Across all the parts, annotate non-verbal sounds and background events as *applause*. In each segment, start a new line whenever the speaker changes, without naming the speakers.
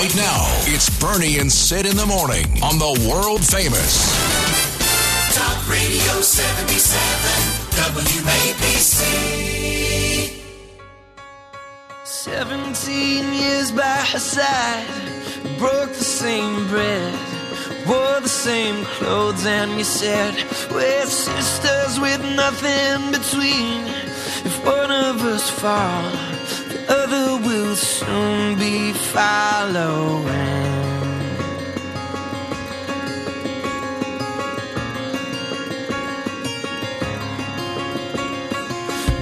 Right now, it's Bernie and Sid in the morning on the world famous
Talk Radio 77 WABC.
17 years by her side, broke the same bread, wore the same clothes, and you said, We're sisters with nothing between. If one of us fall, the other will soon be following.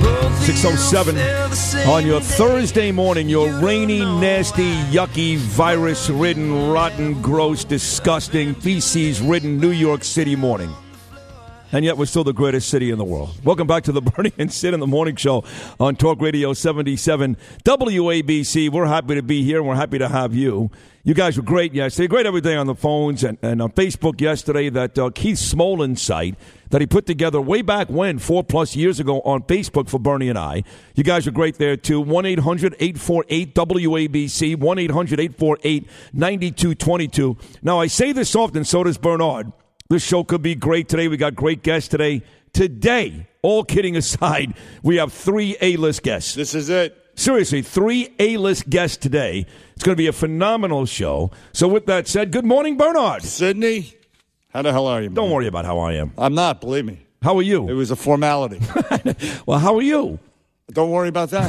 Both of you
607
feel the same
on your. Thursday morning, your rainy, nasty, yucky, virus ridden, rotten, gross, disgusting, feces ridden New York City morning. And yet we're still the greatest city in the world. Welcome back to the *laughs* Bernie and Sid in the Morning Show on Talk Radio 77 WABC. We're happy to be here and we're happy to have you. You guys were great yesterday. Great every day on the phones and, and on Facebook yesterday. That uh, Keith Smolin site that he put together way back when, four plus years ago, on Facebook for Bernie and I. You guys are great there too. 1 800 848 WABC, 1 800 848 9222. Now, I say this often, so does Bernard. This show could be great today. We got great guests today. Today, all kidding aside, we have three A list guests.
This is it.
Seriously, three A list guests today. It's going to be a phenomenal show. So, with that said, good morning, Bernard.
Sydney, how the hell are you? Man?
Don't worry about how I am.
I'm not, believe me.
How are you?
It was a formality. *laughs*
Well, how are you?
Don't worry about that.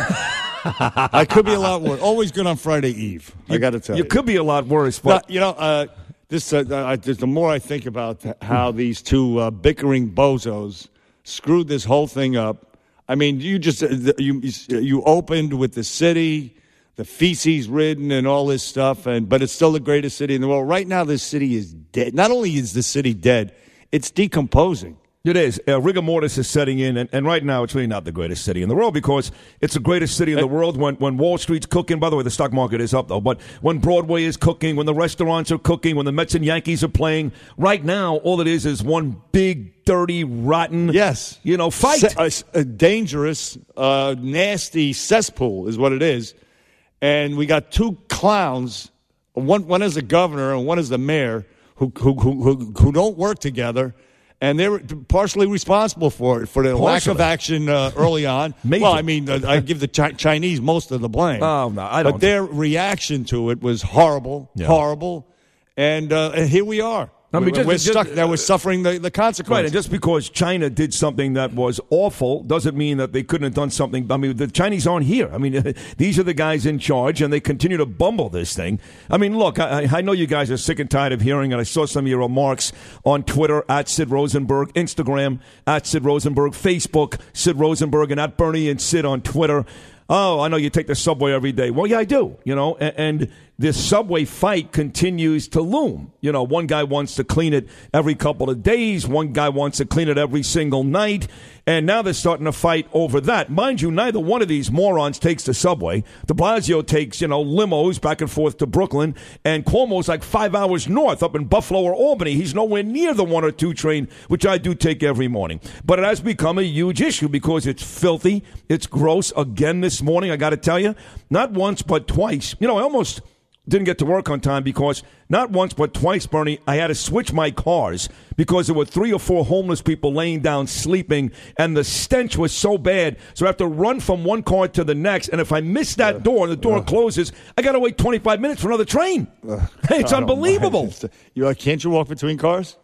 I could be a lot worse. Always good on Friday Eve. I got to tell you.
You could be a lot worse,
But,
but
you know, uh, this uh, I, the more I think about how these two uh, bickering bozos screwed this whole thing up. I mean, you just uh, you you opened with the city, the feces ridden, and all this stuff, and but it's still the greatest city in the world. Right now, this city is dead. Not only is the city dead, it's decomposing.
It is. Uh, rigor mortis is setting in, and, and right now it's really not the greatest city in the world because it's the greatest city in the world when, when Wall Street's cooking. By the way, the stock market is up, though, but when Broadway is cooking, when the restaurants are cooking, when the Mets and Yankees are playing, right now, all it is is one big, dirty, rotten,
Yes.
you know, fight.
Se- a, a dangerous, uh, nasty cesspool is what it is. And we got two clowns, one, one is the governor and one is the mayor, who, who, who, who, who don't work together. And they're partially responsible for it, for the lack of action uh, early on. *laughs* Well, I mean, uh, I give the Chi- Chinese most of the blame.
Oh, no, I don't
But their reaction to it was horrible,
Yeah.
horrible. And, uh, and here we are.
I mean,
We-
just-
we're
just-
stuck. Now we're suffering the, the consequences.
Right, and just because China did something that was awful doesn't mean that they couldn't have done something. I mean, the Chinese aren't here. I mean, *laughs* these are the guys in charge, and they continue to bumble this thing. I mean, look, I, I know you guys are sick and tired of hearing, and I saw some of your remarks on Twitter at Sid Rosenberg, Instagram at Sid Rosenberg, Facebook Sid Rosenberg, and at Bernie and Sid on Twitter. Oh, I know you take the subway every day. Well, yeah, I do. You know, and, and this subway fight continues to loom. You know, one guy wants to clean it every couple of days. One guy wants to clean it every single night. And now they're starting to fight over that. Mind you, neither one of these morons takes the subway. De Blasio takes, you know, limos back and forth to Brooklyn. And Cuomo's like five hours north up in Buffalo or Albany. He's nowhere near the one or two train, which I do take every morning. But it has become a huge issue because it's filthy. It's gross. Again this morning, I got to tell you, not once, but twice. You know, I almost didn't get to work on time because not once but twice, Bernie, I had to switch my cars because there were three or four homeless people laying down sleeping, and the stench was so bad. So I have to run from one car to the next, and if I miss that door and the door closes, I got to wait 25 minutes for another train. *laughs* it's unbelievable.
You uh, can't you walk between cars?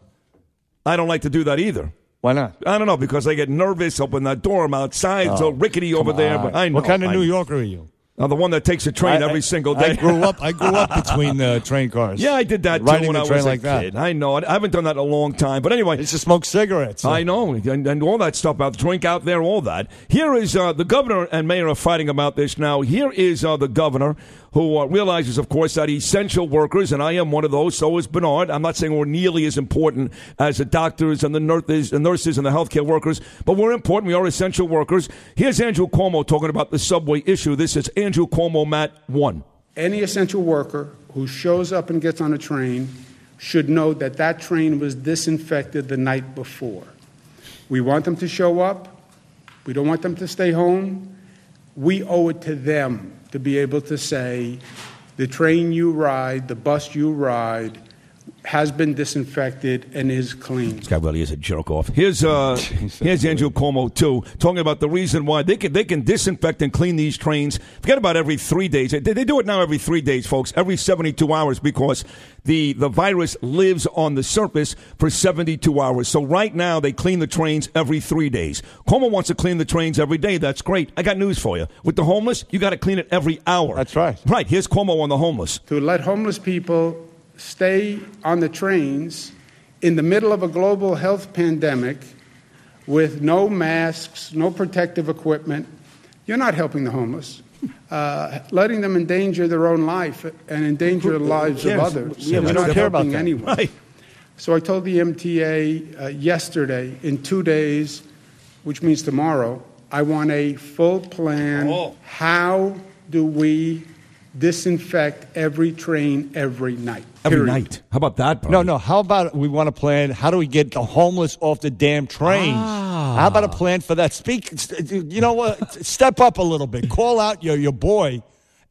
I don't like to do that either.
Why not?
I don't know because I get nervous. Open that door. I'm outside. it's all rickety over there. But I know.
Oh, what kind of
I
New. Yorker are you?
I'm the one that takes a train
I-
every
I-
single day.
I grew up. I grew up *laughs* between uh, train cars.
Yeah, I did that too when I was
like
a
that.
kid. I know. I haven't done that in a long time. But anyway,
I used to smoke cigarettes.
I know, and, and all that stuff out, drink out there, all that. Here is uh, the governor and mayor are fighting about this now. Here is uh, the governor who uh, realizes, of course, that essential workers, and I am one of those. So is Bernard. I'm not saying we're nearly as important as the doctors and the nurses, the nurses and the healthcare workers, but we're important. We are essential workers. Here's Andrew Cuomo talking about the subway issue. This is Andrew Cuomo, Matt one.
Any essential worker who shows up and gets on a train should know that that train was disinfected the night before. We want them to show up. We don't want them to stay home. We owe it to them to be able to say, the train you ride, the bus you ride, has been disinfected and is clean.
This guy really is a jerk off. Here's uh, *laughs* here's Andrew Cuomo too, talking about the reason why they can they can disinfect and clean these trains. Forget about every three days. They, they do it now every three days, folks. Every seventy two hours because the the virus lives on the surface for seventy two hours. So right now they clean the trains every three days. Cuomo wants to clean the trains every day. That's great. I got news for you. With the homeless, you got to clean it every hour.
That's right.
Right. Here's Cuomo on the homeless.
To let homeless people stay on the trains in the middle of a global health pandemic with no masks, no protective equipment, you're not helping the homeless. Uh, letting them endanger their own life and endanger the lives
Yes.
of others.
Yeah, we don't
not
care about
helping
that.
anyone.
Right.
So I told the MTA uh, yesterday, in two days, which means tomorrow, I want a full plan.
Oh.
How do we disinfect every train every night?
Every
Period.
night. How about that? Bernie?
No, no. How about we want to plan? How do we get the homeless off the damn trains?
Ah.
How about a plan for that? Speak. You know what? Step up a little bit. Call out your your boy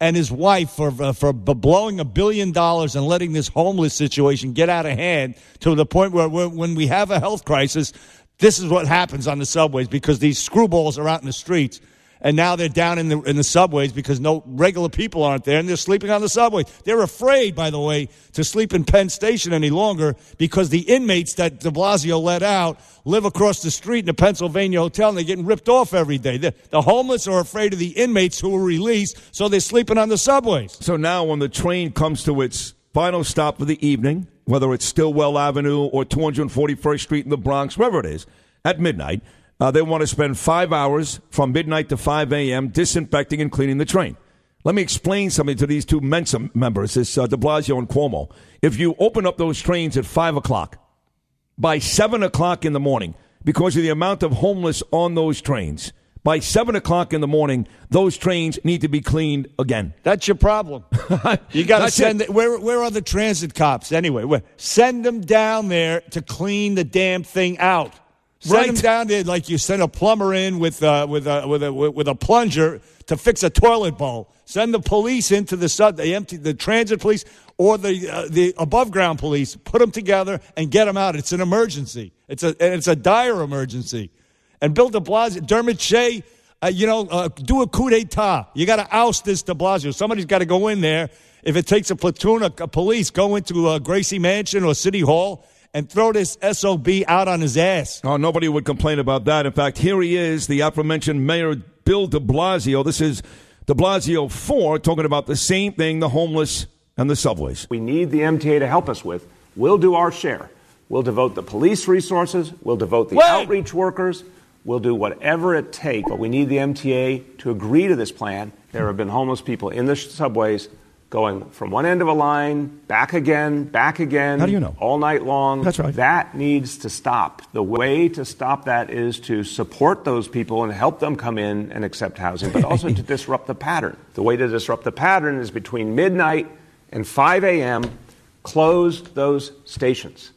and his wife for for blowing a billion dollars and letting this homeless situation get out of hand to the point where when when we have a health crisis, this is what happens on the subways because these screwballs are out in the streets. And now they're down in the in the subways because no regular people aren't there, and they're sleeping on the subway. They're afraid, by the way, to sleep in Penn Station any longer because the inmates that De Blasio let out live across the street in a Pennsylvania hotel, and they're getting ripped off every day. The, the homeless are afraid of the inmates who were released, so they're sleeping on the subways.
So now, when the train comes to its final stop for the evening, whether it's Stillwell Avenue or 241st Street in the Bronx, wherever it is, at midnight, uh, they want to spend five hours from midnight to 5 a.m. disinfecting and cleaning the train. Let me explain something to these two Mensa members, this uh, de Blasio and Cuomo. If you open up those trains at 5 o'clock, by 7 o'clock in the morning, because of the amount of homeless on those trains, by 7 o'clock in the morning, those trains need to be cleaned again. *laughs*
That's your problem. You got to send
it.
Where, where are the transit cops anyway? Where, send them down there to clean the damn thing out. Send
Right.
them down there like you send a plumber in with uh, with a with a with a plunger to fix a toilet bowl. Send the police into the sub, the empty the transit police or the uh, the above ground police. Put them together and get them out. It's an emergency. It's a it's a dire emergency. And Bill De Blasio, Dermot Shea, uh, you know, uh, do a coup d'état. You got to oust this De Blasio. Somebody's got to go in there. If it takes a platoon of of police, go into uh, Gracie Mansion or City Hall and throw this SOB out on his ass.
Oh, nobody would complain about that. In fact, here he is, the aforementioned Mayor Bill de Blasio. This is de Blasio 4 talking about the same thing the homeless and the subways.
we need the MTA to help us with, we'll do our share. We'll devote the police resources, we'll devote the
Wait.
outreach workers, we'll do whatever it takes. But we need the MTA to agree to this plan. There have been homeless people in the subways going from one end of a line, back again, back again.
How do you know?
All night long.
That's right.
That needs to stop. The way to stop that is to support those people and help them come in and accept housing, but also to *laughs* disrupt the pattern. The way to disrupt the pattern is between midnight and 5 a.m., close those stations.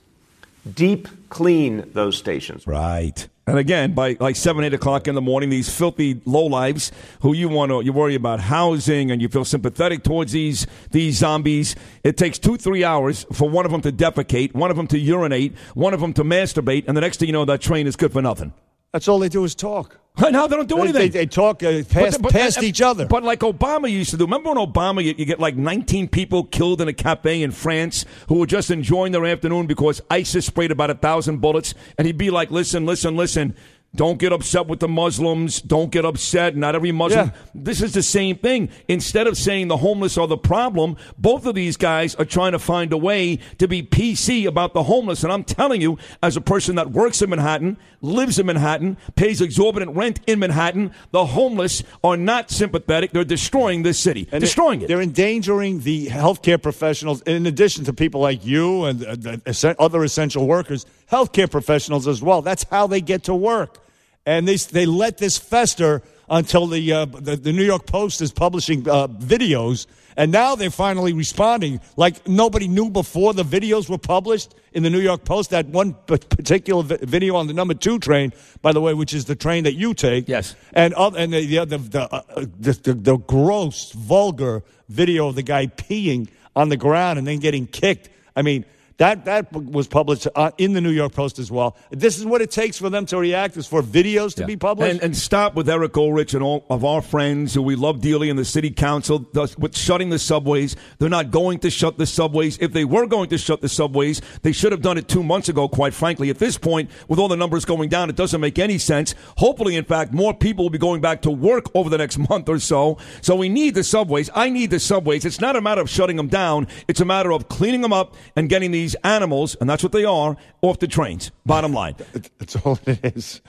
Deep clean those stations.
Right. And again, by like seven, eight o'clock in the morning, these filthy lowlifes who you want to, you worry about housing and you feel sympathetic towards these these zombies. It takes two, three hours for one of them to defecate, one of them to urinate, one of them to masturbate, and the next thing you know, that train is good for nothing.
That's all they do is talk. *laughs*
No, they don't do anything.
they, they talk uh, past,
But- but-
past
uh,
each other.
But like Obama used to do. Remember when Obama, you, you get like 19 people killed in a cafe in France who were just enjoying their afternoon because ISIS sprayed about a thousand bullets, and he'd be like, "Listen, listen, listen." Don't get upset with the Muslims. Don't get upset. Not every Muslim.
Yeah.
This is the same thing. Instead of saying the homeless are the problem, both of these guys are trying to find a way to be PC about the homeless. And I'm telling you, as a person that works in Manhattan, lives in Manhattan, pays exorbitant rent in Manhattan, the homeless are not sympathetic. They're destroying this city.
And
destroying it.
They're endangering the healthcare professionals, in addition to people like you and uh, the other essential workers, healthcare professionals as well. That's how they get to work. And they, they let this fester until the, uh, the, the New York Post is publishing uh, videos And now they're finally responding like nobody knew before the videos were published in the New York Post. That one particular video on the number two train, by the way, which is the train that you take.
Yes.
And, other, and the, the, the, uh, the, the, the gross, vulgar video of the guy peeing on the ground and then getting kicked. I mean, that, that was published uh, in the New York Post as well. This is what it takes for them to react, is for videos to be published.
And, and stop with Eric Ulrich and all of our friends who we love dearly in the city council thus, with shutting the subways. They're not going to shut the subways. If they were going to shut the subways, they should have done it two months ago, quite frankly. At this point, with all the numbers going down, it doesn't make any sense. Hopefully, in fact, more people will be going back to work over the next *laughs* month or so. So we need the subways. I need the subways. It's not a matter of shutting them down. It's a matter of cleaning them up and getting these animals, and that's what they are, off the trains. Bottom line.
That's all it is.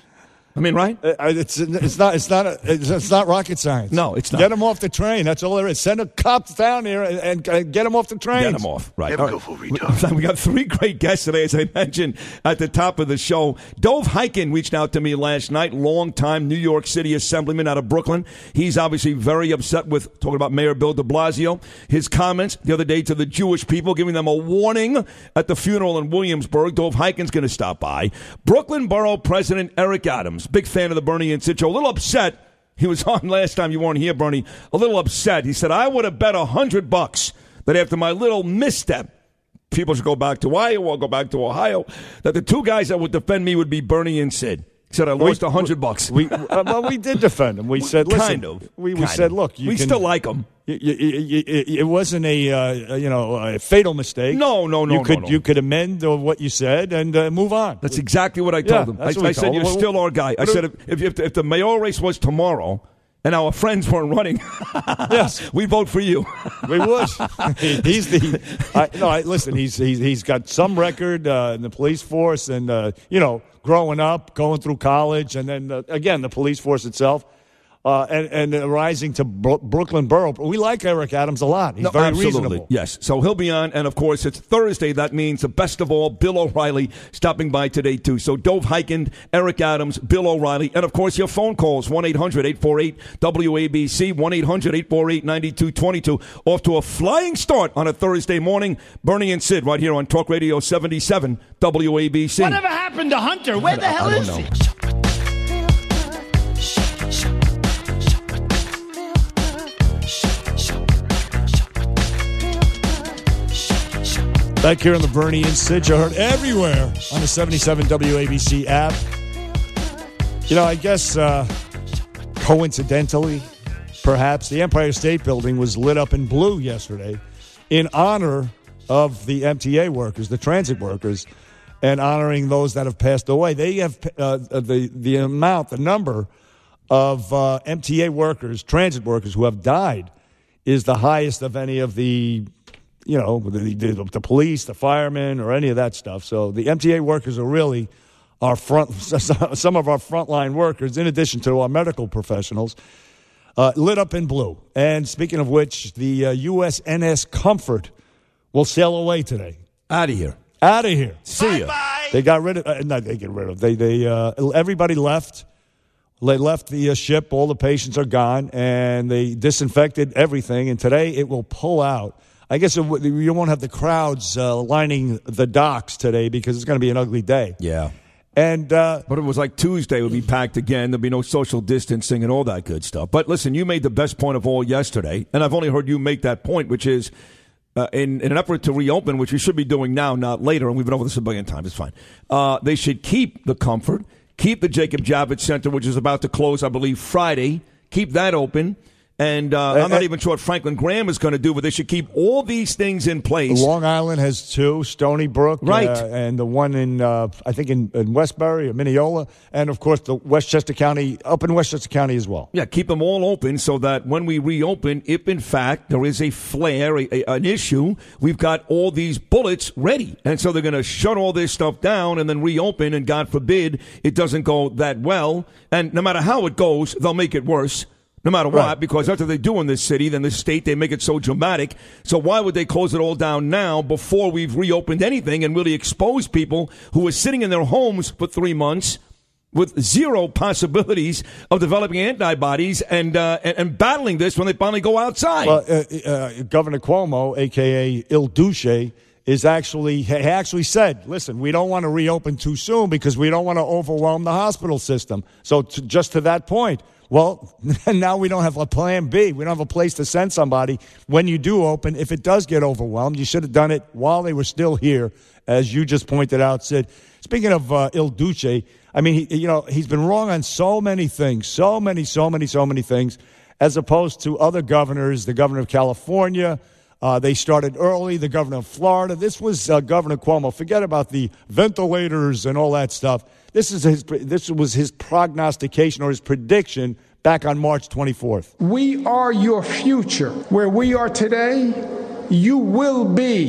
I mean, right?
Uh, It's, it's not it's not a, it's, it's not rocket science.
No, it's not.
Get them off the train. That's all there is. Send a cop down here and, and, and get them off the train.
Get them off. Right. All right. *laughs* We got three great guests today, as I mentioned at the top of the show. Dov Hikind reached out to me last night, longtime New York City Assemblyman out of Brooklyn. He's obviously very upset with talking about Mayor Bill de Blasio. His comments the other day to the Jewish people, giving them a warning at the funeral in Williamsburg. Dov Hikind's going to stop by. Brooklyn Borough President Eric Adams, big fan of the Bernie and Sid show, a little upset. He was *laughs* on last time you weren't here, Bernie. A little upset. He said, I would have bet a hundred bucks that after my little misstep, people should go back to Iowa, go back to Ohio, that the two guys that would defend me would be Bernie and Sid. Said, I lost a hundred bucks.
We uh, well, we did defend him. We *laughs* said, listen,
kind of.
We, we
Kind
said, look, you
we
can-
still like him.
y- y- y- It wasn't a uh, you know a fatal mistake.
No, no, no,
You could
no.
you could amend uh, what you said and uh, move on.
That's exactly what I
Yeah,
told him. I, I said,
him.
You're still our guy. I said, if, if, if the mayor race was tomorrow and our friends weren't running, *laughs*
Yes.
we vote for you.
We would. *laughs* He- he's the. I, no, I, listen. He's, he's he's got some record uh, in the police force, and uh, you know, growing up, going through college, and then uh, again the police force itself, uh, and and uh, rising to Bro- Brooklyn Borough. We like Eric Adams a lot. He's
No,
very
absolutely.
reasonable.
Yes. So he'll be on. And of course, it's Thursday. That means the best of all, Bill O'Reilly stopping by today, too. So Dov Hikind, Eric Adams, Bill O'Reilly. And of course, your phone calls 1 800 848 WABC, 1 800 848 9222. Off to a flying start on a Thursday morning. Bernie and Sid right here on Talk Radio 77 WABC.
Whatever happened to Hunter? Where the hell
I don't
is
know.
he?
Back here on the Bernie and Sid, you heard everywhere on the 77 WABC app. You know, I guess uh, coincidentally, perhaps, the Empire State Building was lit up in blue yesterday in honor of the MTA workers, the transit workers, and honoring those that have passed away. They have uh, the, the amount, the number of uh, MTA workers, transit workers who have died is the highest of any of the you know, the, the, the police, the firemen, or any of that stuff. So the MTA workers are really our front, *laughs* some of our frontline workers, in addition to our medical professionals, uh, lit up in blue. And speaking of which, the uh, USNS Comfort will sail away today.
Out of here.
Out of here.
See ya.
They got rid of, uh, not they get rid of. They they uh, everybody left. They left the uh, ship. All the patients are gone, and they disinfected everything. And today it will pull out. I guess it, you won't have the crowds uh, lining the docks today because it's going to be an ugly day.
Yeah.
And uh,
But it was like Tuesday would be packed again. There'd be no social distancing and all that good stuff. But listen, you made the best point of all yesterday, and I've only heard you make that point, which is uh, in, in an effort to reopen, which we should be doing now, not later, and we've been over this a billion times. It's fine. Uh, they should keep the comfort, keep the Jacob Javits Center, which is about to close, I believe, Friday. Keep that open. And uh, I'm not even sure what Franklin Graham is going to do, but they should keep all these things in place.
Long Island has two, Stony Brook,
Right.
uh, and the one in uh, I think in, in Westbury or Mineola, and of course the Westchester County, up in Westchester County as well.
Yeah, keep them all open so that when we reopen, if in fact there is a flare, a, a- an issue, we've got all these bullets ready. And so they're going to shut all this stuff down and then reopen. And God forbid it doesn't go that well. And no matter how it goes, they'll make it worse. No matter what,
Right.
because that's what they do in this city, then this state, they make it so dramatic. So why would they close it all down now before we've reopened anything and really expose people who were sitting in their homes for three months with zero possibilities of developing antibodies and uh, and, and battling this when they finally go outside.
Well, uh, uh, Governor Cuomo, aka Il Duce, is actually he actually said, "Listen, we don't want to reopen too soon because we don't want to overwhelm the hospital system." So, to, just to that point, well, *laughs* now we don't have a plan B. We don't have a place to send somebody when you do open. If it does get overwhelmed, you should have done it while they were still here, as you just pointed out, Sid. Speaking of uh, Il Duce, I mean, he, you know, he's been wrong on so many things, so many, so many, so many things, as opposed to other governors. The governor of California, uh, they started early. The governor of Florida. This was uh, Governor Cuomo. Forget about the ventilators and all that stuff. This is his. This was his prognostication or his prediction back on March 24th.
We are your future. Where we are today, you will be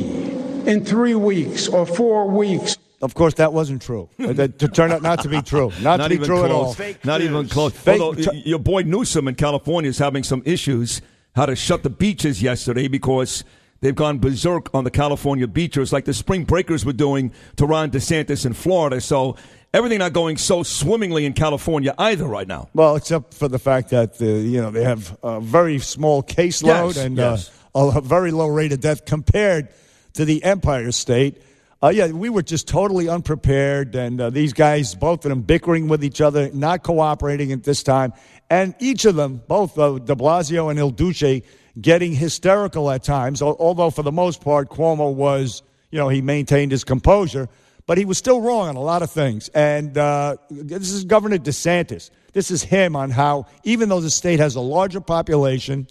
in three weeks or four weeks.
Of course, that wasn't true. *laughs* that to turn out not to be true. Not, *laughs*
Not
to be
even
true at all.
close. Not even close.
Fake-
Although y- your boy Newsom in California is having some issues how to shut the beaches yesterday because they've gone berserk on the California beaches like the spring breakers were doing to Ron DeSantis in Florida. So everything not going so swimmingly in California either right now.
Well, except for the fact that uh, you know they have a very small caseload
Yes,
and
yes.
Uh, a very low rate of death compared to the Empire State. Uh, yeah, we were just totally unprepared, and uh, these guys, both of them, bickering with each other, not cooperating at this time, and each of them, both uh, De Blasio and Il Duce, getting hysterical at times. Although for the most part, Cuomo was, you know, he maintained his composure, but he was still wrong on a lot of things. And uh, this is Governor DeSantis. This is him on how, even though the state has a larger population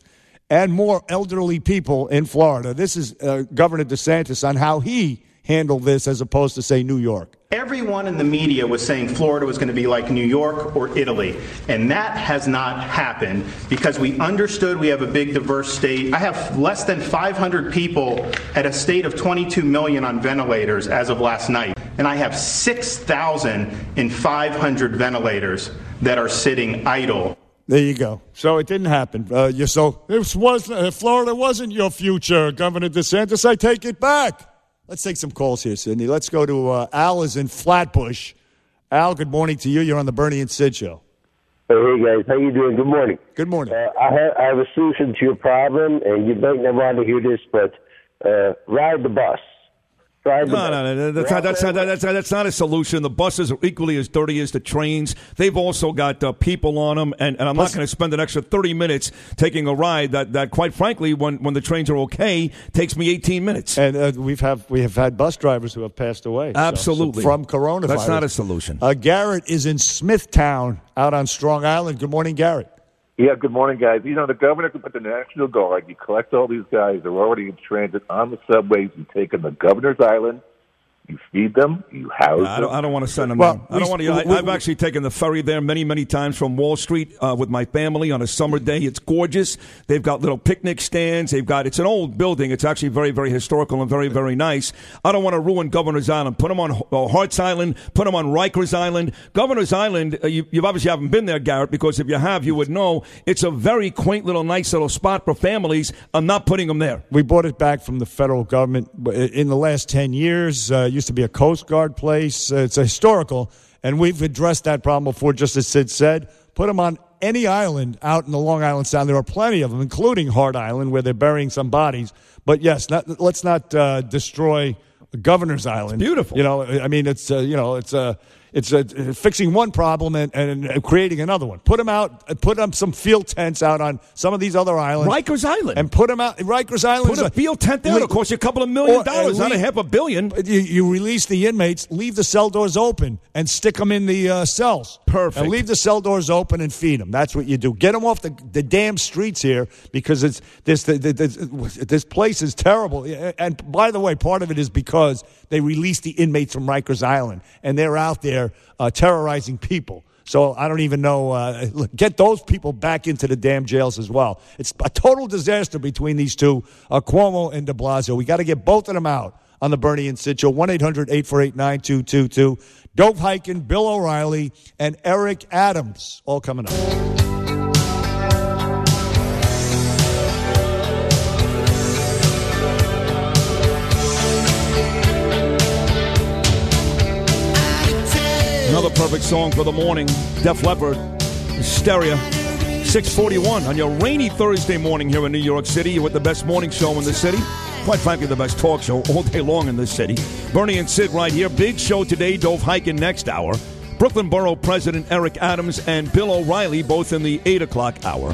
and more elderly people in Florida, this is uh, Governor DeSantis on how he handled this as opposed to, say, New York.
Everyone in the media was saying Florida was going to be like New York or Italy, and that has not happened because we understood we have a big diverse state. I have less than 500 people at a state of 22 million on ventilators as of last night, and I have 6,000 in 500 ventilators that are sitting idle.
There you go. So it didn't happen. Uh, you, so this was uh, Florida wasn't your future, Governor DeSantis. I take it back. Let's take some calls here, Sydney. Let's go to uh, Al is in Flatbush. Al, good morning to you. You're on the Bernie and Sid show.
Hey guys, how you doing? Good morning.
Good morning.
Uh, I have I have a solution to your problem, and you might not want to hear this, but uh, ride the bus.
No, no, no, that's not, that's, not, that's, not, that's not a solution. The buses are equally as dirty as the trains. They've also got uh, people on them, and, and I'm not going to spend an extra 30 minutes taking a ride that, that quite frankly, when, when the trains are okay, takes me 18 minutes.
And uh, we've have we have had bus drivers who have passed away. so- so
Absolutely.
from coronavirus.
That's not a solution.
Uh, Garrett is in Smithtown, out on Strong Island. Good morning, Garrett.
Yeah, good morning, guys. You know, the governor could put the National Guard. You collect all these guys. They're already in transit on the subways. You take them to Governor's Island. You feed them. You house
I don't,
them.
I don't want to send them
Well,
there. I don't want to.
we-
I, I've actually taken the ferry there many, many times from Wall Street uh, with my family on a summer day. It's gorgeous. They've got little picnic stands. They've got. It's an old building. It's actually very, very historical and very, very nice. I don't want to ruin Governor's Island. Put them on uh, Hart's Island. Put them on Rikers Island. Governor's Island. Uh, you, you obviously haven't been there, Garrett, because if you have, you would know it's a very quaint little, nice little spot for families. I'm not putting them there.
We bought it back from the federal government in the last 10 years. Uh, it used to be a Coast Guard place. Uh, it's a historical, and we've addressed that problem before, just as Sid said. Put them on any island out in the Long Island Sound. There are plenty of them, including Hart Island, where they're burying some bodies. But yes, not, let's not uh, destroy Governor's Island.
beautiful.
You know, I mean, it's, uh, you know, it's uh, it's uh, fixing one problem and, and creating another one. Put them out, put them some field tents out on some of these other islands.
Rikers Island.
And put them out. Rikers Island.
Put a field tent there. It'll cost you a couple of million dollars, not a half a billion.
You, you release the inmates, leave the cell doors open, and stick them in the uh, cells.
Perfect.
And leave the cell doors open and feed them. That's what you do. Get them off the, the damn streets here because it's this this, this place is terrible. And by the way, part of it is because they released the inmates from Rikers Island and they're out there uh, terrorizing people. So I don't even know. Uh, get those people back into the damn jails as well. It's a total disaster between these two, uh, Cuomo and De Blasio. We got to get both of them out on the Bernie and Sid show. One 848 9222 Dov Hikind, Bill O'Reilly, and Eric Adams all coming up.
Another perfect song for the morning. Def Leppard, Hysteria. 641 on your rainy Thursday morning here in New York City. You're with the best morning show in the city. Quite frankly, the best talk show all day long in this city. Bernie and Sid right here. Big show today. Dov Hikind next hour. Brooklyn Borough President Eric Adams and Bill O'Reilly both in the 8 o'clock hour.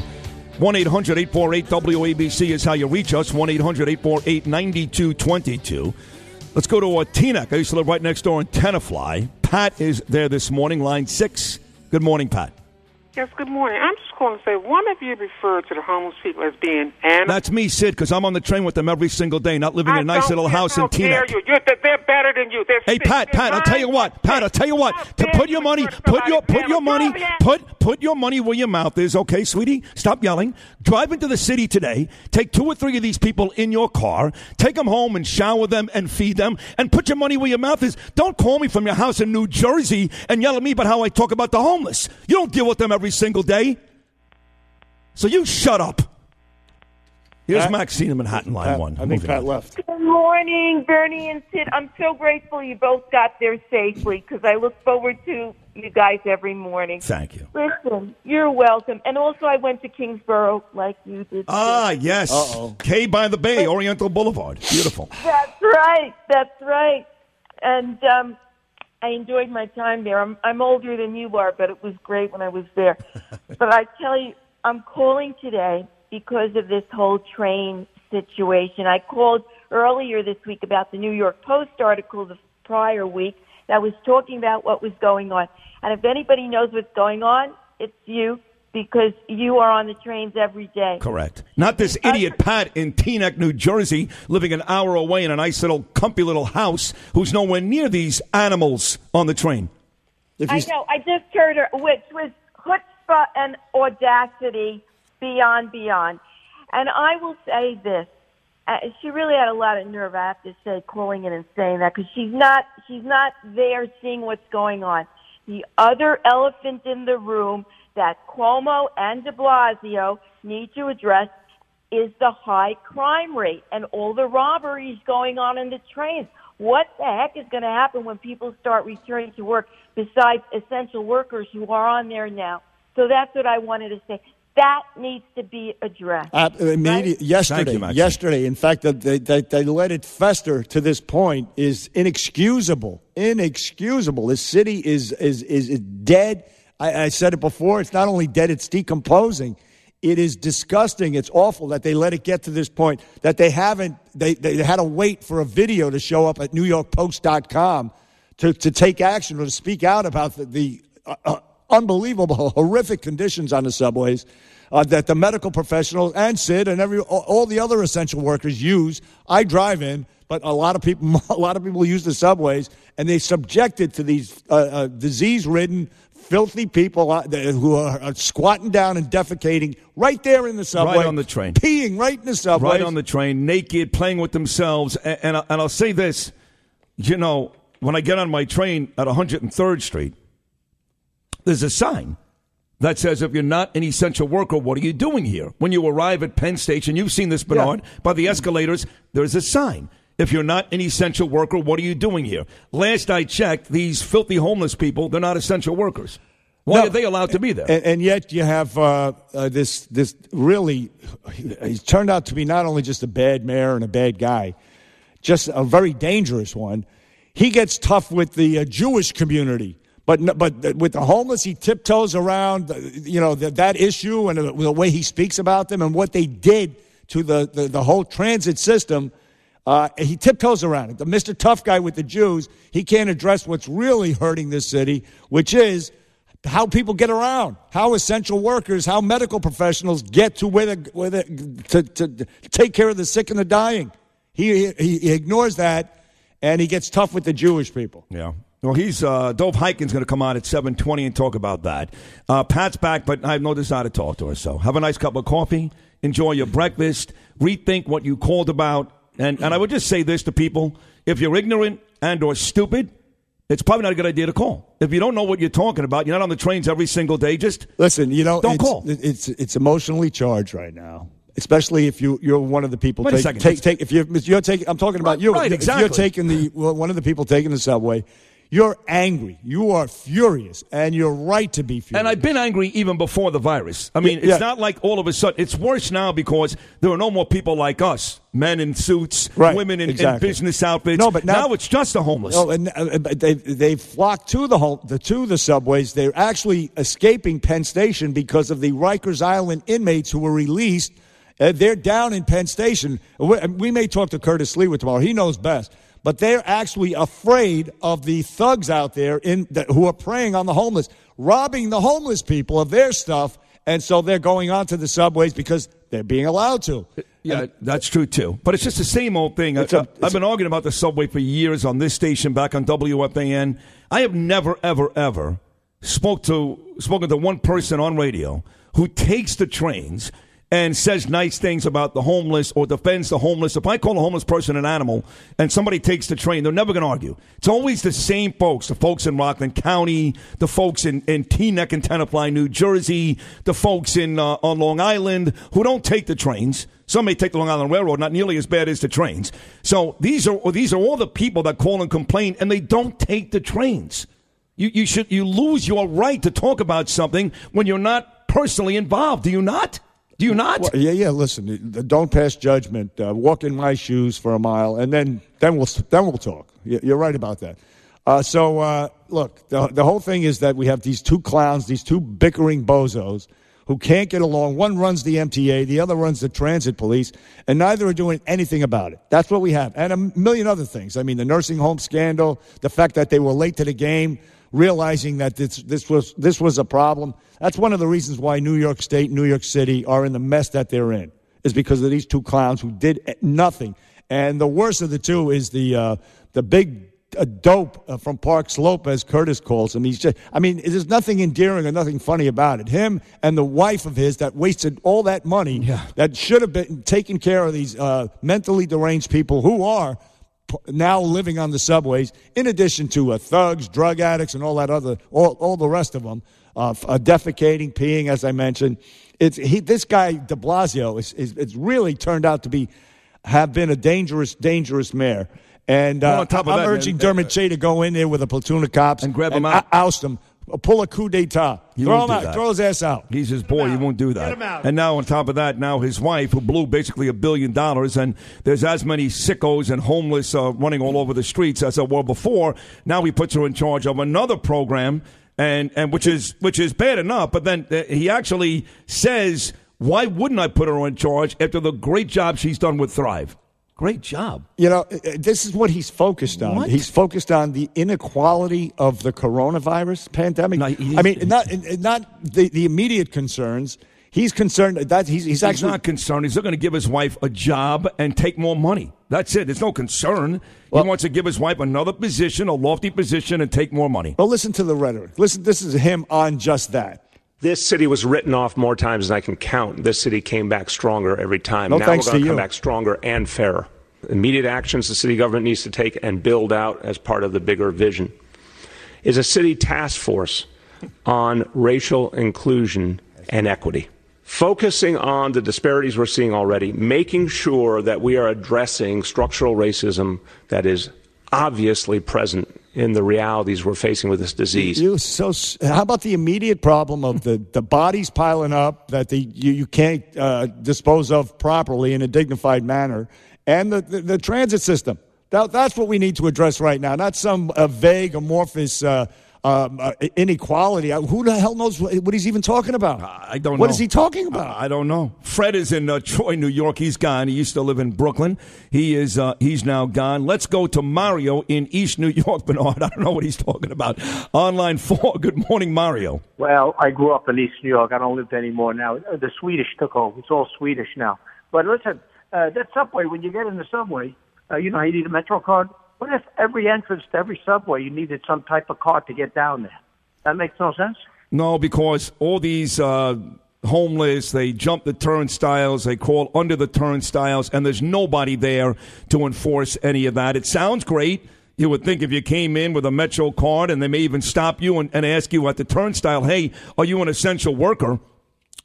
1 800 848 WABC is how you reach us. 1 800 848 9222. Let's go to uh, Teaneck. I used to live right next door in Tenafly. Pat is there this morning, line six. Good morning, Pat.
Yes, good morning. I'm just calling to say one of you referred to the homeless people as being animals.
That's me, Sid, because I'm on the train with them every single day, not living in a nice little house in Teaneck.
You. You're, they're- they're better than you. They're
Hey. Pat, Pat, I'll tell you what. Pat, I'll tell you what. To put your money, put your put your money, put put your money where your mouth is, okay, sweetie? Stop yelling. Drive into the city today. Take two or three of these people in your car. Take them home and shower them and feed them, and put your money where your mouth is. Don't call me from your house in New Jersey and yell at me about how I talk about the homeless. You don't deal with them every single day. So you shut up. Here's
Pat-
Maxine in Manhattan, line
Pat-
one.
I think Pat
on.
left.
Good morning, Bernie and Sid. I'm so grateful you both got there safely because I look forward to you guys every morning.
Thank you.
Listen, you're welcome. And also, I went to Kingsborough like you did.
Ah,
too.
yes.
Uh-oh.
K by the Bay, Oriental Boulevard. Beautiful.
That's right. That's right. And um, I enjoyed my time there. I'm, I'm older than you are, but it was great when I was there. *laughs* but I tell you, I'm calling today because of this whole train situation. I called earlier this week about the New York Post article the prior week that was talking about what was going on. And if anybody knows what's going on, it's you because you are on the trains every day.
Correct. Not this idiot Pat in Teaneck, New Jersey, living an hour away in a nice little comfy little house who's nowhere near these animals on the train.
I know. I just heard her, which was chutzpah and audacity beyond beyond. And I will say this: uh, she really had a lot of nerve. I have to say, calling in and saying that because she's not she's not there seeing what's going on. The other elephant in the room that Cuomo and De Blasio need to address is the high crime rate and all the robberies going on in the trains. What the heck is going to happen when people start returning to work besides essential workers who are on there now? So that's what I wanted to say. That needs to be addressed.
Uh, immediate, yesterday,
you,
yesterday. In fact, that they, they, they let it fester to this point is inexcusable. Inexcusable. This city is is is, is dead. I, I said it before. It's not only dead; it's decomposing. It is disgusting. It's awful that they let it get to this point. That they haven't. They they had to wait for a video to show up at NewYorkPost.com to to take action or to speak out about the, the uh, uh, unbelievable, horrific conditions on the subways uh, that the medical professionals and Sid and every all, the other essential workers use. I drive in, but a lot of people, *laughs* a lot of people use the subways, and they subjected to these uh, uh, disease-ridden, filthy people who are, squatting down and defecating right there in the subway,
Right on the train.
peeing right in the subway,
Right on the train, naked, playing with themselves. And, and, I- and I'll say this you know, when I get on my train at 103rd Street, there's a sign that says if you're not an essential worker, what are you doing here? When you arrive at Penn Station, you've seen this, Bernard, by the escalators, there's a sign. If you're not an essential worker, what are you doing here? Last I checked, these filthy homeless people, they're not essential workers. Why
No.
are they allowed to be there?
And, and yet you have uh, uh, this this really he's turned out to be not only just a bad mayor and a bad guy, just a very dangerous one. He gets tough with the uh, Jewish community, but but with the homeless, he tiptoes around uh, you know the, that issue and the, the way he speaks about them and what they did to the the, the whole transit system. Uh, he tiptoes around it. The Mr. Tough guy with the Jews, he can't address what's really hurting this city, which is how people get around, how essential workers, how medical professionals get to where, the, where the, to, to take care of the sick and the dying. He, he, he ignores that, and he gets tough with the Jewish people.
Yeah. Well, he's uh, Dov Hikind's going to come on at seven twenty and talk about that. Uh, Pat's back, but I have no desire to talk to her. So have a nice cup of coffee, enjoy your breakfast, rethink what you called about, and and I would just say this to people: if you're ignorant and or stupid, it's probably not a good idea to call. If you don't know what you're talking about, you're not on the trains every single day. Just
Listen, you know,
Don't
it's,
call.
It's it's emotionally charged right now, especially if you you're one of the people.
Wait a
take,
second.
take take if you're you're taking. I'm talking about you.
Right,
If
exactly.
you're taking the well, one of the people taking the subway, You're angry. You are furious, and you're right to be furious.
And I've been angry even before the virus. I mean, it's
Yeah.
not like all of a sudden. It's worse now because there are no more people like us, men in suits,
Right,
women in, in business outfits.
No, but now-
it's just the homeless.
No, and uh, they they flocked to the home, the to the subways. They're actually escaping Penn Station because of the Rikers Island inmates who were released. Uh, they're down in Penn Station. We, we may talk to Curtis Sliwa tomorrow. He knows best. But they're actually afraid of the thugs out there in that, who are preying on the homeless, robbing the homeless people of their stuff, and so they're going onto the subways because they're being allowed to.
Yeah, that's true too. But it's just the same old thing. I,
It's a-
have been arguing about the subway for years on this station, back on WFAN. I have never, ever, ever spoke to spoken to one person on radio who takes the trains and says nice things about the homeless or defends the homeless. If I call a homeless person an animal and somebody takes the train, they're never going to argue. It's always the same folks, the folks in Rockland County, the folks in, in Teaneck and Tenafly, New Jersey, the folks in uh, on Long Island who don't take the trains. Some may take the Long Island Railroad, not nearly as bad as the trains. So these are these are all the people that call and complain, and they don't take the trains. You, you should you lose your right to talk about something when you're not personally involved. Do you not? Do you not?
Well, yeah, yeah. Listen, don't pass judgment. Uh, walk in my shoes for a mile, and then then we'll then we'll talk. You're right about that. Uh, so uh, look, the the whole thing is that we have these two clowns, these two bickering bozos who can't get along. One runs the MTA, the other runs the transit police, and neither are doing anything about it. That's what we have, and a million other things. I mean, the nursing home scandal, the fact that they were late to the game, realizing that this this was this was a problem. That's one of the reasons why New York State, New York City are in the mess that they're in, is because of these two clowns who did nothing. And the worst of the two is the uh, the big uh, dope uh, from Park Slope, as Curtis calls him. He's just, I mean, there's nothing endearing or nothing funny about it. Him and the wife of his that wasted all that money that should have been taking care of these uh, mentally deranged people who are now living on the subways, in addition to uh, thugs, drug addicts, and all that other, all, all the rest of them, uh, uh, defecating, peeing, as I mentioned. It's he, this guy De Blasio is, is it's really turned out to be have been a dangerous, dangerous mayor. And uh,
Well, on top of
I'm
that,
urging
man, uh,
Dermot Shea to go in there with a platoon of cops and
grab him out.
ou- oust him, pull a coup d'état,
He
throw him out,
that.
throw his ass out.
He's his boy. He won't do that. out And now, on top of that, now his wife, who blew basically a billion dollars, and there's as many sickos and homeless uh, running all over the streets as there were before. Now he puts her in charge of another program, and, and which is which is bad enough. But then uh, he actually says, "Why wouldn't I put her in charge after the great job she's done with Thrive? Great job."
You know, uh, uh, this is what he's focused on.
What?
He's focused on the inequality of the coronavirus pandemic. I mean, not uh, not the, the immediate concerns. He's concerned uh, that he's, he's
He's
actually
not concerned. He's not going to give his wife a job and take more money. That's it. There's no concern. he wants to give his wife another position, a lofty position, and take more money.
Well, listen to the rhetoric. Listen, this is him on just that.
This city was written off more times than I can count. This city came back stronger every time.
No
now
thanks
we're going
to
come
you.
back stronger and fairer. Immediate actions the city government needs to take and build out as part of the bigger vision is a city task force on racial inclusion and equity. Focusing on the disparities we're seeing already, making sure that we are addressing structural racism that is obviously present in the realities we're facing with this disease.
You so how about the immediate problem of the, the bodies piling up that the you, you can't uh, dispose of properly in a dignified manner, and the, the, the transit system. That, that's what we need to address right now, not some uh, vague, amorphous uh, um, uh, inequality. Who the hell knows what, what he's even talking about?
I don't know.
What is he talking about?
I, I don't know. Fred is in uh, Troy, New York. He's gone. He used to live in Brooklyn. He is. Uh, he's now gone. Let's go to Mario in East New York, *laughs* Bernard. I don't know what he's talking about. Online four. *laughs* Good morning, Mario.
Well, I grew up in East New York. I don't live there anymore now. Uh, The Swedish took over. It's all Swedish now. But listen, uh, that subway, when you get in the subway, uh, you know how you need a Metro card? What if every entrance to every subway you needed some type of card to get down there? That makes no sense.
No, because all these uh, homeless, they jump the turnstiles, they crawl under the turnstiles, and there's nobody there to enforce any of that. It sounds great. You would think if you came in with a Metro card, and they may even stop you and, and ask you at the turnstile, hey, are you an essential worker?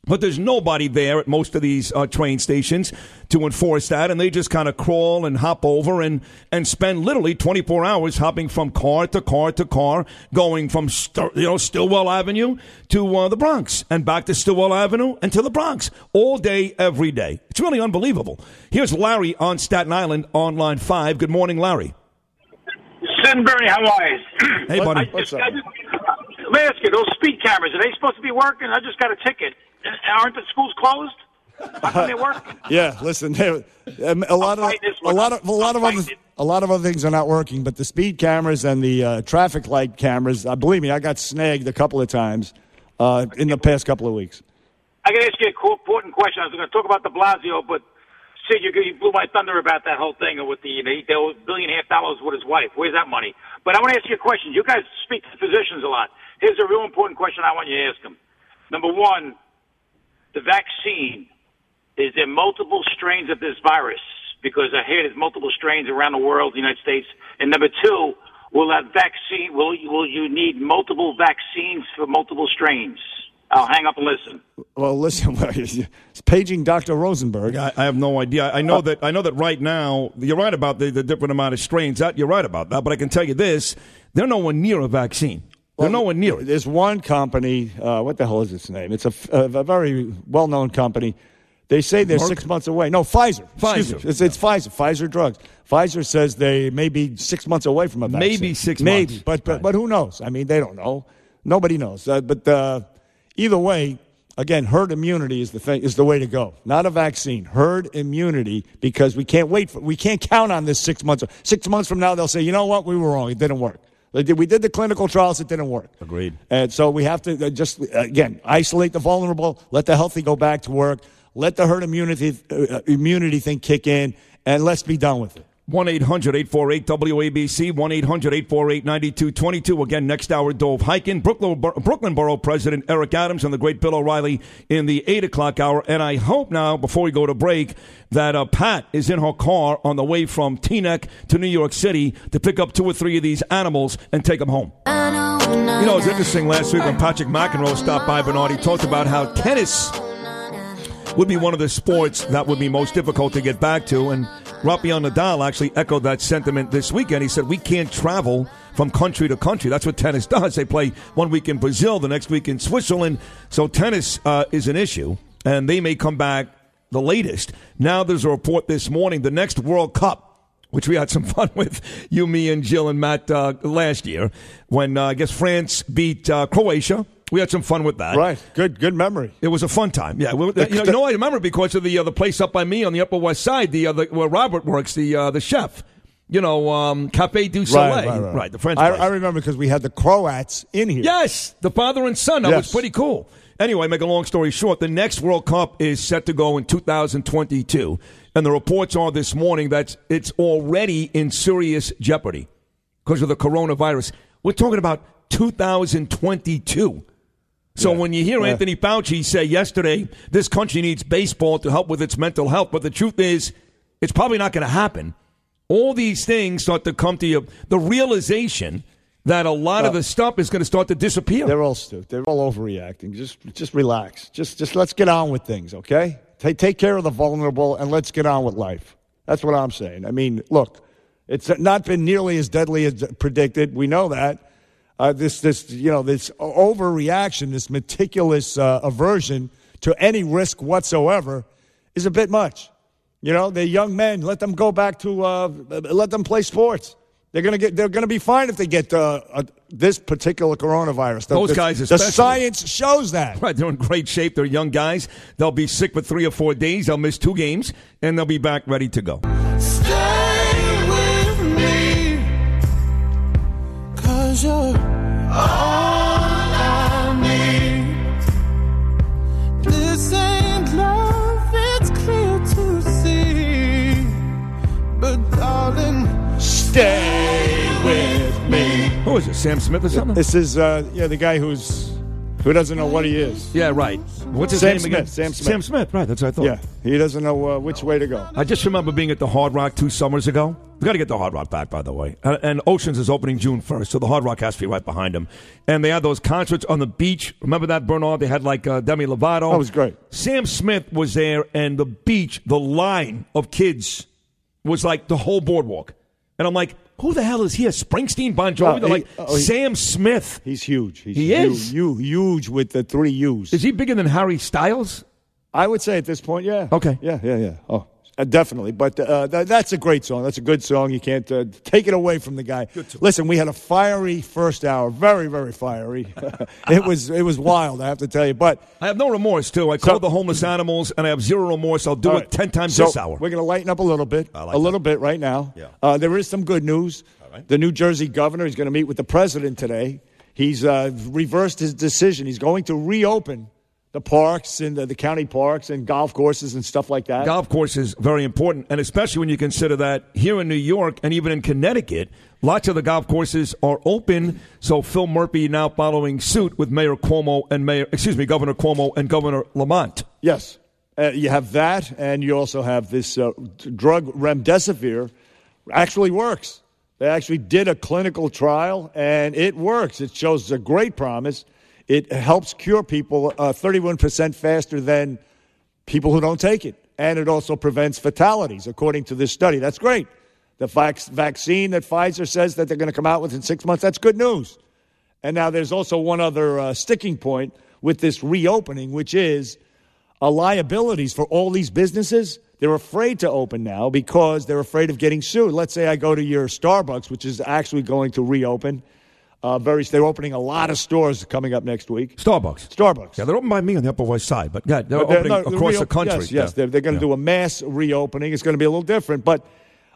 But there's nobody there at most of these uh, train stations to enforce that, and they just kind of crawl and hop over and, and spend literally 24 hours hopping from car to car to car, going from St- you know Stillwell Avenue to uh, the Bronx and back to Stillwell Avenue and to the Bronx all day, every day. It's really unbelievable. Here's Larry on Staten Island on line five. Good morning, Larry.
Bernie, how are you?
Hey, buddy.
I up? I just, let me ask you, those speed cameras, are they supposed to be working? I just got a ticket. Aren't the schools closed? How come they work? *laughs*
Yeah, listen, they- um, a lot of a lot of a lot of other a lot of other things are not working, but the speed cameras and the uh, traffic light cameras. Uh, believe me, I got snagged a couple of times uh, in the past couple of weeks.
I got to ask you a cool, important question. I was going to talk about de Blasio, but Sid, you, you blew my thunder about that whole thing with the, the, the billion and a half dollars with his wife. Where's that money? But I want to ask you a question. You guys speak to physicians a lot. Here's a real important question I want you to ask them. Number one, the vaccine. Is there multiple strains of this virus? Because I hear there's multiple strains around the world, the United States. And number two, will that vaccine, will, will you need multiple vaccines for multiple strains? I'll hang up and listen.
Well, listen, *laughs* it's paging Dr. Rosenberg.
I, I have no idea. I know uh, that I know that right now you're right about the, the different amount of strains. That you're right about that. But I can tell you this: they're nowhere near a vaccine. They're nowhere near it.
There's one company. Uh, what the hell is its name? It's a, a, a very well-known company. They say they're
Merck?
six months away. No, Pfizer.
Pfizer.
It's, it's Pfizer. Pfizer drugs. Pfizer says they may be six months away from a vaccine.
Maybe six
Maybe,
months.
but but, but who knows? I mean, they don't know. Nobody knows. Uh, but uh, either way, again, herd immunity is the thing is the way to go. Not a vaccine. Herd immunity because we can't wait for we can't count on this six months. Six months from now, they'll say, you know what, we were wrong. It didn't work. Did- We did the clinical trials. It didn't work.
Agreed.
And so we have to uh, just, again, isolate the vulnerable, let the healthy go back to work, let the herd immunity, uh, immunity thing kick in, and let's be done with it.
1 800 848 WABC, 1 800 848 9222. Again, next hour, Dov Hikind. Brooklyn, Brooklyn Borough President Eric Adams and the great Bill O'Reilly in the 8 o'clock hour. And I hope now, before we go to break, that uh, Pat is in her car on the way from Teaneck to New York City to pick up two or three of these animals and take them home. You know, it was interesting last week when Patrick McEnroe stopped by Bernard. He talked about how tennis would be one of the sports that would be most difficult to get back to. And Rafael Nadal actually echoed that sentiment this weekend. He said, We can't travel from country to country. That's what tennis does. They play one week in Brazil, the next week in Switzerland. So tennis uh, is an issue, and they may come back the latest. Now there's a report this morning the next World Cup. Which we had some *laughs* fun with, you, me, and Jill and Matt uh, last year when uh, I guess France beat uh, Croatia. We had some fun with that.
Right. Good good memory.
It was a fun time. Yeah. We- you, know, you know, I remember because of the uh, the place up by me on the Upper West Side, the, uh, the where Robert works, the uh, the chef. You know, um, Cafe du Soleil. Right. The French
I. I remember because we had the Croats in here.
Yes, the father and son. That was pretty cool. Anyway, make a long story short, the next World Cup is set to go in 2022. And the reports are this morning that it's already in serious jeopardy because of the coronavirus. We're talking about 2022. So when you hear
Yeah.
Anthony Fauci say yesterday, this country needs baseball to help with its mental health, but the truth is, it's probably not going to happen. All these things start to come to you. The realization that a lot of the stuff is going to start to disappear.
They're all stupid. They're all overreacting. Just just relax. Just just let's get on with things, okay? Take take care of the vulnerable and let's get on with life. That's what I'm saying. I mean, look, it's not been nearly as deadly as predicted. We know that. Uh, this this you know this overreaction, this meticulous uh, aversion to any risk whatsoever, is a bit much. You know, they're young men. Let them go back to uh, let them play sports. They're gonna get. They're gonna be fine if they get uh, uh, this particular coronavirus. The,
Those
the-
guys
the science shows that.
Right, they're in great shape. They're young guys. They'll be sick for three or four days. They'll miss two games, and they'll be back ready to go.
Stay with me, cause you're all I need. This ain't love, it's clear to see. But darling,
stay with me.
It? Sam Smith or something?
This is uh, yeah the guy who's Who doesn't know what he is?
Yeah, right. What's his
Sam
name
Smith.
again?
Sam Smith.
Sam Smith. Right. That's what I thought.
Yeah, he doesn't know uh, which way to go.
I just remember being at the Hard Rock two summers ago. We got to get the Hard Rock back, by the way. Uh, and Oceans is opening June first, so the Hard Rock has to be right behind him. And they had those concerts on the beach. Remember that, Bernard? They had like uh, Demi Lovato.
That was great.
Sam Smith was there, and the beach, the line of kids was like the whole boardwalk. And I'm like, who the hell is here? Springsteen, Bon Jovi?
Oh,
well,
he-
like
oh, he-
Sam Smith.
He's huge. He's
He
huge,
is?
hu- huge with the three U's.
Is he bigger than Harry Styles?
I would say at this point, yeah.
Okay.
Yeah, yeah, yeah. Oh, uh, definitely. But uh, th- that's a great song. That's a good song. You can't uh, take it away from the guy. Listen, we had a fiery first hour. Very, very fiery. *laughs* it was it was wild, I have to tell you. But
I have no remorse, too. I called the homeless animals, and I have zero remorse. I'll do
All
it 10 times
So
this hour.
We're going to lighten up a little bit,
like
a little bit right now.
Yeah.
Uh, there is some good news. The New Jersey governor is going to meet with the president today. He's uh, reversed his decision. He's going to reopen the parks and the, the county parks and golf courses and stuff like that.
golf course is very important, and especially when you consider that here in New York and even in Connecticut, lots of the golf courses are open. So Phil Murphy now following suit with Mayor Cuomo and Mayor, excuse me, Governor Cuomo and Governor Lamont.
Yes. Uh, you have that, and you also have this uh, drug remdesivir actually works. They actually did a clinical trial, and it works. It shows a great promise. It helps cure people uh, 31% faster than people who don't take it. And it also prevents fatalities, according to this study. That's great. The vac- vaccine that Pfizer says that they're going to come out with in six months, that's good news. And now there's also one other uh, sticking point with this reopening, which is uh, liabilities for all these businesses. They're afraid to open now because they're afraid of getting sued. Let's say I go to your Starbucks, which is actually going to reopen. Uh, very, they're opening a lot of stores coming up next week.
Starbucks.
Starbucks.
Yeah, they're open by me on the Upper West Side, but yeah, they're
But they're-
opening
no,
across the country.
Yes, yes.
Yeah.
They're, they're going to do a mass reopening. It's going to be a little different, but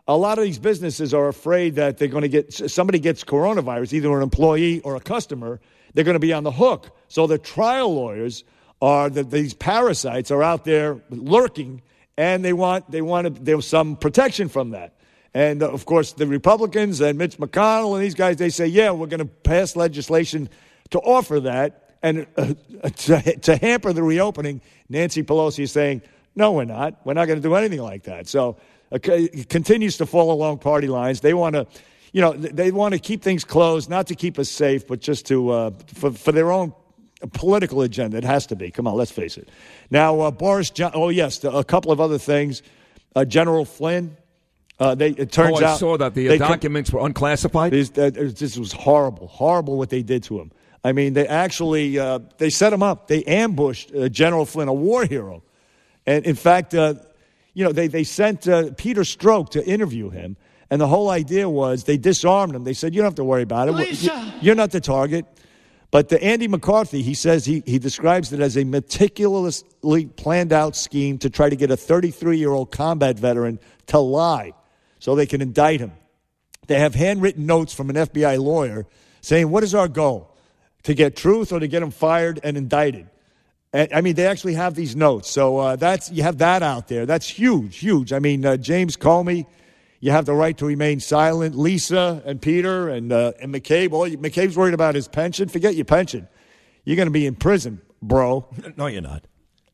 a lot of these businesses are afraid that they're going to get somebody gets coronavirus, either an employee or a customer. They're going to be on the hook. So the trial lawyers are that these parasites are out there lurking, and they want they want there's some protection from that. And uh, of course, the Republicans and Mitch McConnell and these guys, they say, yeah, we're going to pass legislation to offer that. And uh, *laughs* to, to hamper the reopening, Nancy Pelosi is saying, no, we're not. We're not going to do anything like that. So c- it continues to fall along party lines. They want to, you know, they want to keep things closed, not to keep us safe, but just to, uh, for, for their own political agenda. It has to be. Come on, let's face it. Now, uh, Boris John, oh, yes, a couple of other things. Uh, General Flynn, uh, they, it turns
oh, I
out.
saw that the uh,
they com-
documents were unclassified.
this, uh, this was horrible, horrible what they did to him. I mean, they actually uh, they set him up. They ambushed uh, General Flynn, a war hero, and in fact, uh, you know, they they sent uh, Peter Strzok to interview him, and the whole idea was they disarmed him. They said, "You don't have to worry about it.
Lisa!
You're not the target." But the Andy McCarthy, he says he, he describes it as a meticulously planned out scheme to try to get a 33 year old combat veteran to lie so they can indict him. They have handwritten notes from an FBI lawyer saying, What is our goal? To get truth or to get him fired and indicted? And, I mean, they actually have these notes. So uh, that's you have that out there. That's huge, huge. I mean, uh, James Comey, you have the right to remain silent. Lisa and Peter and uh, and McCabe. Well, McCabe's worried about his pension. Forget your pension. You're going to be in prison, bro. *laughs*
No, you're not.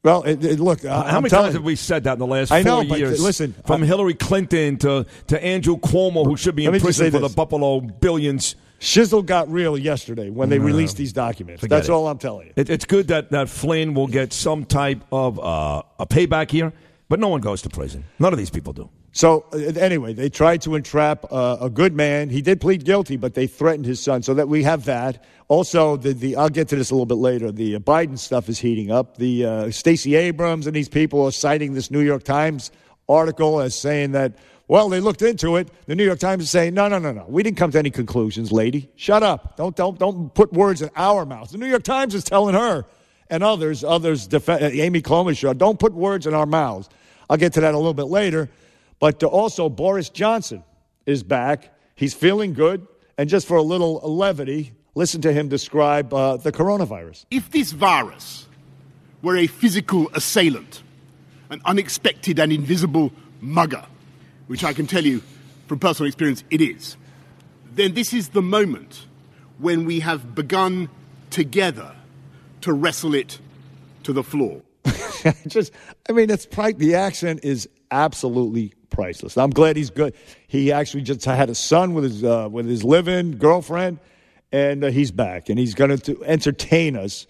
Well, it, it- look. Uh,
How
I'm
many times
you.
have we said that in the last
I
four
know, but
years?
listen,
from
I-
Hillary Clinton to, to Andrew Cuomo, who should be in prison for
this.
the Buffalo billions.
Shizzle got real yesterday when they
No.
released these documents.
Forget
That's
it.
all I'm telling you.
It, it's good that, that Flynn will get some type of uh, a payback here, but no one goes to prison. None of these people do.
So uh, anyway, they tried to entrap uh, a good man. He did plead guilty, but they threatened his son. So that we have that. Also, the, the I'll get to this a little bit later. The uh, Biden stuff is heating up. The uh, Stacey Abrams and these people are citing this New York Times article as saying that well they looked into it. The New York Times is saying no, no, no, no. We didn't come to any conclusions, lady. Shut up. Don't don't don't put words in our mouths. The New York Times is telling her and others, others, def- uh, Amy Klobuchar, don't put words in our mouths. I'll get to that a little bit later. But also, Boris Johnson is back. He's feeling good. And just for a little levity, listen to him describe uh, the coronavirus.
If this virus were a physical assailant, an unexpected and invisible mugger, which I can tell you from personal experience it is, then this is the moment when we have begun together to wrestle it to the floor. *laughs*
just, I mean, it's pri- the accent is absolutely priceless. I'm glad he's good. He actually just had a son with his uh, with his living girlfriend, and uh, he's back, and he's going to entertain us.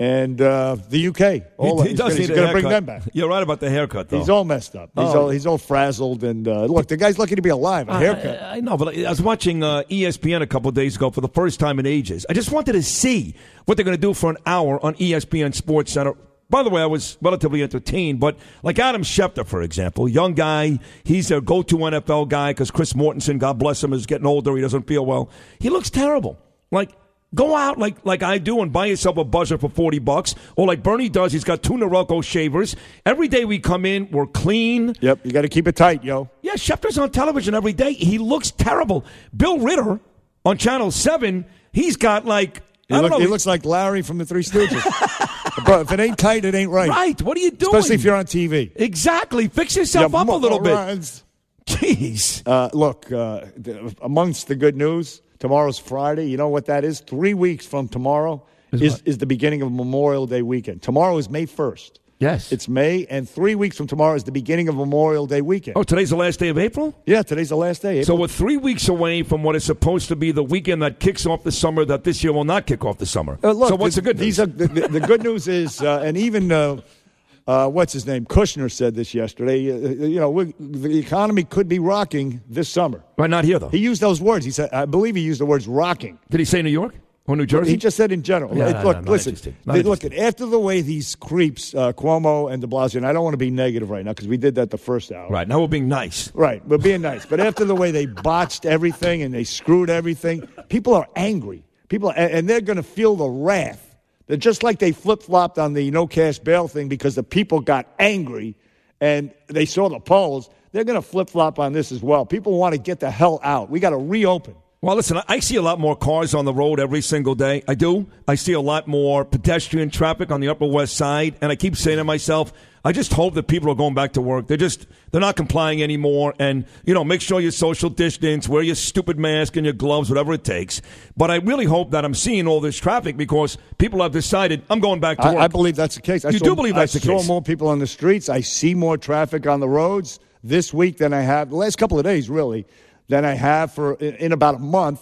And uh, the UK, all
he, he
he's
does
gonna, he's gonna bring them back.
You're right about the haircut, though.
He's all messed up. He's
Oh.
all he's all frazzled, and uh, look, the guy's lucky to be alive. A haircut.
I, I know, but I was watching uh, ESPN a couple days ago for the first time in ages. I just wanted to see what they're going to do for an hour on ESPN Sports Center. By the way, I was relatively entertained, but like Adam Schefter, for example, young guy, he's a go-to NFL guy because Chris Mortensen, God bless him, is getting older. He doesn't feel well. He looks terrible. Like go out like like I do and buy yourself a buzzer for forty bucks, or like Bernie does. He's got two Norelco shavers. Every day we come in, we're clean.
Yep, you got to keep it tight, yo.
Yeah, Schefter's on television every day. He looks terrible. Bill Ritter on Channel 7, he's got like,
He,
I don't
look-
know.
he looks like Larry from the Three Stooges. *laughs* Bro, if it ain't tight, it ain't right.
Right. What are you doing?
Especially if you're on TV.
Exactly. Fix yourself
Yeah,
up a little bit.
morons.
Jeez.
Uh, look, uh, amongst the good news, tomorrow's Friday. You know what that is? Three weeks from tomorrow is, is, the beginning of Memorial Day weekend. Tomorrow is May 1st.
Yes.
It's May, and three weeks from tomorrow is the beginning of Memorial Day weekend.
Oh, today's the last day of April?
Yeah, today's the last day.
So
April.
we're three weeks away from what is supposed to be the weekend that kicks off the summer that this year will not kick off the summer.
Uh, look,
so what's the, good news?
These are the, the, the good news is, uh, and even uh, uh, what's his name, Kushner said this yesterday. Uh, you know, the economy could be rocking this summer.
Right, not here though.
He used those words. He said, I believe he used the words rocking.
Did he say New York or New Jersey?
He just said in general. Hey,
no,
look,
no,
listen. They- look, at after the way these creeps, uh, Cuomo and De Blasio, and I don't want to be negative right now because we did that the first hour.
Right, now we're being nice.
Right, we're being nice. But after the way they botched everything and they screwed everything, people are angry. People, and, and they're going to feel the wrath. They're just like they flip flopped on the no cash bail thing because the people got angry and they saw the polls. They're going to flip flop on this as well. People want to get the hell out. We got to reopen.
Well, listen, I- I see a lot more cars on the road every single day. I do. I see a lot more pedestrian traffic on the Upper West Side, and I keep saying to myself, I just hope that people are going back to work. They're just they're not complying anymore, and you know, make sure you social distance, wear your stupid mask and your gloves, whatever it takes. But I really hope that I'm seeing all this traffic because people have decided I'm going back to work.
I believe that's the case. I
You
saw,
do believe that's
I
the
saw more people on the streets. I see more traffic on the roads this week than I have the last couple of days, really, than I have for in, about a month.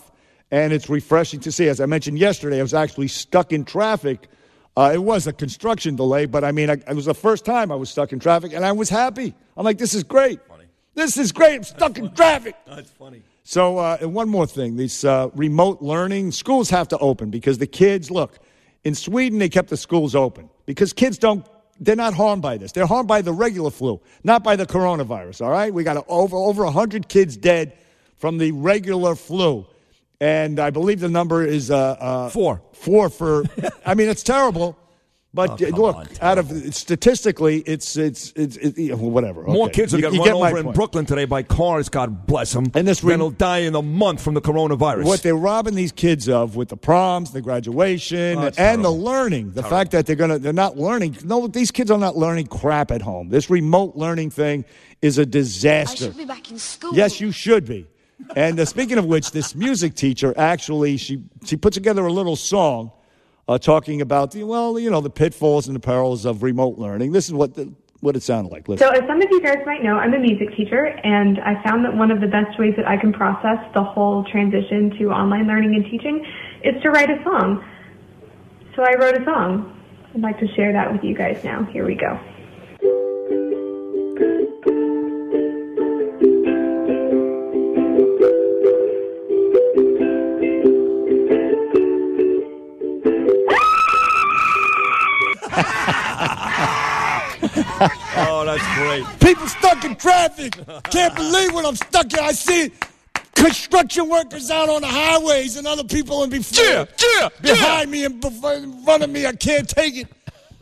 And it's refreshing to see. As I mentioned yesterday, I was actually stuck in traffic. Uh, it was a construction delay, but I mean, I, it was the first time I was stuck in traffic, and I was happy. I'm like, this is great. This is great. I'm stuck in traffic.
That's funny.
So, uh, and one more thing: these uh, remote learning schools have to open because the kids look. In Sweden, they kept the schools open because kids don't. They're not harmed by this. They're harmed by the regular flu, not by the coronavirus. All right, we got over over hundred kids dead from the regular flu, and I believe the number is uh, uh,
four.
Four for. I mean, it's terrible. But *laughs*
Oh,
look, out of statistically, it's it's it's, it, yeah, well, whatever.
More
Okay.
kids will
You-
get
you
run
get
over in
point.
Brooklyn today by cars, God bless them.
And this
then
re-
will die in a month from the coronavirus.
What they're robbing these kids of with the proms, the graduation,
Oh,
and
it's
the learning. The fact that they're gonna they're not learning. No, these kids are not learning crap at home. This remote learning thing is a disaster.
I should be back in school.
Yes, you should be. And uh, speaking of which, this music teacher actually she she put together a little song uh, talking about the well, you know, the pitfalls and the perils of remote learning. This is what the, what it sounded like. Listen.
So, as some of you guys might know, I'm a music teacher, and I found that one of the best ways that I can process the whole transition to online learning and teaching is to write a song. So, I wrote a song. I'd like to share that with you guys now. Here we go.
That's great.
People stuck in traffic. Can't believe what I'm stuck in. I see construction workers out on the highways and other people in before,
Yeah, yeah,
behind me and in front of me. I can't take it.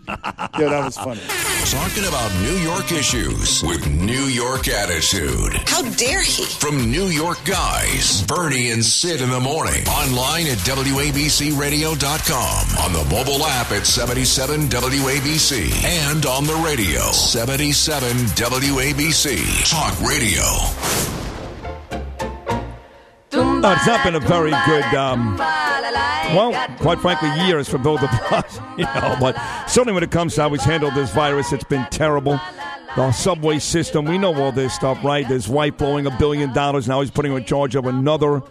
yeah, that was funny.
Talking about New York issues with New York attitude.
How dare he?
From New York guys, Bernie and Sid in the morning. Online at WABCRadio.com. On the mobile app at 77 WABC. And on the radio. 77 WABC. Talk radio.
No, it's not been a very good, um, well, quite frankly, years for Bill de Blasio. *laughs* You know, but certainly when it comes to how he's handled this virus, it's been terrible. The subway system, we know all this stuff, right? His wife blowing a billion dollars. Now he's putting her in charge of another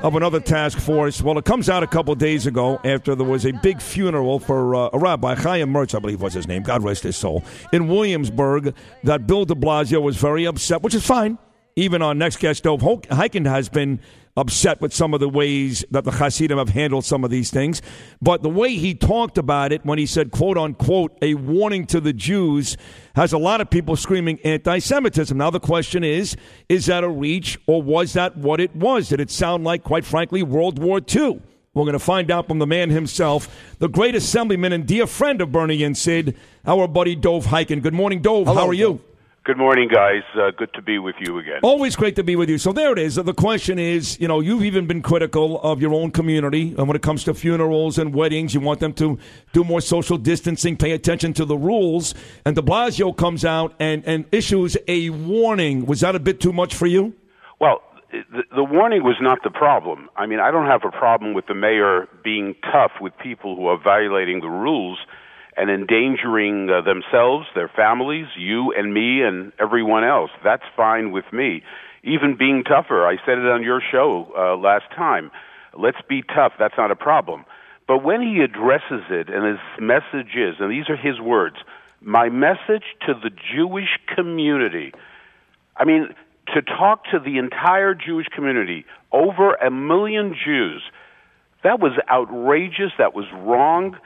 of another task force. Well, it comes out a couple days ago after there was a big funeral for uh, a rabbi, Chaim Mertz, I believe was his name, God rest his soul, in Williamsburg, that Bill de Blasio was very upset, which is fine. Even our next guest, Dov Hikind, has been upset with some of the ways that the Hasidim have handled some of these things. But the way he talked about it when he said, quote unquote, a warning to the Jews has a lot of people screaming anti Semitism. Now, the question is, is that a reach or was that what it was? Did it sound like, quite frankly, World War II? We're going to find out from the man himself, the great assemblyman and dear friend of Bernie and Sid, our buddy Dov Hikind. Good morning, Dov.
Hello,
How are you?
Good morning, guys. Uh, good to be with you again.
Always great to be with you. So there it is. The question is, you know, you've even been critical of your own community, and when it comes to funerals and weddings, you want them to do more social distancing, pay attention to the rules. And De Blasio comes out and, and issues a warning. Was that a bit too much for you?
Well, the, the warning was not the problem. I mean, I don't have a problem with the mayor being tough with people who are violating the rules and endangering uh, themselves, their families, you and me and everyone else. That's fine with me. Even being tougher, I said it on your show uh, last time. Let's be tough. That's not a problem. But when he addresses it, and his message is, and these are his words, my message to the Jewish community. I mean, to talk to the entire Jewish community, over a million Jews, that was outrageous. That was wrong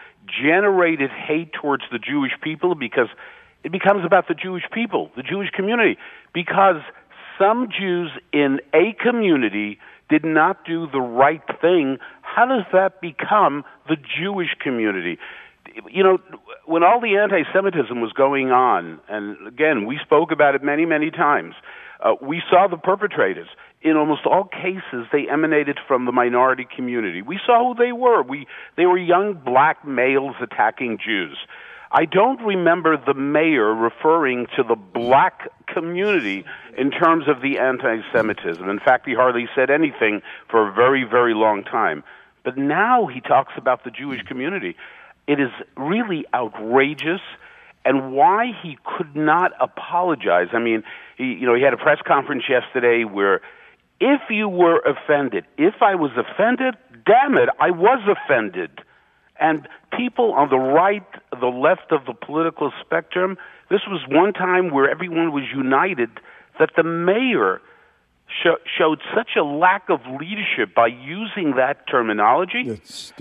generated hate towards the Jewish people because it becomes about the Jewish people, the Jewish community, because some Jews in a community did not do the right thing. How does that become the Jewish community? You know, when all the anti Semitism was going on, and again, we spoke about it many, many times, uh, we saw the perpetrators in almost all cases they emanated from the minority community. We saw who they were. We they were young black males attacking Jews. I don't remember the mayor referring to the black community in terms of the anti-Semitism. In fact, he hardly said anything for a very, very long time. But now he talks about the Jewish community. It is really outrageous and why he could not apologize. I mean, he, you know, he had a press conference yesterday where if you were offended, if I was offended, damn it, I was offended. And people on the right, the left of the political spectrum, this was one time where everyone was united that the mayor sh- showed such a lack of leadership by using that terminology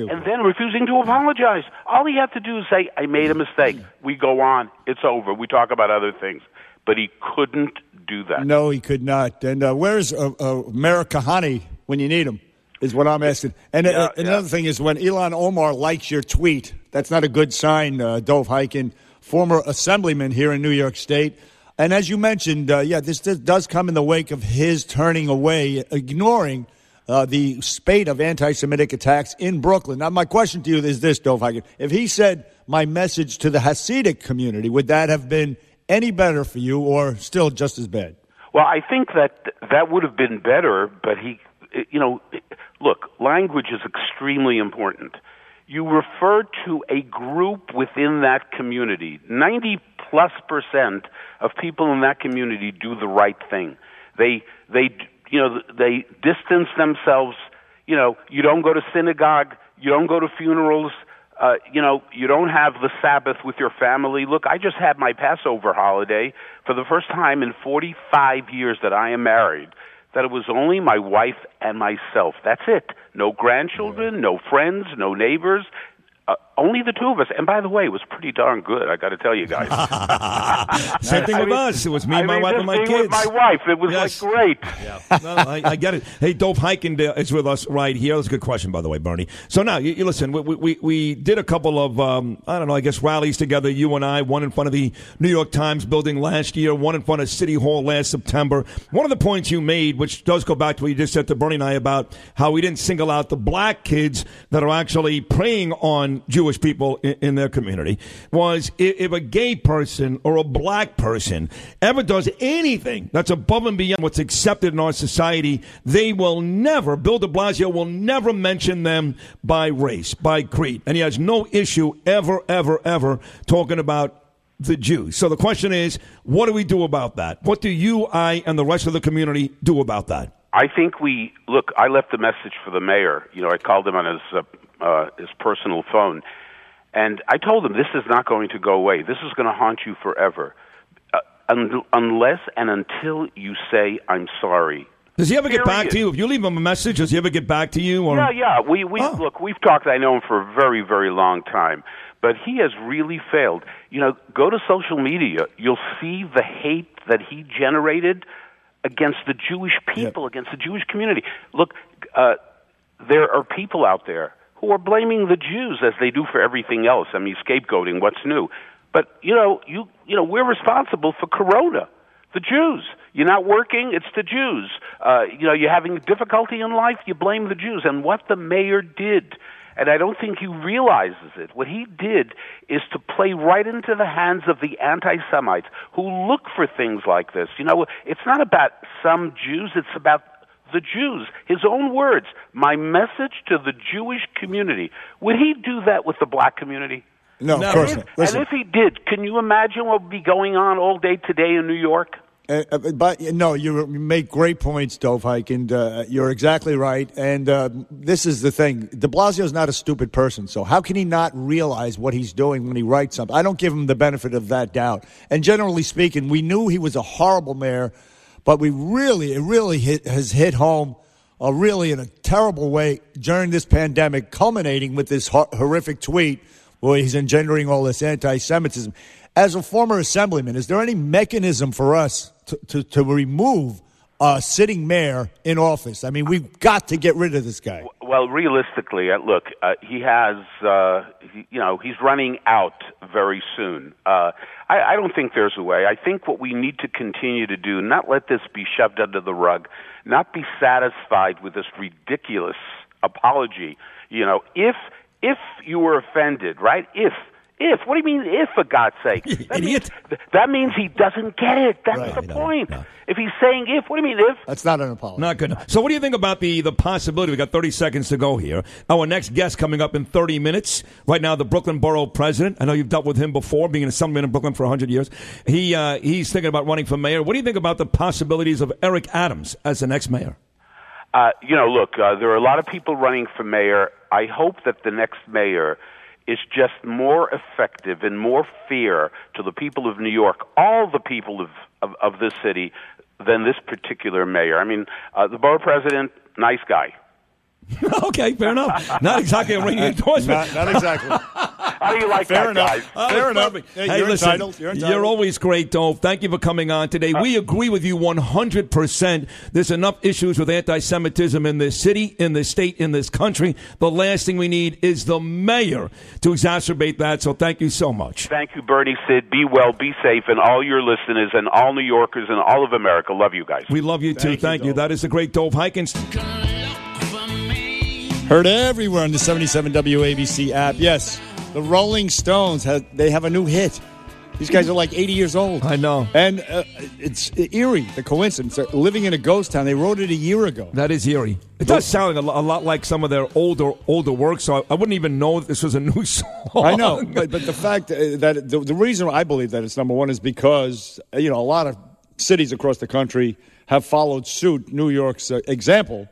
and then refusing to apologize. All he had to do is say, I made a mistake. We go on. It's over. We talk about other things. But he couldn't do that.
No, he could not. And uh, where's uh, uh, when you need him? Is what I'm asking. And uh,
Yeah,
another thing is when Ilhan Omar likes your tweet, that's not a good sign. Uh, Dov Hikind, former assemblyman here in New York State. And as you mentioned, uh, yeah, this does, does come in the wake of his turning away, ignoring uh, the spate of anti-Semitic attacks in Brooklyn. Now, my question to you is this, Dov Hikind: If he said my message to the Hasidic community, would that have been any better for you, or still just as bad?
Well, I think that that would have been better, but he, you know, look, language is extremely important. You refer to a group within that community. 90 plus percent of people in that community do the right thing. They, they, you know, they distance themselves. You know, you don't go to synagogue, you don't go to funerals, uh, you know, you don't have the Sabbath with your family. Look, I just had my Passover holiday for the first time in 45 years that I am married. That it was only my wife and myself. That's it. No grandchildren, no friends, no neighbors. Uh, only the two of us. And by the way, it was pretty darn good. I got to tell you guys. *laughs*
Same thing
I
with
mean-
us. It was me,
I
my
mean,
wife, and my kids.
With my wife, it was
Yes.
like great.
no, I, I get it. Hey, Dov Hikind uh, is with us right here. That's a good question, by the way, Bernie. So now, you, you listen, we, we, we did a couple of, um, I don't know, I guess rallies together, you and I, one in front of the New York Times building last year, one in front of City Hall last September. One of the points you made, which does go back to what you just said to Bernie and I about how we didn't single out the black kids that are actually preying on on Jewish people in, in their community was if, if a gay person or a black person ever does anything that's above and beyond what's accepted in our society, they will never, Bill de Blasio will never mention them by race, by creed. And he has no issue ever, ever, ever talking about the Jews. So the question is, what do we do about that? What do you, I, and the rest of the community do about that?
I think we look. I left a message for the mayor. You know, I called him on his uh, uh, his personal phone, and I told him this is not going to go away. This is going to haunt you forever, uh, un- unless and until you say I'm sorry.
Does he ever get back to you? If you leave him a message, does he ever get back to you? Or?
Yeah, yeah. We we look. We've talked. I know him for a very very long time, but he has really failed. You know, go to social media. You'll see the hate that he generated against the Jewish people, against the Jewish community. Look, uh, there are people out there who are blaming the Jews as they do for everything else. I mean, scapegoating what's new. But you know, you you know, we're responsible for Corona. The Jews. You're not working, it's the Jews. Uh, you know, you're having difficulty in life, you blame the Jews. And what the mayor did, and I don't think he realizes it, what he did is to play right into the hands of the anti Semites who look for things like this. You know, it's not about some Jews, it's about the Jews. His own words. My message to the Jewish community. Would he do that with the black community?
No, of course not. Listen.
And if he did, can you imagine what would be going on all day today in New York?
Uh, uh, but no, you make great points, Dov Hike, and uh, you're exactly right. And uh, this is the thing: De Blasio is not a stupid person, so how can he not realize what he's doing when he writes something? I don't give him the benefit of that doubt. And generally speaking, we knew he was a horrible mayor, but we really, it really hit, has hit home. Uh, really, in a terrible way during this pandemic, culminating with this hor- horrific tweet where he's engendering all this anti-Semitism. As a former assemblyman, is there any mechanism for us to, to, to remove a sitting mayor in office? I mean, we've got to get rid of this guy.
Well, realistically, uh, look, uh, he has, uh, he, you know, he's running out very soon. Uh, I, I don't think there's a way. I think what we need to continue to do, not let this be shoved under the rug, not be satisfied with this ridiculous apology. You know, if if you were offended, right? If if what do you mean if for God's sake? *laughs* That means, that means he doesn't get it. That's the point. If he's saying if, what do you mean if?
That's not an apology.
Not good enough. So, what do you think about the the possibility? We got 30 seconds to go here. Our next guest coming up in 30 minutes. Right now, the Brooklyn Borough President. I know you've dealt with him before, being an assemblyman in Brooklyn for 100 years. He uh, he's thinking about running for mayor. What do you think about the possibilities of Eric Adams as the next mayor?
Uh, you know, look, uh, there are a lot of people running for mayor. I hope that the next mayor is just more effective and more fair to the people of New York, all the people of, of, of this city, than this particular mayor. I mean, uh, the borough president, nice guy. *laughs*
okay, fair enough. Not exactly a ringing *laughs* endorsement.
Not, not exactly. *laughs*
How do you like
Fair
that,
enough.
guys?
Fair oh, enough.
perfect.
Hey,
Hey,
you're
listen,
entitled. You're entitled.
always great, Dov. Thank you for coming on today. Uh, we agree with you 100%. There's enough issues with anti Semitism in this city, in this state, in this country. The last thing we need is the mayor to exacerbate that. So thank you so much.
Thank you, Bernie, Sid. Be well, be safe, and all your listeners and all New Yorkers and all of America. Love you guys.
We love you too. Thank, you. That is the great Dov Hikind.
Heard everywhere on the 77 WABC app. Yes, the Rolling Stones have they have a new hit. These guys are like 80 years old.
I know.
And uh, it's eerie, the coincidence. They're living in a ghost town. They wrote it a year ago.
That is eerie. It does sound a lot like some of their older older work, so I wouldn't even know this was a new *laughs* song.
I know, but, but the fact uh, that the, the reason I believe that it's number one is because uh, you know a lot of cities across the country have followed suit New York's uh, example,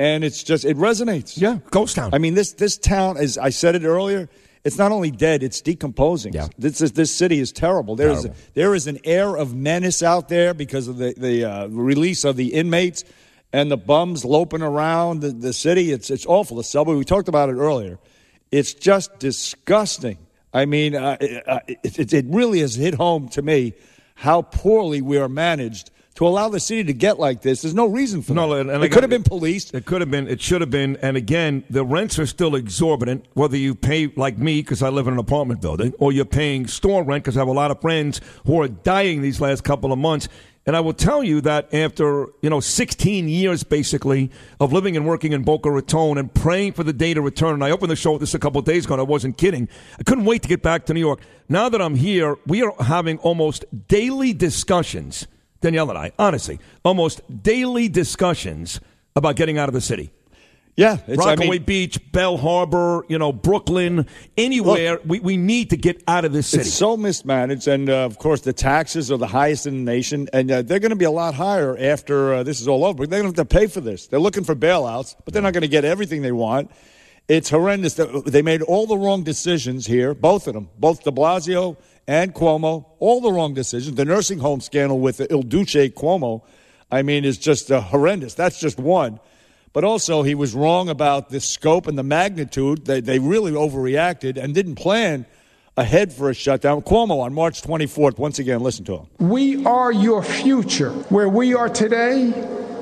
and it's just it resonates.
Yeah, ghost town.
I mean this this town is I said it earlier. It's not only dead; it's decomposing. Yeah. This is, this city is terrible. There is
Terrible.
there is an air of menace out there because of the the uh, release of the inmates and the bums loping around the, the city. It's it's awful. The subway. We talked about it earlier. It's just disgusting. I mean, uh, it, uh, it, it really has hit home to me how poorly we are managed to allow the city to get like this. There's no reason for
No,
that.
and, and
it could have been policed.
It could have been. It should have been. And again, the rents are still exorbitant. Whether you pay like me because I live in an apartment building, or you're paying store rent because I have a lot of friends who are dying these last couple of months. And I will tell you that after you know 16 years basically of living and working in Boca Raton and praying for the day to return. And I opened the show with this a couple of days ago. and I wasn't kidding. I couldn't wait to get back to New York. Now that I'm here, we are having almost daily discussions. Danielle and I, honestly, almost daily discussions about getting out of the city.
Yeah, it's- I
Rockaway
mean-
Beach, Belle Harbor, you know, Brooklyn, anywhere. we, we need to get out of this city.
It's so mismanaged, and uh, of course, the taxes are the highest in the nation, and uh, they're going to be a lot higher after uh, this is all over. They're going to have to pay for this. They're looking for bailouts, but they're not going to get everything they want. It's horrendous. That they made all the wrong decisions here, both of them, both De Blasio and Cuomo, all the wrong decisions. The nursing home scandal with Il Duce Cuomo, I mean, is just uh, horrendous. That's just one. But also, he was wrong about the scope and the magnitude. They, they really overreacted and didn't plan ahead for a shutdown. Cuomo on March 24th, once again, listen to him.
We are your future. Where we are today,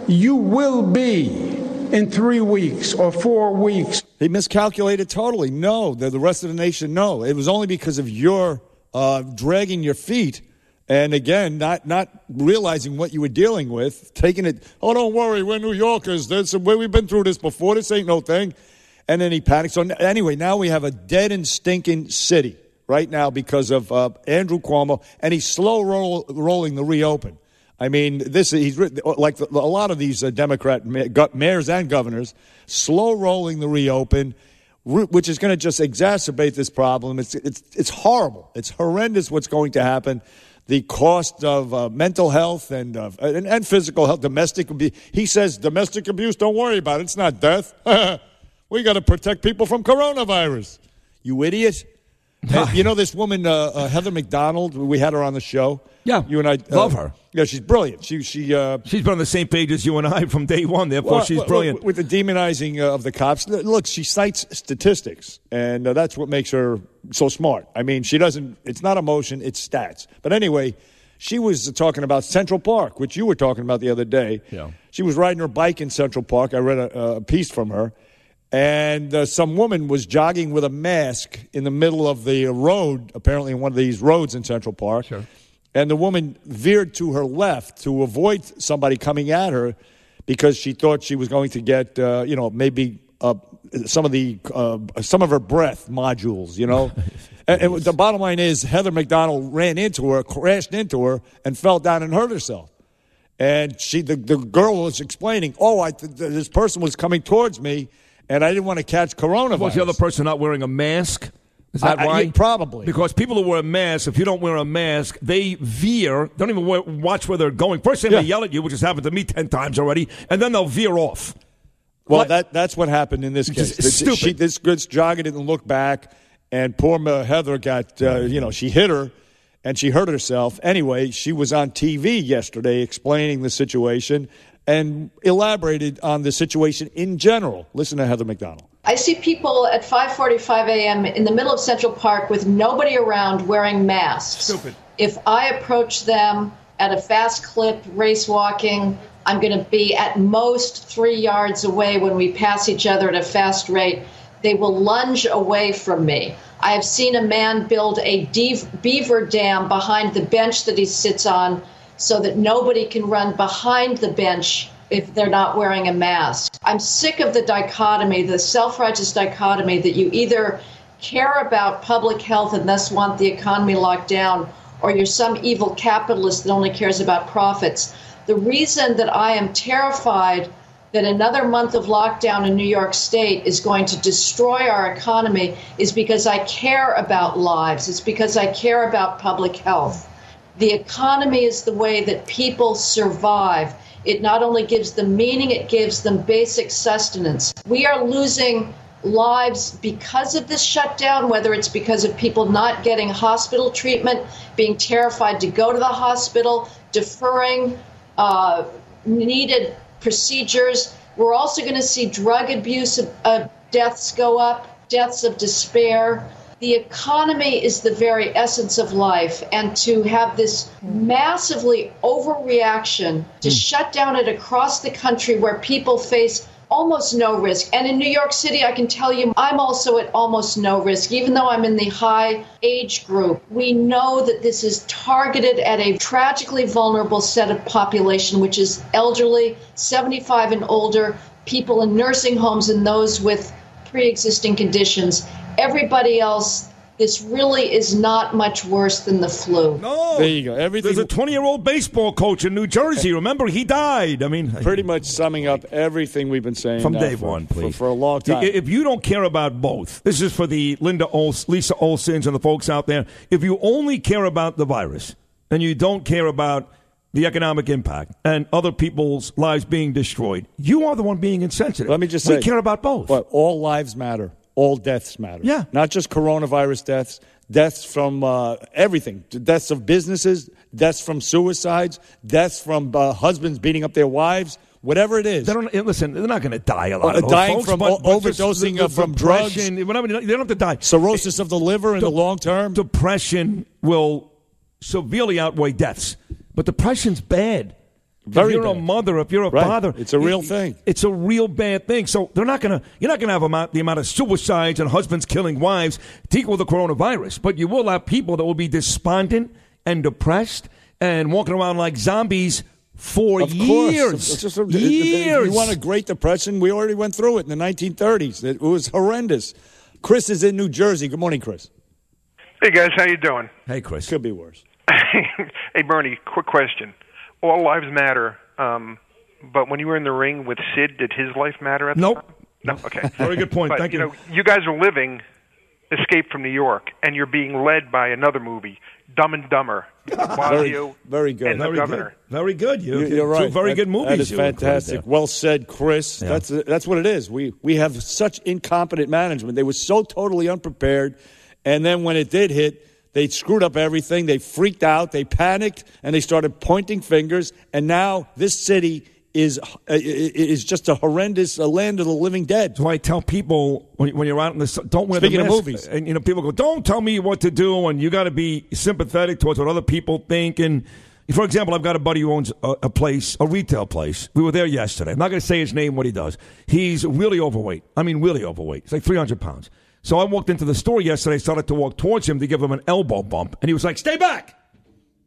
you will be in three weeks or four weeks.
He miscalculated totally. No, the, the rest of the nation, no. It was only because of your uh, dragging your feet and again, not not realizing what you were dealing with, taking it. Oh, don't worry, we're New Yorkers. Way we've been through this before. This ain't no thing. And then he panicked. So anyway, now we have a dead and stinking city right now because of uh, Andrew Cuomo, and he's slow roll, rolling the reopen. I mean, this he's like a lot of these uh, Democrat mayors and governors, slow rolling the reopen, which is going to just exacerbate this problem. It's it's it's horrible. It's horrendous what's going to happen. The cost of uh, mental health and, uh, and and physical health, domestic abuse. He says domestic abuse. Don't worry about it. It's not death. *laughs* we got to protect people from coronavirus. You idiot. And you know this woman, uh, uh, Heather Mac Donald. We had her on the show.
Yeah,
you and I uh,
love her.
Yeah, she's brilliant. She she uh,
She's been on the same page as you and I from day one. Therefore,
well,
she's brilliant.
with the demonizing uh, of the cops. Look, she cites statistics, and uh, that's what makes her so smart. I mean, she doesn't. It's not emotion; it's stats. But anyway, she was talking about Central Park, which you were talking about the other day.
Yeah.
She was riding her bike in Central Park. I read a, a piece from her, and uh, some woman was jogging with a mask in the middle of the road, apparently in one of these roads in Central Park. Sure. And the woman veered to her left to avoid somebody coming at her because she thought she was going to get, uh, you know, maybe uh, some of the uh, some of her breath modules, you know. *laughs* and, and the bottom line is Heather Mac Donald ran into her, crashed into her, and fell down and hurt herself. And she, the, the girl was explaining, "Oh, I th- th- this person was coming towards me, and I didn't want to catch coronavirus."
Was the other person not wearing a mask? Is that
I- I-
why?
yeah, probably.
Because people who wear a mask, if you don't wear a mask, they veer. Don't even wear, watch where they're going. First thing they yell at you, which has happened to me ten times already, and then they'll veer off.
Well, that that's what happened in this case.
It's stupid.
She, this good jogger didn't look back, and poor Heather got, uh, you know, she hit her, and she hurt herself. Anyway, she was on TV yesterday explaining the situation and elaborated on the situation in general. Listen to Heather Mac Donald.
I see people at 5:45 a.m. in the middle of Central Park with nobody around wearing masks.
Stupid.
If I approach them at a fast clip, race walking, I'm going to be at most three yards away when we pass each other at a fast rate. They will lunge away from me. I have seen a man build a dev- beaver dam behind the bench that he sits on so that nobody can run behind the bench if they're not wearing a mask. I'm sick of the dichotomy, the self righteous dichotomy that you either care about public health and thus want the economy locked down, or you're some evil capitalist that only cares about profits. The reason that I am terrified that another month of lockdown in New York State is going to destroy our economy is because I care about lives. It's because I care about public health. The economy is the way that people survive. It not only gives them meaning, it gives them basic sustenance. We are losing lives because of this shutdown, whether it's because of people not getting hospital treatment, being terrified to go to the hospital, deferring uh, needed procedures. We're also going to see drug abuse uh, deaths go up, deaths of despair. The economy is the very essence of life, and to have this massively overreaction to hmm. shut down it across the country where people face almost no risk. And in New York City, I can tell you, I'm also at almost no risk, even though I'm in the high age group. We know that this is targeted at a tragically vulnerable set of population, which is elderly, 75 and older, people in nursing homes, and those with pre existing conditions. Everybody else, this really is not much worse than the flu.
No.
There you go. Everything.
There's a 20 year old baseball coach in New Jersey. Remember, he died. I mean,
Pretty much summing up everything we've been saying
from day
for-
one,
for,
please.
for a long time.
If you don't care about both, this is for the Linda Ols, Lisa Olsons, and the folks out there. If you only care about the virus and you don't care about the economic impact and other people's lives being destroyed, you are the one being insensitive.
Let me just
we
say,
care about both.
But all lives matter. All deaths matter.
Yeah.
Not just coronavirus deaths, deaths from uh, everything deaths of businesses, deaths from suicides, deaths from uh, husbands beating up their wives, whatever it is.
They don't listen. They're not going to die a lot.
Uh,
of
dying
folks,
from
but- but
overdosing
the- the
from drugs.
whatever, They don't have to die.
Cirrhosis of the liver in the long term.
Depression will severely outweigh deaths, but depression's bad.
Very
if you're a mother, if you're a
Right.
father,
It's a real
it-
thing.
It's a real bad thing. So they're not gonna. You're not gonna have amount, the amount of suicides and husbands killing wives to equal the coronavirus, but you will have people that will be despondent and depressed and walking around like zombies for
Of course.
years.
It's just a- it- it-
years.
You want a Great Depression? We already went through it in the 1930s. It was horrendous. Chris is in New Jersey. Good morning, Chris.
Hey guys, how you doing?
Hey, Chris.
Could be worse. *laughs*
hey Bernie, quick question. All lives matter, um, but when you were in the ring with Sid, did his life matter at the
Nope.
time? No. Okay.
Very good point.
But,
Thank you.
You, know, you guys are living Escape from New York, and you're being led by another movie, Dumb and Dumber.
Very, very good.
and the
Very
governor.
good. Very good. You,
You- You're
two
right.
very
That-
good movies.
That is fantastic. Well said, Chris.
Yeah.
That's that's what it is. We we have such incompetent management. They were so totally unprepared, and then when it did hit, they screwed up everything. They freaked out. They panicked, and they started pointing fingers. And now this city is uh, is just a horrendous uh, land of the living dead.
So I tell people when, when you're out in the don't wear
Speaking
the
of movies.
and you know people go, don't tell me what to do, and you got to be sympathetic towards what other people think. And for example, I've got a buddy who owns a, a place, a retail place. We were there yesterday. I'm not going to say his name, what he does. He's really overweight. I mean, really overweight. He's like 300 pounds. So I walked into the store yesterday, started to walk towards him to give him an elbow bump, and he was like, "Stay back."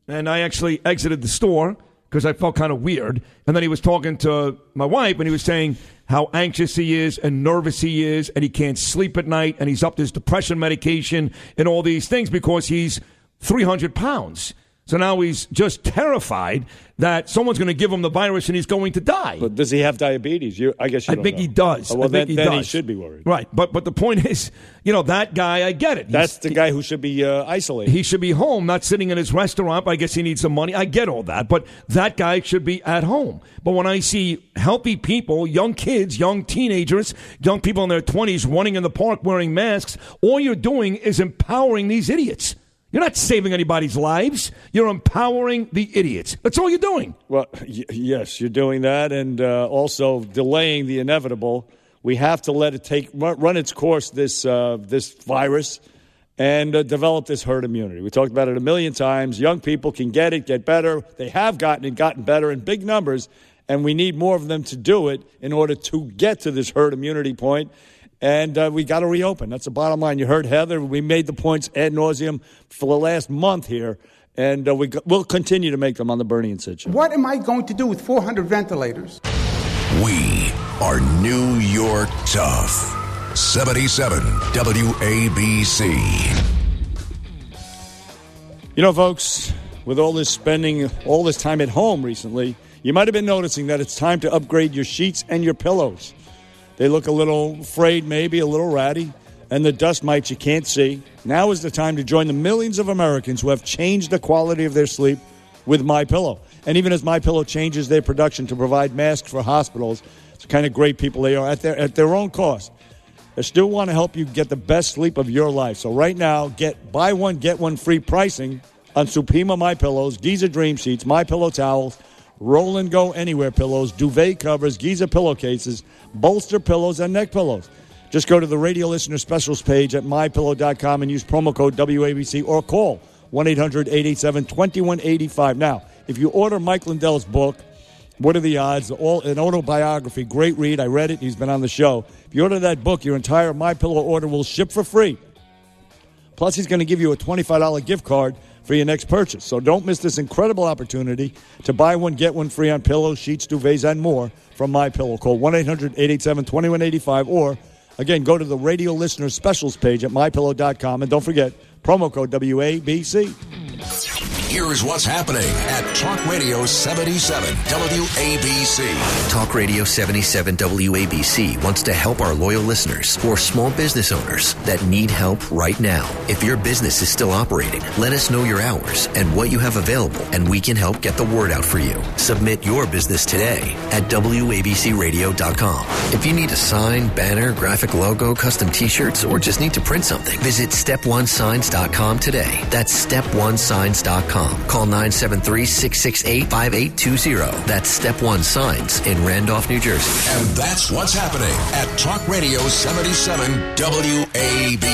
And I actually exited the store because I felt kind of weird. And then he was talking to my wife, and he was saying how anxious he is and nervous he is, and he can't sleep at night, and he's up his depression medication and all these things because he's 300 pounds. So now he's just terrified that someone's going to give him the virus and he's going to die.
But does he have diabetes? You, I guess you
I think
know.
he does.
Oh, well,
I think
then,
he
then he should be worried.
Right, but but the point is, you know, that guy, I get it. He's-
That's the guy who should be uh, isolated.
he should be home, not sitting in his restaurant. I guess he needs some money. I get all that, but that guy should be at home. But when I see healthy people, young kids, young teenagers, young people in their 20s running in the park wearing masks, all you're doing is empowering these idiots. You're not saving anybody's lives. You're empowering the idiots. That's all you're doing.
Well, y- yes, you're doing that, and uh, also delaying the inevitable. We have to let it take run, its course. This uh, this virus, and uh, develop this herd immunity. We talked about it a million times. Young people can get it, get better. They have gotten it, gotten better in big numbers, and we need more of them to do it in order to get to this herd immunity point. And uh, we got to reopen. That's the bottom line. You heard Heather. We made the points ad nauseum for the last month here, and uh, we, go- we'll continue to make them on the Bernie and Sid show.
What am I going to do with 400 ventilators?
We are New York Tough. 77 WABC.
You know, folks, with all this spending, all this time at home recently, you might have been noticing that it's time to upgrade your sheets and your pillows. They look a little frayed, maybe a little ratty, and the dust mites you can't see. Now is the time to join the millions of Americans who have changed the quality of their sleep with My Pillow. And even as My Pillow changes their production to provide masks for hospitals, it's kind of great people they are at their at their own cost. They still want to help you get the best sleep of your life. So right now, get buy one get one free pricing on Supima My Pillows, Giza Dream Sheets, My Pillow towels, Roll and Go Anywhere pillows, duvet covers, Giza pillowcases, bolster pillows, and neck pillows. Just go to the radio listener specials page at mypillow.com and use promo code WABC or call 1 800 887 2185. Now, if you order Mike Lindell's book, What Are the Odds? All An autobiography, great read. I read it. He's been on the show. If you order that book, your entire My Pillow order will ship for free. Plus, he's going to give you a $25 gift card for your next purchase. So don't miss this incredible opportunity to buy one, get one free on pillows, sheets, duvets, and more from My Pillow. Call 1 800 887 2185 or, again, go to the radio listener specials page at mypillow.com. And don't forget, promo code WABC.
Here's what's happening at Talk Radio 77 WABC.
Talk Radio 77 WABC wants to help our loyal listeners or small business owners that need help right now. If your business is still operating, let us know your hours and what you have available, and we can help get the word out for you. Submit your business today at WABCRadio.com. If you need a sign, banner, graphic logo, custom t shirts, or just need to print something, visit StepOneSigns.com today. That's StepOneSigns.com. Call 973 668 5820. That's Step One Signs in Randolph, New Jersey.
And that's what's happening at Talk Radio 77 WABC.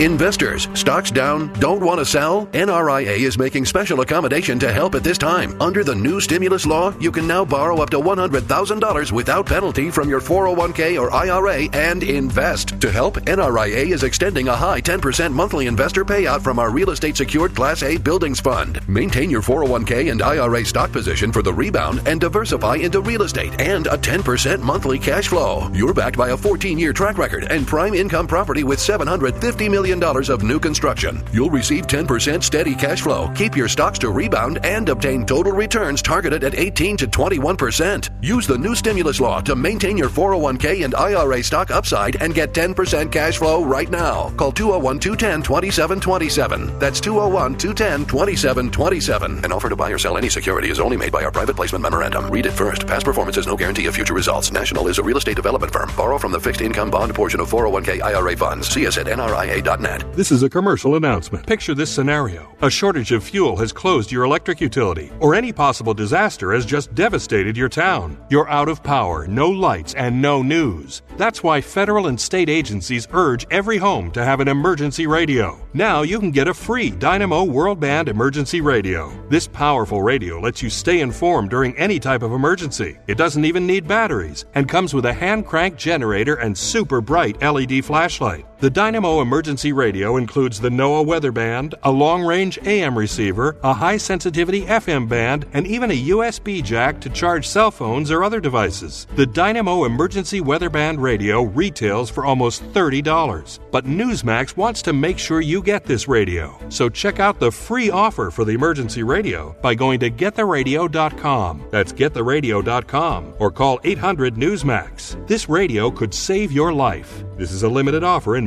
Investors, stocks down, don't want to sell? NRIA is making special accommodation to help at this time. Under the new stimulus law, you can now borrow up to $100,000 without penalty from your 401k or IRA and invest. To help, NRIA is extending a high 10% monthly investor payout from our real estate secured Class A buildings fund. Maintain your 401k and IRA stock position for the rebound and diversify into real estate and a 10% monthly cash flow. You're backed by a 14 year track record and prime income property with $750 million of new construction. You'll receive 10% steady cash flow, keep your stocks to rebound, and obtain total returns targeted at 18 to 21%. Use the new stimulus law to maintain your 401k and IRA stock upside and get 10% cash flow right now. Call 201 210 2727. That's 201 210 2727. An offer to buy or sell any security is only made by our private placement memorandum. Read it first. Past performance is no guarantee of future results. National is a real estate development firm. Borrow from the fixed income bond portion of 401k IRA funds. See us at
This is a commercial announcement. Picture this scenario. A shortage of fuel has closed your electric utility, or any possible disaster has just devastated your town. You're out of power, no lights, and no news. That's why federal and state agencies urge every home to have an emergency radio. Now you can get a free Dynamo World Band emergency radio. This powerful radio lets you stay informed during any type of emergency. It doesn't even need batteries and comes with a hand crank generator and super bright LED flashlight. The Dynamo emergency radio includes the NOAA weather band, a long range AM receiver, a high sensitivity FM band, and even a USB jack to charge cell phones or other devices. The Dynamo emergency weather band radio retails for almost $30. But Newsmax wants to make sure you get this radio. So check out the free offer for the emergency radio by going to gettheradio.com. That's gettheradio.com or call 800 Newsmax. This radio could save your life. This is a limited offer and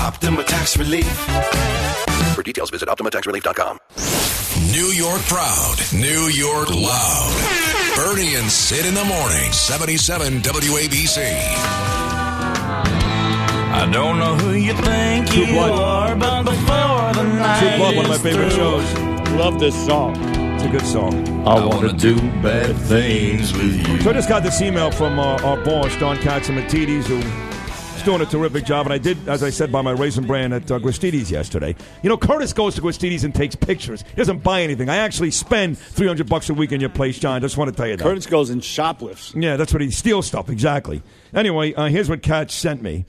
Optima Tax Relief.
For details, visit OptimaTaxRelief.com.
New York proud, New York loud. Bernie and Sid in the morning, 77 WABC.
I don't know who you think
True
you
Blood.
are, but before the night
True Blood, one of my favorite
through,
shows. Love this song.
It's a good song.
I want to do bad things with you.
So I just got this email from uh, our boss, Don Catsimatidis, who is doing a terrific job. And I did, as I said, by my Raisin Bran at uh, Gristedes yesterday. You know, Curtis goes to Gristedes and takes pictures. He doesn't buy anything. I actually spend 300 bucks a week in your place, John. Just want to tell you that.
Curtis goes and shoplifts.
Yeah, that's what he steals stuff, exactly. Anyway, uh, here's what Katz sent me.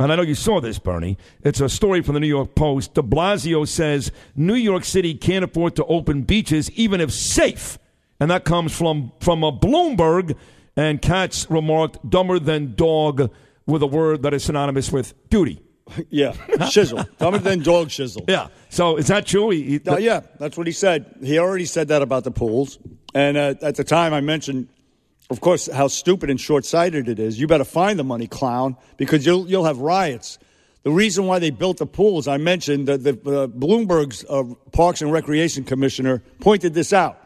And I know you saw this, Bernie. It's a story from the New York Post. De Blasio says New York City can't afford to open beaches even if safe. And that comes from, from a Bloomberg. And Katz remarked, dumber than dog, with a word that is synonymous with duty. *laughs*
Yeah, *laughs* shizzle. Dumber than dog shizzle.
Yeah. So is that true? He, he,
yeah, that's what he said. He already said that about the pools. And uh, at the time, I mentioned, of course, how stupid and short sighted it is. You better find the money, clown, because you'll, you'll have riots The reason why they built the pools, I mentioned, that the, uh, Bloomberg's uh, Parks and Recreation Commissioner pointed this out.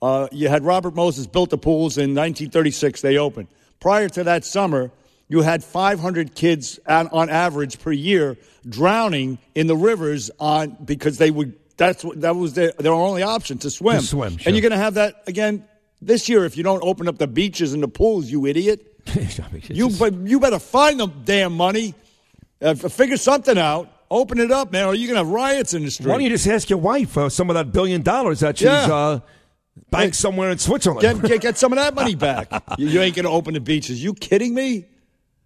Uh, you had Robert Moses built the pools in 1936. They opened. Prior to that summer, you had 500 kids on, on average per year drowning in the rivers on because they would. That's what that was their their only option to swim.
To swim, sure.
And you're going to have that again this year if you don't open up the beaches and the pools. You idiot. *laughs* you but you better find the damn money. Uh, figure something out. Open it up, man, or you're going to have riots in the street.
Why don't you just ask your wife for some of that billion dollars that she's
Yeah.
uh, banked somewhere in Switzerland?
Get, get, get some of that money *laughs* back. you, you ain't going to open the beaches. You kidding me?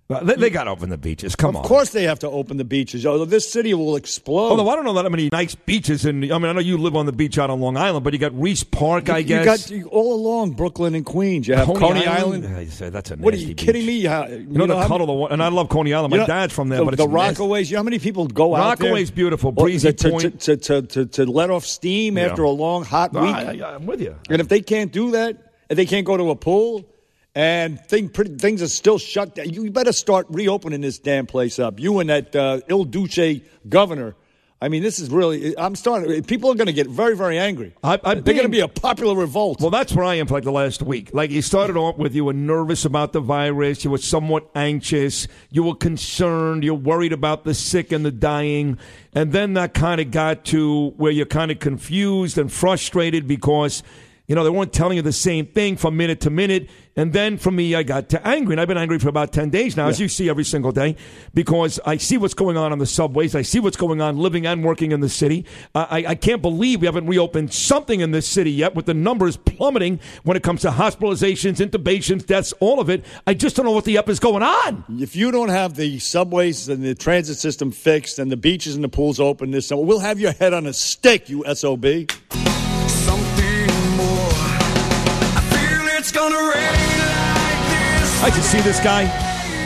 They, got to open the beaches. Come
of
on.
Of course they have to open the beaches. This city will explode.
Although I don't know that many nice beaches, and I mean I know you live on the beach out on Long Island, but you got Riis Park, I guess.
you got you, all along Brooklyn and Queens. You have Coney, Island.
Yeah, you say that's a
What are you
beach.
kidding me? You,
You know, the
how-
cuddle, the one, and I love Coney Island. My
you know,
dad's from there,
the,
but it's
the
nasty.
Rockaways. You know how many people go out there?
Rockaway's beautiful, breezy
to,
point.
to, to, to, to let off steam
Yeah.
after a long hot week.
I- I- I'm with you.
And if they can't do that, if they can't go to a pool, and thing, pretty, things are still shut down, you better start reopening this damn place up. You and that uh, Il Duce governor. I mean, this is really. I'm starting. People are going to get very, very angry.
I, I
They're going to be a popular revolt.
Well, that's where I am for like the last week. Like you started off with you were nervous about the virus, you were somewhat anxious, you were concerned, you're worried about the sick and the dying, and then that kind of got to where you're kind of confused and frustrated because you know they weren't telling you the same thing from minute to minute. And then for me, I got to angry, and I've been angry for about ten days now, as you see every single day, because I see what's going on on the subways, I see what's going on living and working in the city. I, I, I can't believe we haven't reopened something in this city yet, with the numbers plummeting when it comes to hospitalizations, intubations, deaths, all of it. I just don't know what the up is going on.
If you don't have the subways and the transit system fixed and the beaches and the pools open this summer, we'll have your head on a stick, you SOB.
I just see this guy.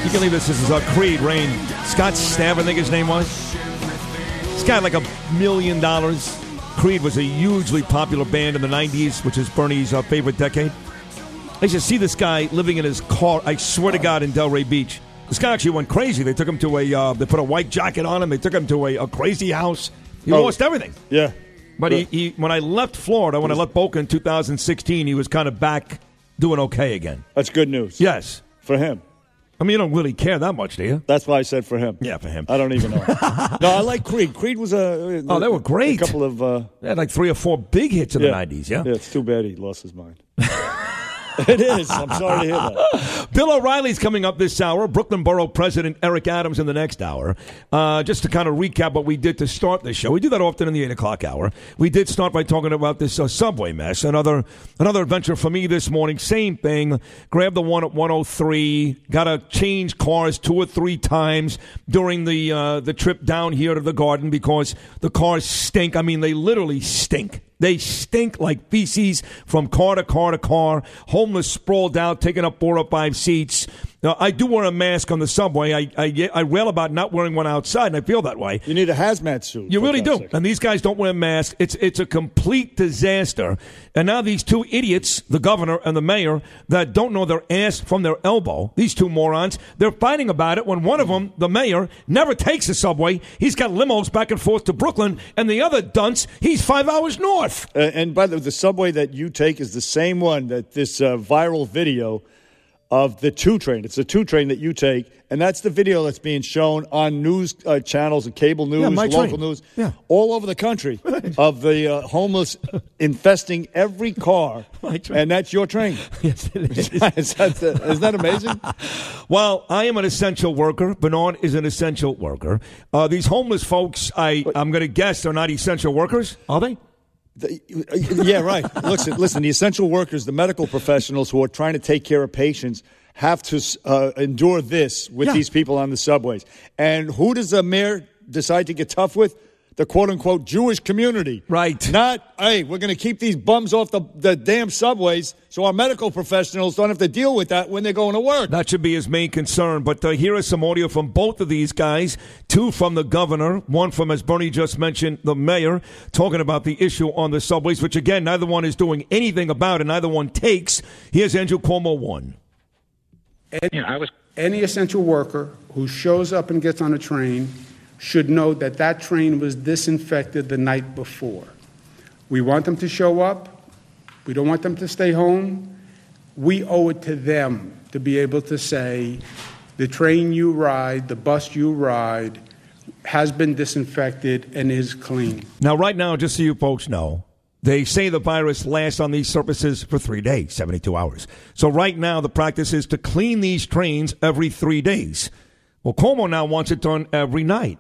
You can leave this. This is uh, Creed Rain. Scott Stapp, I think his name was. This guy had like a million dollars. Creed was a hugely popular band in the 90s, which is Bernie's uh, favorite decade. I just see this guy living in his car, I swear to God, in Delray Beach. This guy actually went crazy. They took him to a, uh, they put a white jacket on him. They took him to a, a crazy house. He
Oh.
lost everything.
Yeah.
But he, he, when I left Florida, when I left Boca in 2016, he was kind of back doing okay again.
That's good news.
Yes.
For him.
I mean, you don't really care that much, do you?
That's why I said for him.
Yeah, for him.
I don't even know. *laughs* no, I like Creed. Creed was a.
Oh, they were great.
A couple of. Uh,
They had like three or four big hits in
yeah.
the 90s, yeah?
Yeah, it's too bad he lost his mind. *laughs* *laughs* it is. I'm sorry to hear that. *laughs*
Bill O'Reilly's coming up this hour. Brooklyn Borough President Eric Adams in the next hour. Uh, just to kind of recap what we did to start the show. We do that often in the 8 o'clock hour. We did start by talking about this uh, subway mess. Another another adventure for me this morning. Same thing. Grabbed the one at 103. Got to change cars two or three times during the, uh, the trip down here to the garden because the cars stink. I mean, they literally stink. They stink like feces from car to car to car. Homeless sprawled out, taking up four or five seats. Now, I do wear a mask on the subway. I, I, I rail about not wearing one outside, and I feel that way.
You need a hazmat suit.
You really do. And these guys don't wear masks. It's it's a complete disaster. And now these two idiots, the governor and the mayor, that don't know their ass from their elbow, these two morons, they're fighting about it when one of them, the mayor, never takes the subway. He's got limos back and forth to Brooklyn, and the other dunce, he's five hours north.
Uh, and by the way, the subway that you take is the same one that this uh, viral video of the two train. It's the two train that you take, and that's the video that's being shown on news uh, channels and cable news,
Yeah,
local
train.
news,
Yeah.
all over the country of the uh, homeless *laughs* infesting every car. *laughs* And that's your train. *laughs*
yes, it is.
is, that, isn't that amazing?
Well, I am an essential worker. Bernard is an essential worker. Uh, these homeless folks, I, I'm going to guess, they're not essential workers, are they?
The- yeah, right. Listen, listen. The essential workers, the medical professionals who are trying to take care of patients, have to uh, endure this with
Yeah.
these people on the subways. And who does the mayor decide to get tough with? The quote unquote Jewish community.
Right.
Not, hey, we're going to keep these bums off the, the damn subways so our medical professionals don't have to deal with that when they're going to work.
That should be his main concern. But uh, here is some audio from both of these guys two from the governor, one from, as Bernie just mentioned, the mayor, talking about the issue on the subways, which again, neither one is doing anything about, and neither one takes. Here's Andrew Cuomo 1.
Any, any essential worker who shows up and gets on a train should know that that train was disinfected the night before. We want them to show up. We don't want them to stay home. We owe it to them to be able to say the train you ride, the bus you ride, has been disinfected and is clean.
Now, right now, just so you folks know, they say the virus lasts on these surfaces for three days, 72 hours. So, right now, the practice is to clean these trains every three days. Well, Cuomo now wants it done every night,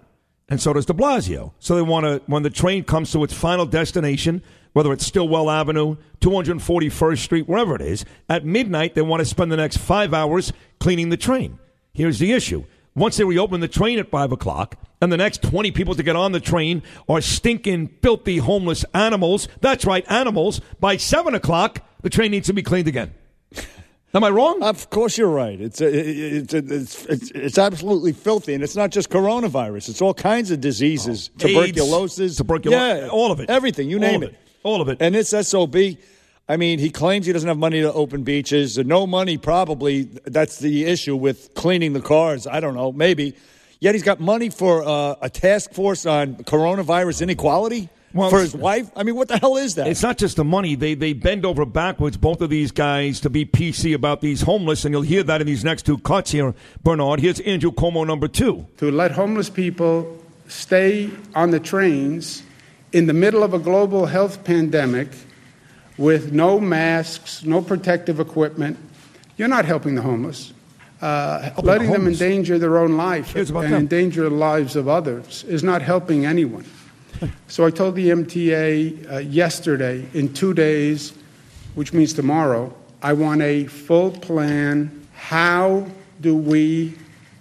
and so does de Blasio. So, they want to, when the train comes to its final destination, whether it's Stillwell Avenue, 241st Street, wherever it is, at midnight, they want to spend the next five hours cleaning the train. Here's the issue. Once they reopen the train at 5 o'clock, and the next 20 people to get on the train are stinking, filthy, homeless animals, that's right, animals, by 7 o'clock, the train needs to be cleaned again. Am I wrong?
Of course, you're right. It's, it's, it's, it's, it's absolutely filthy. And it's not just coronavirus, it's all kinds of diseases
Oh, AIDS,
tuberculosis,
tuberculosis,
yeah,
all of it.
Everything, you name
of
it.
it. All of it.
And it's SOB. I mean, he claims he doesn't have money to open beaches. No money, probably. That's the issue with cleaning the cars. I don't know, maybe. Yet he's got money for uh, a task force on coronavirus inequality for his wife. I mean, what the hell is that?
It's not just the money. They they bend over backwards, both of these guys, to be PC about these homeless, and you'll hear that in these next two cuts here, Bernard. Here's Andrew Cuomo number two.
To let homeless people stay on the trains in the middle of a global health pandemic with no masks, no protective equipment, you're not helping the homeless. Uh,
the
letting them
homeless.
endanger their own life and
them.
endanger the lives of others is not helping anyone. So I told the MTA uh, yesterday, in two days, which means tomorrow, I want a full plan. How do we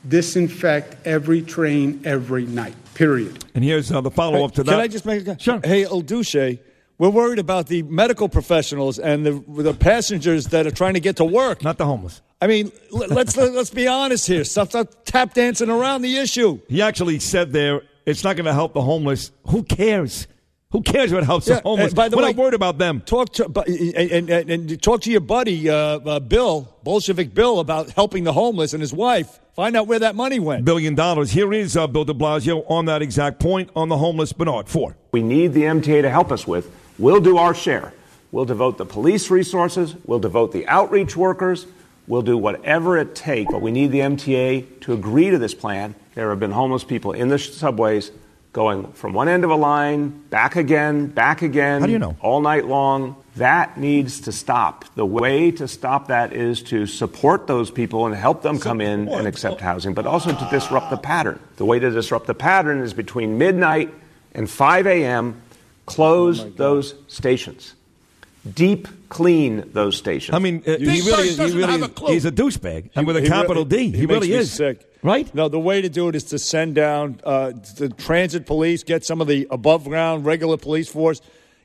disinfect every train every night? Period.
And here's uh, the follow up to that.
Can I just make a sure. Hey, El Duce, we're worried about the medical professionals and the the passengers that are trying to get to work.
Not the homeless.
I mean, l- let's *laughs* let's be honest here. Stop, stop tap dancing around the issue.
He actually said there, it's not going to help the homeless. Who cares? Who cares what helps
Yeah,
the homeless?
and by the
We're
way-
not worried about them.
Talk to and, and, and talk to your buddy uh, uh, Bill Bolshevik Bill about helping the homeless and his wife. Find out where that money went.
Billion dollars. Here is uh, Bill de Blasio on that exact point on the homeless. Bernard, four.
we need the MTA to help us with, we'll do our share. We'll devote the police resources, we'll devote the outreach workers, we'll do whatever it takes, but we need the MTA to agree to this plan. There have been homeless people in the subways going from one end of a line, back again, back again.
How do you know?
All night long. That needs to stop. The way to stop that is to support those people and help them come in and accept housing, but also to disrupt the pattern. The way to disrupt the pattern is between midnight and 5 a.m., close those stations. Deep clean those stations.
I mean, uh, he really, is, he really is, he's a douchebag, and with a
He
capital
really-
D. He,
makes
really
me
is.
sick.
Right?
No, the way to do it is to send down uh, the transit police, get some of the above ground regular police force,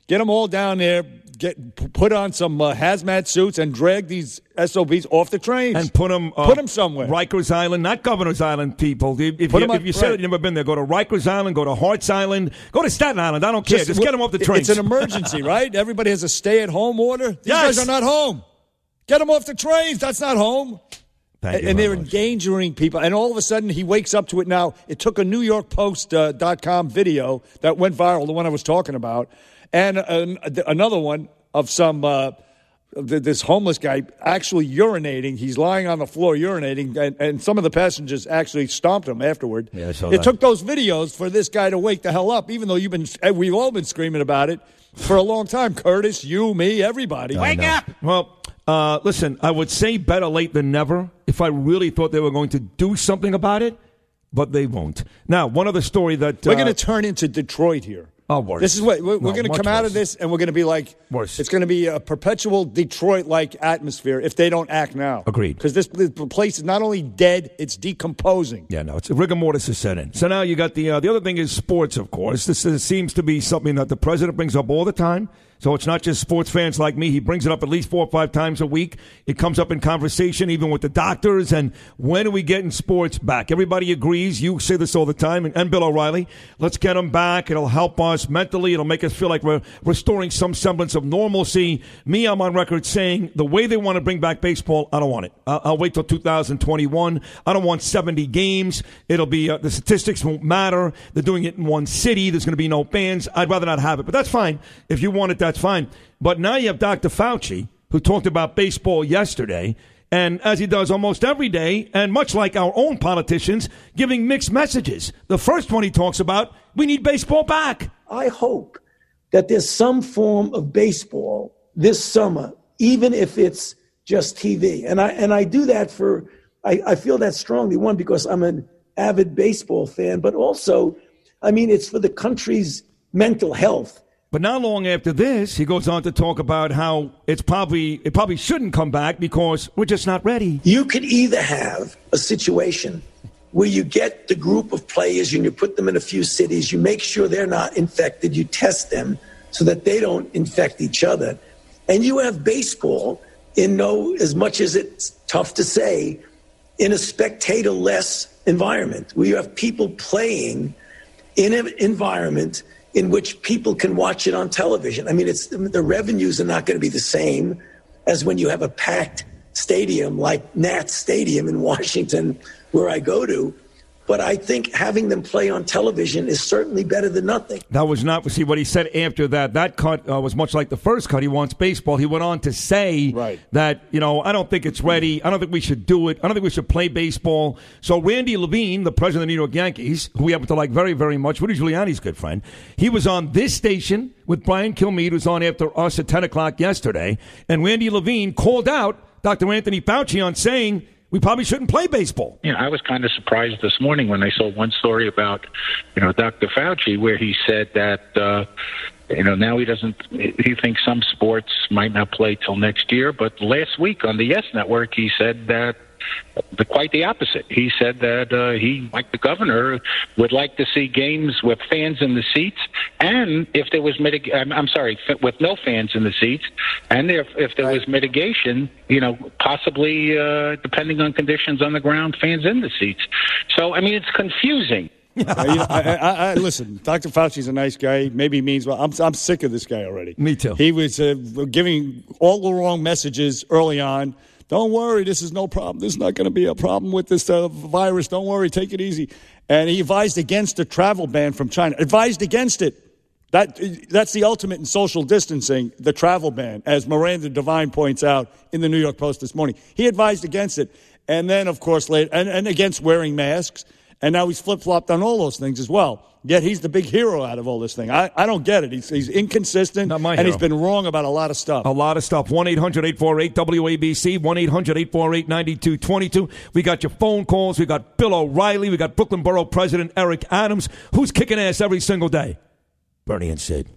get them all down there, get put on some uh, hazmat suits, and drag these SOBs off the trains
And put them, uh,
put them somewhere.
Rikers Island, not Governor's Island, people. If, if
Put
you,
'em on-
if you said
right.
it, you've never been there, go to Rikers Island, go to Hart's Island, go to Staten Island. I don't care. Just, get them off the
it-
trains.
It's an emergency, *laughs* right? Everybody has a stay at home order. These
Yes.
guys are not home. Get them off the trains. That's not home.
Thank you
and they're
much.
endangering people. And all of a sudden, he wakes up to it now. It took a New York Post uh, dot com video that went viral, the one I was talking about, and an, another one of some uh, th- this homeless guy actually urinating. He's lying on the floor urinating, and, and some of the passengers actually stomped him afterward.
Yeah, I saw
it
that.
took those videos for this guy to wake the hell up, even though you've been eh, we've all been screaming about it for a long time. Curtis, you, me, everybody.
I know. Well, uh, listen, I would say better late than never if I really thought they were going to do something about it, but they won't. Now, one other story that
We're
uh,
going to turn into Detroit here.
Oh, worse.
This is what we're,
No,
we're going to come out of this, and we're going to be like
Worse.
It's going to be a perpetual Detroit-like atmosphere if they don't act now.
Agreed.
Because this, this place is not only dead; it's decomposing.
Yeah, no, it's rigor mortis is set in. So now you got the uh, the other thing is sports, of course. This is, seems to be something that the president brings up all the time. So it's not just sports fans like me. He brings it up at least four or five times a week. It comes up in conversation, even with the doctors. And when are we getting sports back? Everybody agrees. You say this all the time. And, and Bill O'Reilly, let's get them back. It'll help us mentally. It'll make us feel like we're restoring some semblance of normalcy. Me, I'm on record saying the way they want to bring back baseball, I don't want it. I'll, I'll wait till 2021. I don't want 70 games. It'll be, uh, the statistics won't matter. They're doing it in one city. There's going to be no fans. I'd rather not have it. But that's fine. If you want it, that's fine. But now you have Dr. Fauci, who talked about baseball yesterday, and as he does almost every day, and much like our own politicians, giving mixed messages. The first one he talks about, we need baseball back.
I hope that there's some form of baseball this summer, even if it's just TV. And I and I do that for I, I feel that strongly. One, because I'm an avid baseball fan, but also, I mean, it's for the country's mental health.
But not long after this, he goes on to talk about how it's probably it probably shouldn't come back because we're just not ready.
You could either have a situation where you get the group of players and you put them in a few cities, you make sure they're not infected, you test them so that they don't infect each other, and you have baseball in no as much as it's tough to say in a spectator less environment where you have people playing in an environment in which people can watch it on television. I mean, it's the revenues are not going to be the same as when you have a packed stadium like Nat Stadium in Washington, where I go to. But I think having them play on television is certainly better than nothing.
That was not see what he said after that. That cut uh, was much like the first cut. He wants baseball. He went on to say
Right.
that you know I don't think it's ready. I don't think we should do it. I don't think we should play baseball. So Randy Levine, the president of the New York Yankees, who we happen to like very very much, Rudy Giuliani's good friend, he was on this station with Brian Kilmeade, who's on after us at ten o'clock yesterday, and Randy Levine called out Dr. Anthony Fauci on saying we probably shouldn't play baseball.
you know, I was kind of surprised this morning when I saw one story about, you know, Dr. Fauci, where he said that, uh, you know, now he doesn't, he thinks some sports might not play till next year. But last week on the Yes Network, he said that the, quite the opposite. He said that uh, he, like the governor, would like to see games with fans in the seats, and if there was mitig- I'm, I'm sorry, with no fans in the seats, and if if there was mitigation, you know, possibly uh, depending on conditions on the ground, fans in the seats. So I mean, it's confusing. *laughs*
Uh, you know, I, I, I, listen, Dr. Fauci's a nice guy. Maybe he means well. I'm, I'm sick of this guy already.
Me too.
He was uh, giving all the wrong messages early on. Don't worry, this is no problem. This is not going to be a problem with this uh, virus. Don't worry, take it easy. And he advised against a travel ban from China. Advised against it. That, that's the ultimate in social distancing, the travel ban, as Miranda Devine points out in the New York Post this morning. He advised against it. And then, of course, later, and, and against wearing masks. And now he's flip flopped on all those things as well. Yet he's the big hero out of all this thing. I, I don't get it. He's, he's inconsistent.
Not my
and he's been wrong about a lot of stuff.
A lot of stuff. 1 800 848 WABC, 1 800 848 9222. We got your phone calls. We got Bill O'Reilly. We got Brooklyn Borough President Eric Adams, who's kicking ass every single day. Bernie and Sid.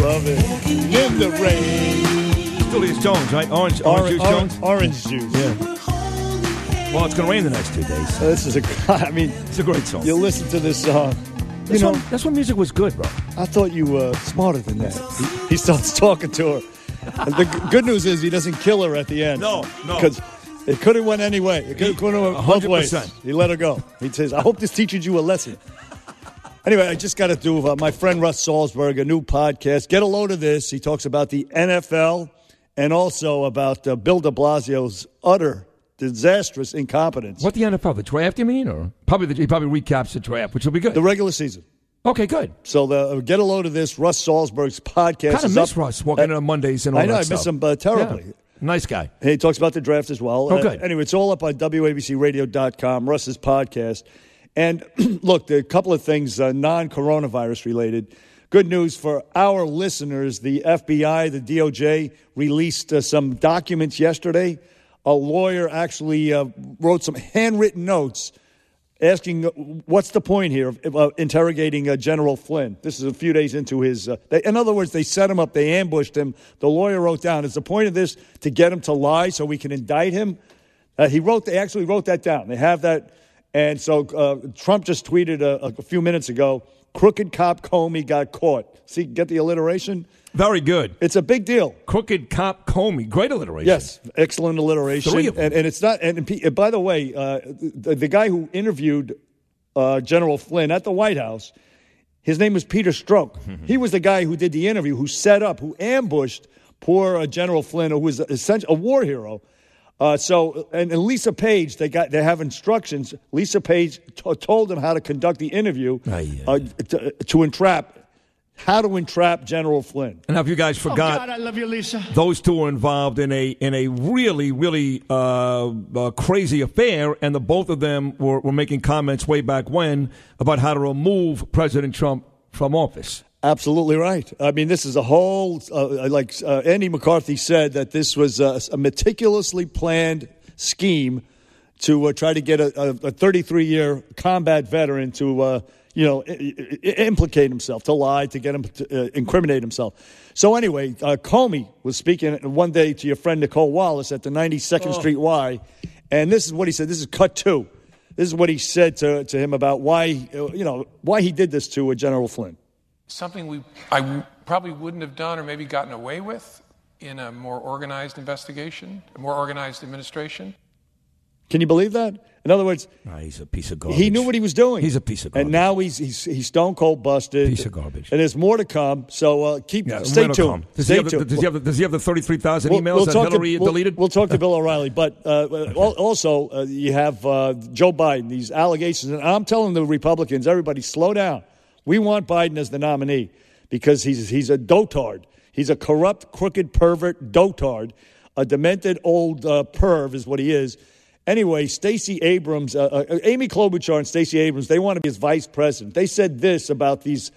Love it. In the rain.
Julius Jones, right? Orange, orange,
Orange,
juice
orange,
Jones?
orange juice.
Yeah. Well, it's going to rain the next two days. So.
This is a. *laughs* I mean,
it's a great song.
You listen to this song. You
That's
know,
when, that's when music was good, bro.
I thought you were smarter than that. He, he starts talking to her. And the good news is he doesn't kill her at the end.
No, no.
Because it could have went any way. It could have went both ways.
100%.
He let her go. He says, I hope this teaches you a lesson. Anyway, I just got to do uh, my friend Russ Salzberg, a new podcast. Get a load of this. He talks about the NFL and also about uh, Bill de Blasio's utter disastrous incompetence.
What the NFL? The draft, you mean? Or probably the, he probably recaps the draft, which will be good.
The regular season.
Okay, good.
So the, uh, get a load of this. Russ Salzberg's podcast
Kind of
is
miss
up.
Russ walking
Uh,
on Mondays and all
I know, I
stuff.
miss him uh, terribly.
Yeah. Nice guy.
And he talks about the draft as well.
Oh,
Uh,
good.
anyway, it's all up on WABCRadio.com, Russ's podcast. And *clears throat* look, a couple of things uh, non coronavirus related. Good news for our listeners the FBI, the DOJ, released uh, some documents yesterday. A lawyer actually uh, wrote some handwritten notes asking uh, what's the point here of uh, interrogating uh, General Flynn. This is a few days into his. Uh, they, in other words, they set him up, they ambushed him. The lawyer wrote down, "Is the point of this to get him to lie so we can indict him?" Uh, he wrote. They actually wrote that down. They have that, And so uh, Trump just tweeted a, a few minutes ago crooked cop Comey got caught. See, get the alliteration?
Very good.
It's a big deal.
Crooked cop Comey. Great alliteration.
Yes, excellent alliteration.
Three of them.
And, and it's not. And, and by the way, uh, the, the guy who interviewed uh, General Flynn at the White House, his name was Peter Strzok. he was the guy who did the interview, who set up, who ambushed poor uh, General Flynn, who was essentially a war hero. Uh, so, and, and Lisa Page, they got they have instructions. Lisa Page t- told them how to conduct the interview uh, to, to entrap, how to entrap General Flynn.
And have you guys
Oh,
forgot?
God, I love you, Lisa.
those two were involved in a in a really really uh, uh, crazy affair, and the both of them were, were making comments way back when about how to remove President Trump from office.
Absolutely right. I mean, this is a whole, uh, like uh, Andy McCarthy said, that this was a, a meticulously planned scheme to uh, try to get a 33 year combat veteran to, uh, you know, I- I- implicate himself, to lie, to get him to uh, incriminate himself. So anyway, uh, Comey was speaking one day to your friend Nicolle Wallace at the 92nd Street Y, and this is what he said. This is cut two. This is what he said to, to him about why, uh, you know, why he did this to uh, General Flynn.
something we I w- probably wouldn't have done or maybe gotten away with in a more organized investigation, a more organized administration.
Can you believe that? In other words,
he's a piece of garbage.
He knew what he was doing.
He's a piece of garbage.
And now he's he's he's stone cold busted.
Piece of garbage.
And there's more to come. So uh, keep
Yeah,
stay
to
tuned.
Does,
Stay
he have the,
tuned.
does, he have the, does he have the 33,000
We'll-
emails
we'll
that
talk to-
Hillary
we'll-
deleted?
We'll talk to *laughs* Bill O'Reilly, but uh, al- also uh, you have uh, Joe Biden. These allegations, and I'm telling the Republicans, everybody, slow down. We want Biden as the nominee because he's he's a dotard. He's a corrupt, crooked, pervert dotard, a demented old uh, perv is what he is. Anyway, Stacey Abrams, uh, uh, Amy Klobuchar, and Stacey Abrams, they want to be his vice president. They said this about these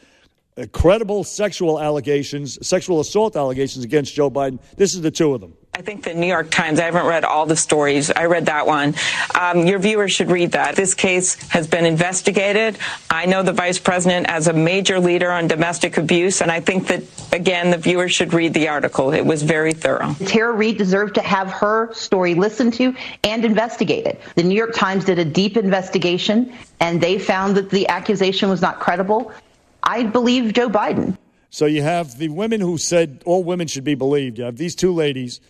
credible sexual allegations, sexual assault allegations against Joe Biden. This is the two of them.
I think the New York Times, I haven't read all the stories. I read that one. Um, your viewers should read that. This case has been investigated. I know the vice president as a major leader on domestic abuse, and I think that, again, the viewers should read the article. It was very thorough.
Tara Reade deserved to have her story listened to and investigated. The New York Times did a deep investigation and they found that the accusation was not credible. I believe Joe Biden.
So you have the women who said all women should be believed. You have these two ladies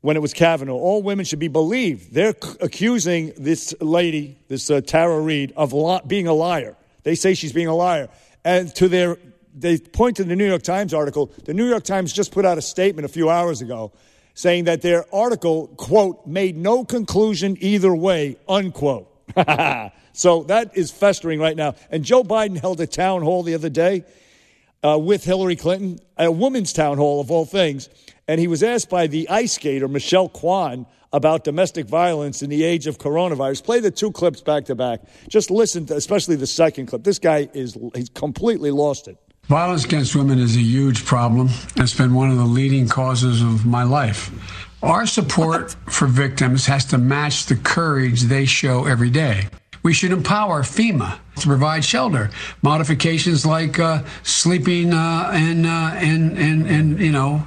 when it was Kavanaugh. All women should be believed. They're c- accusing this lady, this uh, Tara Reade, of li- being a liar. They say she's being a liar. And to their, they point to the New York Times article. The New York Times just put out a statement a few hours ago saying that their article, quote, made no conclusion either way, unquote. *laughs* so that is festering right now. And Joe Biden held a town hall the other day uh, with Hillary Clinton, a women's town hall of all things. And he was asked by the ice skater, Michelle Kwan, about domestic violence in the age of coronavirus. Play the two clips back to back. Just listen to, especially the second clip. This guy is, he's completely lost it.
Violence against women is a huge problem. It's been one of the leading causes of my life. Our support for victims has to match the courage they show every day. We should empower FEMA to provide shelter. Modifications like uh, sleeping uh, and, uh, and, and, and, you know,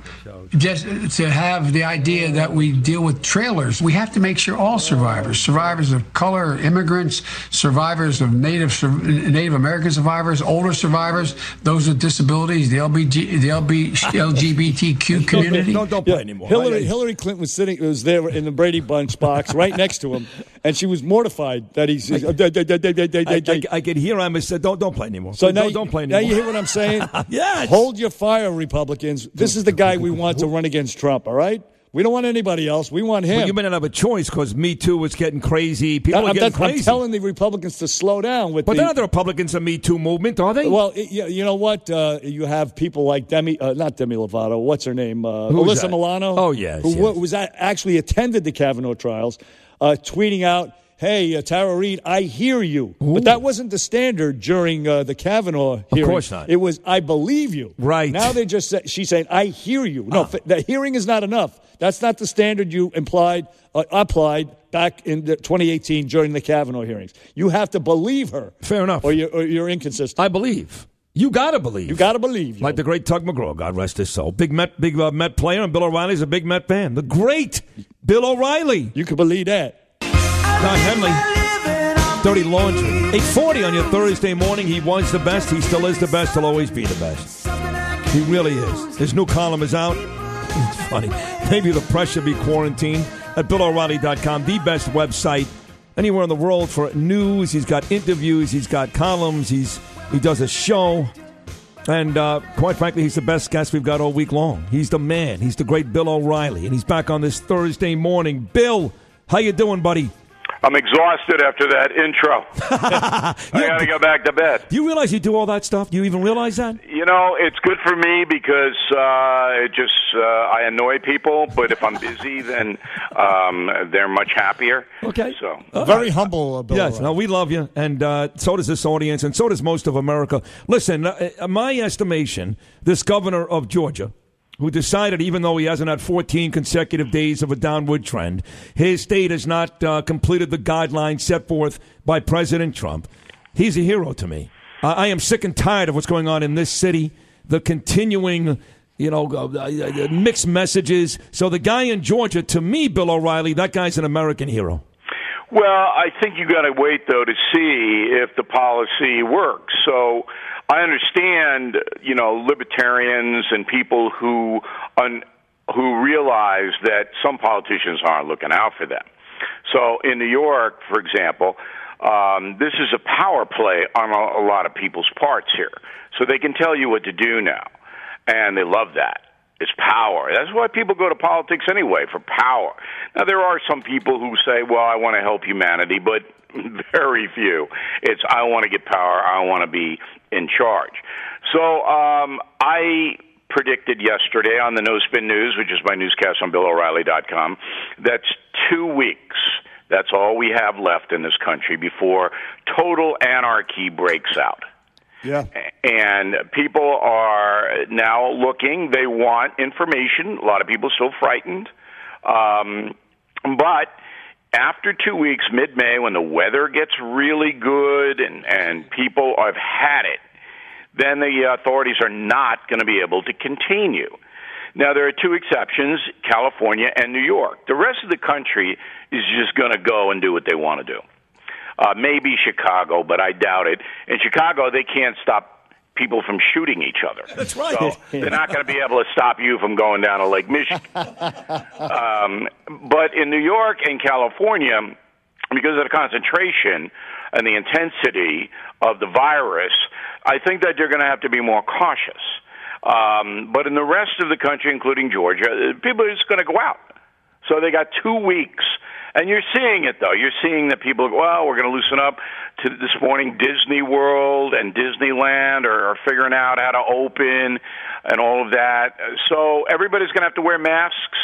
just to have the idea that we deal with trailers. We have to make sure all survivors, survivors of color, immigrants, survivors of Native Native American survivors, older survivors, those with disabilities, the LBG, the LB, LGBTQ *laughs* community.
Don't, don't play anymore.
Hillary, Hillary Clinton was sitting, was there in the Brady Bunch box right next to him, and she was mortified that he's.
I, uh, I, I could hear him. I said, "Don't, don't play anymore."
So
don't,
now,
don't,
you-
don't play
now
anymore.
you hear what I'm saying? *laughs*
yes.
Hold your fire, Republicans. This is the guy we want to run against Trump. All right. We don't want anybody else. We want him.
Well, you may not have a choice because Me Too was getting crazy. People
I'm,
are getting
that's- I'm telling the Republicans to slow down with
but
the.
they're not the Republicans of Me Too movement, are they?
Well, it- you you know what? Uh, you have people like Demi, uh, not Demi Lovato. What's her name? Uh,
Who's
Alyssa
that?
Milano.
Oh, yes,
who
yes.
was actually attended the Kavanaugh trials, uh, tweeting out, "Hey, uh, Tara Reade, I hear you." But that wasn't the standard during uh, the Kavanaugh hearing.
Of course not.
It was, "I believe you."
Right.
now, they just say, she's saying, "I hear you." No, f- the hearing is not enough. That's not the standard you implied uh, applied back in the 2018 during the Kavanaugh hearings. You have to believe her.
Fair enough.
Or you're, or you're inconsistent.
I believe. You gotta believe.
You gotta believe.
Like the great Tug McGraw, God rest his soul. Big Met, big uh, Met player, and Bill O'Reilly's a big Met fan. The great Bill O'Reilly.
You can believe that.
Don Henley. Dirty Laundry. 840 on your Thursday morning. He was the best. He still is the best. He'll always be the best. He really is. His new column is out. It's funny. Maybe the press should be quarantined at BillO'Reilly.com, the best website anywhere in the world for news. He's got interviews. He's got columns. He's He does a show. And uh, quite frankly, he's the best guest we've got all week long. He's the man. He's the great Bill O'Reilly. And he's back on this Thursday morning. Bill, how you doing, buddy?
I'm exhausted after that intro. *laughs* I got to go back to bed.
Do you realize you do all that stuff? Do you even realize that?
You know, it's good for me because uh, it just uh, I annoy people. But if I'm busy, then um, they're much happier.
Okay.
So
Very humble, uh, Bill.
Yes, no, we love you, and uh, so does this audience, and so does most of America. Listen, uh, uh, my estimation, this governor of Georgia, who decided, even though he hasn't had 14 consecutive days of a downward trend, his state has not uh, completed the guidelines set forth by President Trump. He's a hero to me. I I am sick and tired of what's going on in this city, the continuing. You know, uh, uh, mixed messages. So the guy in Georgia, to me, Bill O'Reilly, that guy's an American hero.
Well, I think you got to wait though to see if the policy works. So I understand, you know, libertarians and people who un, who realize that some politicians aren't looking out for them. So in New York, for example, um, this is a power play on a, a lot of people's parts here. So they can tell you what to do now, and they love that. It's power. That's why people go to politics anyway, for power. Now, there are some people who say, well, I want to help humanity, but *laughs* very few. It's, I want to get power, I want to be in charge. So um, I predicted yesterday on the No Spin News, which is my newscast on BillO'Reilly.com, that's two weeks. That's all we have left in this country before total anarchy breaks out
Yeah.
and people are now looking. They want information. A lot of people still frightened, um, but after two weeks, mid-May, when the weather gets really good and and people have had it, then the authorities are not going to be able to contain you. Now, there are two exceptions California and New York. The rest of the country is just going to go and do what they want to do. Uh, maybe Chicago, but I doubt it. In Chicago, they can't stop people from shooting each other. *laughs*
That's right.
So they're not going to be able to stop you from going down to Lake Michigan. *laughs* um, but in New York and California, because of the concentration and the intensity of the virus, I think that they're going to have to be more cautious. Um, but in the rest of the country, including Georgia, uh, people are just going to go out. So they got two weeks. And you're seeing it, though. You're seeing that people, go, well, we're going to loosen up. To this morning, Disney World and Disneyland are, are figuring out how to open and all of that. So everybody's going to have to wear masks,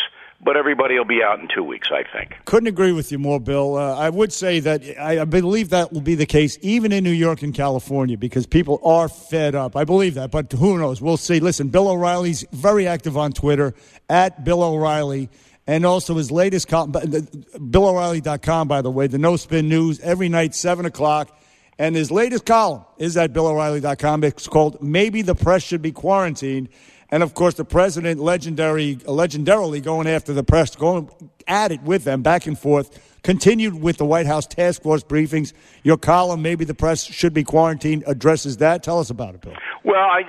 but everybody will be out in two weeks, I think.
Couldn't agree with you more, Bill. Uh, I would say that I, I believe that will be the case even in New York and California because people are fed up. I believe that, but who knows? We'll see. Listen, Bill O'Reilly's very active on Twitter at Bill O'Reilly. And also his latest column, BillO'Reilly.com, by the way, the No Spin News, every night, 7 o'clock. And his latest column is at BillO'Reilly.com. It's called Maybe the Press Should Be Quarantined. And of course, the president, legendary, legendarily going after the press, going at it with them back and forth, continued with the White House task force briefings. Your column, Maybe the Press Should Be Quarantined, addresses that. Tell us about it, Bill.
Well, I,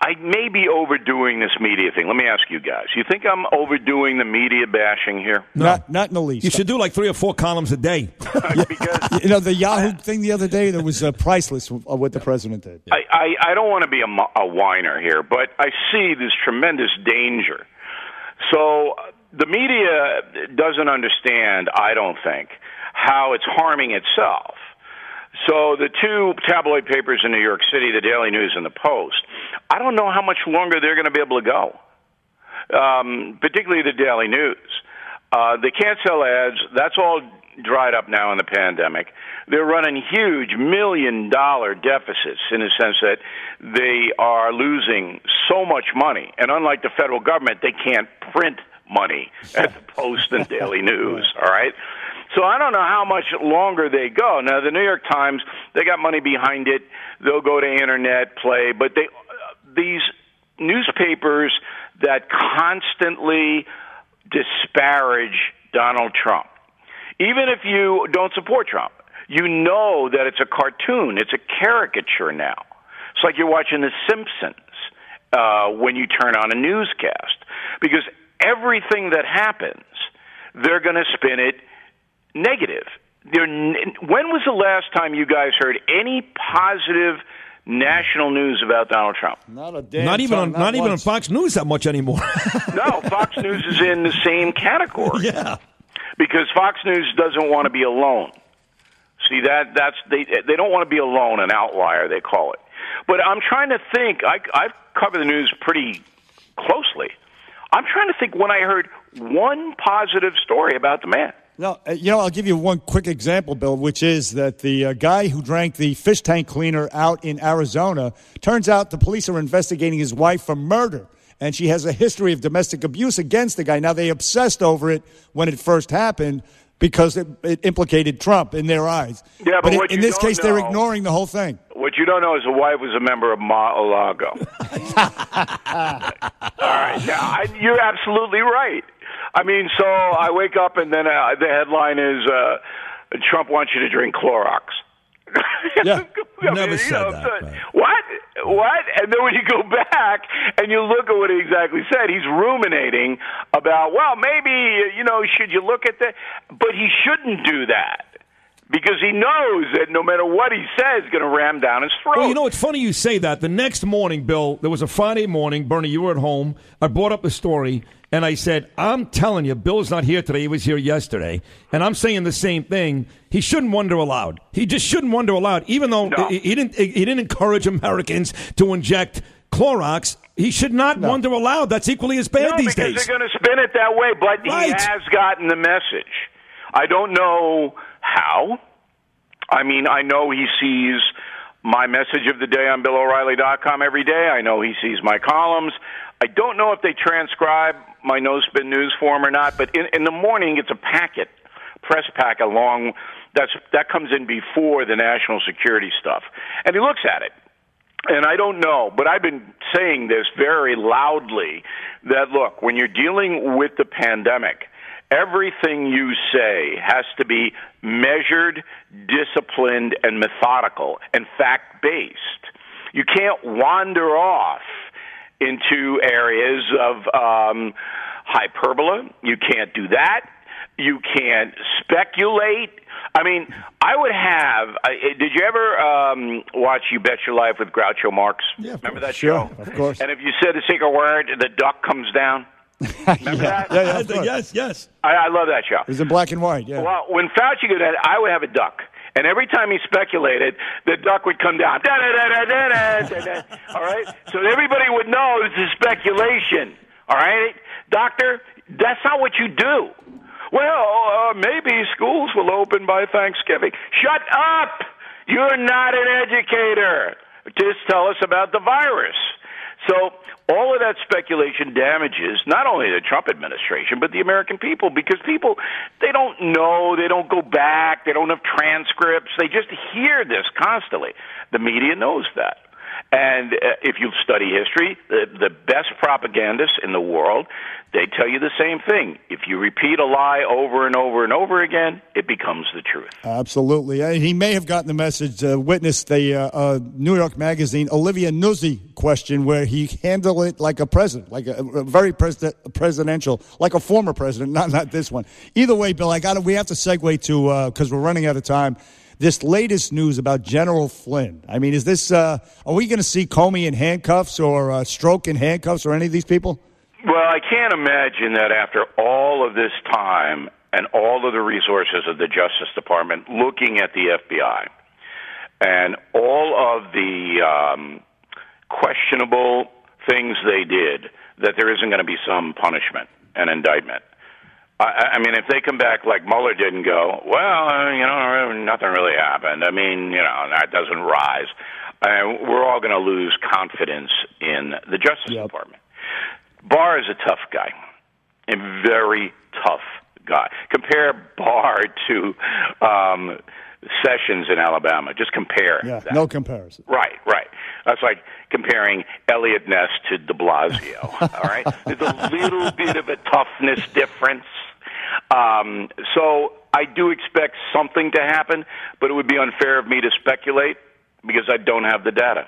I may be overdoing this media thing. Let me ask you guys. You think I'm overdoing the media bashing here?
Not, not in the least.
You should do like three or four columns a day. *laughs* *laughs*
You know, the Yahoo thing the other day that was uh, priceless of what the president did.
I, I, I don't want to be a, a whiner here, but I see this tremendous danger. So uh, the media doesn't understand, I don't think, how it's harming itself. So the two tabloid papers in New York City, the Daily News and the Post, I don't know how much longer they're going to be able to go. Um, particularly the Daily News. Uh, they can't sell ads. That's all dried up now in the pandemic. They're running huge million dollar deficits in the sense that they are losing so much money. And unlike the federal government, they can't print money at the Post and Daily *laughs* News, all right? So I don't know how much longer they go. Now the New York Times, they got money behind it. They'll go to internet play, but they these newspapers that constantly disparage Donald Trump. Even if you don't support Trump, you know that it's a cartoon, it's a caricature now. It's like you're watching The Simpsons uh, when you turn on a newscast because everything that happens, they're going to spin it negative. They're, when was the last time you guys heard any positive national news about Donald Trump?
Not a damn
Not even on
time,
not, even on. Fox News that much anymore. *laughs*
no, Fox News is in the same category. *laughs*
Yeah.
Because Fox News doesn't want to be alone. See that that's they they don't want to be alone, an outlier they call it. But I'm trying to think. I I've covered the news pretty closely. I'm trying to think when I heard one positive story about the man.
No, uh, you know, I'll give you one quick example, Bill, which is that the uh, guy who drank the fish tank cleaner out in Arizona, turns out the police are investigating his wife for murder. And she has a history of domestic abuse against the guy. Now, they obsessed over it when it first happened because it, it implicated Trump in their eyes.
Yeah, but
in,
what
in this case, they're ignoring the whole thing.
What you don't know is the wife was a member of Mar-a-Lago. *laughs* All right, now I, you're absolutely right. I mean, so I wake up and then uh, the headline is uh, Trump wants you to drink Clorox. *laughs*
Yeah,
I
never
you
said
know,
that,
so- What? What? And then when you go back and you look at what he exactly said, he's ruminating about, well, maybe, you know, should you look at that? But he shouldn't do that because he knows that no matter what he says, going to ram down his throat.
Well, you know, it's funny you say that. The next morning, Bill, there was a Friday morning. Bernie, you were at home. I brought up the story, and I said, I'm telling you, Bill's not here today. He was here yesterday. And I'm saying the same thing. He shouldn't wonder aloud. He just shouldn't wonder aloud, even though he, he didn't, he didn't encourage Americans to inject Clorox. He should not wonder aloud. That's equally as bad
no,
these days.
they're going to spin it that way. But he has gotten the message. I don't know how. I mean, I know he sees my message of the day on BillO'Reilly.com every day. I know he sees my columns. I don't know if they transcribe my no spin news form or not. But in, in the morning, it's a packet, press pack along. That's that comes in before the national security stuff, and he looks at it. And I don't know, but I've been saying this very loudly that look, when you're dealing with the pandemic, everything you say has to be measured, disciplined, and methodical and fact based. You can't wander off into areas of um, hyperbole. You can't do that. You can't speculate. I mean, I would have. I did you ever um, watch You Bet Your Life with Groucho Marx? Yeah, Remember that
Sure,
show?
of course.
And if you said a secret word, the duck comes down. *laughs* Remember that?
Yeah, yeah, *laughs*
yes, yes.
I, I love that show.
It was in black and white, yeah.
Well, when Fauci did that, I would have a duck. And every time he speculated, the duck would come down. All right? So everybody would know this a speculation. All right? Doctor, that's not what you do. Well, uh, maybe schools will open by Thanksgiving. Shut up! You're not an educator. Just tell us about the virus. So all of that speculation damages not only the Trump administration but the American people because people they don't know, they don't go back, they don't have transcripts, they just hear this constantly. The media knows that. And uh, if you study history, the, the best propagandists in the world, they tell you the same thing. If you repeat a lie over and over and over again, it becomes the truth.
Absolutely. Uh, He may have gotten the message. Uh, witness the uh, uh, New York Magazine Olivia Nuzzi question where he handled it like a president, like a, a very pres- presidential, like a former president, not not this one. Either way, Bill, I got We have to segue to because we're running out of time. This latest news about General Flynn. I mean, is this? Uh, are we going to see Comey in handcuffs or uh, Strzok in handcuffs or any of these people?
Well, I can't imagine that after all of this time and all of the resources of the Justice Department looking at the FBI and all of the um, questionable things they did, that there isn't going to be some punishment and indictment. I, I mean, if they come back like Mueller did and go, well, uh, you know, nothing really happened. I mean, you know, that doesn't rise. Uh, we're all going to lose confidence in the Justice Department. Barr is a tough guy, a very tough guy. Compare Barr to um, Sessions in Alabama. Just compare.
Yeah,
that.
no comparison.
Right, right. That's like comparing Eliot Ness to De Blasio. *laughs* all right, there's a little bit of a toughness difference. Um, so I do expect something to happen, but it would be unfair of me to speculate because I don't have the data.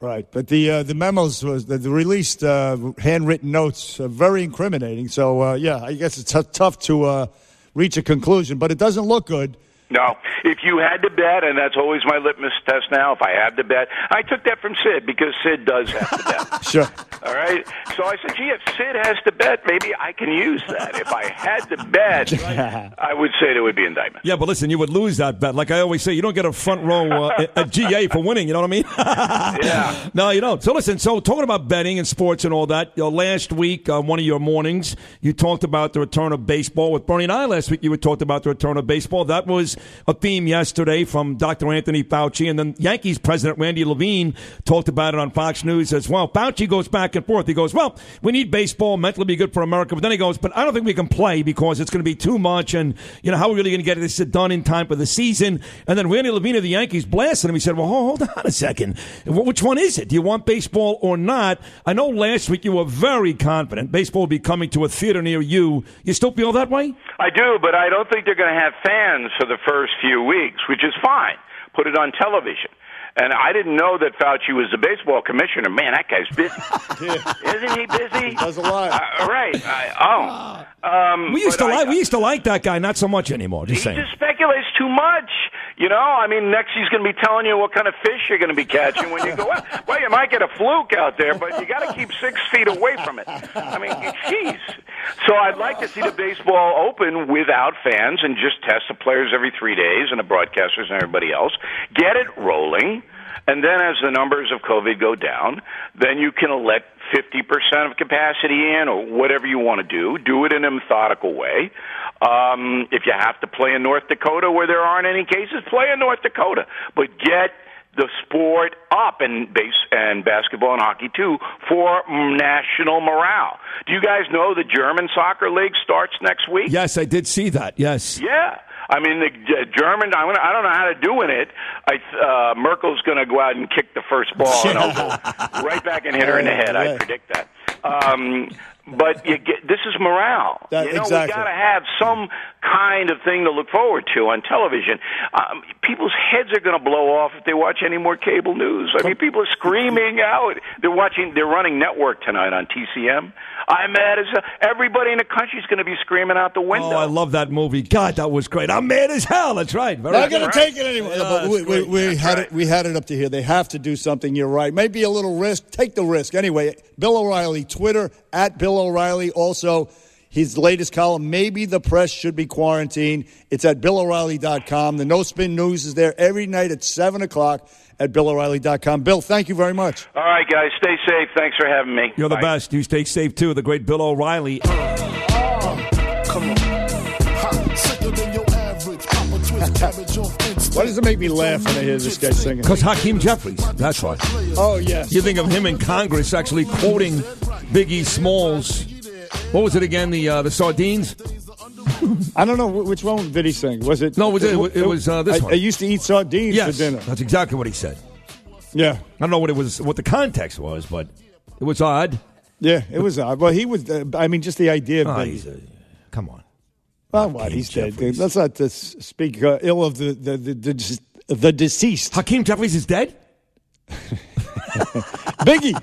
Right, but the uh, the memos was the, the released uh, handwritten notes are very incriminating. So uh, yeah, I guess it's t- tough to uh, reach a conclusion, but it doesn't look good.
No, if you had to bet, and that's always my litmus test now. If I had to bet, I took that from Sid because Sid does have to bet. *laughs*
Sure.
All right. So I said, gee, if Sid has to bet, maybe I can use that. If I had to bet, *laughs* I would say there would be indictment.
Yeah, but listen, you would lose that bet. Like I always say, you don't get a front row uh, *laughs* a GA for winning. You know what I mean? *laughs*
yeah.
No, you don't. So listen. So talking about betting and sports and all that. You know, last week, uh, one of your mornings, you talked about the return of baseball with Bernie and I. Last week, you had talked about the return of baseball. That was a theme yesterday from Dr. Anthony Fauci, and then Yankees president Randy Levine talked about it on Fox News as well. Fauci goes back and forth. He goes, "Well, we need baseball, mentally be good for America," but then he goes, "But I don't think we can play because it's going to be too much, and you know how are we really going to get this done in time for the season?" And then Randy Levine of the Yankees blasted him. He said, "Well, hold on a second. Which one is it? Do you want baseball or not?" I know last week you were very confident baseball will be coming to a theater near you. You still feel that way?
I do, but I don't think they're going to have fans for the first few weeks, which is fine. Put it on television. And I didn't know that Fauci was the baseball commissioner. Man, that guy's busy. *laughs* Isn't he busy?
Does a lot.
Uh, right. I, oh. Um,
We used to
I-
like we used to like that guy, not so much anymore. Just
he
saying.
just speculates too much. You know, I mean, next he's going to be telling you what kind of fish you're going to be catching when you go out. *laughs* Well, you might get a fluke out there, but you got to keep six feet away from it. I mean, jeez. So I'd like to see the baseball open without fans and just test the players every three days and the broadcasters and everybody else. Get it rolling. And then as the numbers of COVID go down, then you can let 50% of capacity in or whatever you want to do. Do it in a methodical way. Um, if you have to play in North Dakota where there aren't any cases, play in North Dakota. But get the sport up and base and basketball and hockey too for national morale. Do you guys know the German soccer league starts next week?
Yes, I did see that. Yes.
Yeah. I mean, the German. I don't know how to do in it. I, uh, Merkel's going to go out and kick the first ball, and I'll go *laughs* right back and hit her in the head. I predict that. Um, but you get this is morale.
That-
you know,
exactly.
we got to have some kind of thing to look forward to on television. Um, people's heads are going to blow off if they watch any more cable news. I mean, people are screaming out. They're watching. They're running network tonight on TCM. I'm mad as everybody in the country is going to be screaming out the window.
Oh, I love that movie. God, that was great. I'm mad as hell. That's right. Very
Not
good.
going to take it anymore.
Yeah,
but we, we, we had it. We had it up to here. They have to do something. You're right. Maybe a little risk. Take the risk anyway. Bill O'Reilly, Twitter at Bill O'Reilly. Also, his latest column. Maybe the press should be quarantined. It's at BillO'Reilly.com. The No Spin News is there every night at seven o'clock at BillO'Reilly.com. Bill, thank you very much.
All right, guys, stay safe. Thanks for having me.
You're the best. You stay safe too. The great Bill O'Reilly.
Oh, Why does it make me laugh when I hear this guy singing?
Because Hakeem Jeffries. That's why.
Oh yes.
You think of him in Congress actually quoting Biggie Smalls. What was it again? The uh, the sardines.
I don't know which one did he sing. Was it?
No, it was it, it was uh, this
I,
one.
I used to eat sardines
yes,
for dinner.
that's exactly what he said.
Yeah,
I don't know what it was, what the context was, but it was odd.
yeah, it was odd. Well, he was. Uh, I mean, just the idea. Of
Oh,
Biggie.
a- come on.
Well, what? He's dead. dude. Let's not uh, speak uh, ill of the the, the the the deceased.
Hakeem Jeffries is dead. *laughs*
Biggie.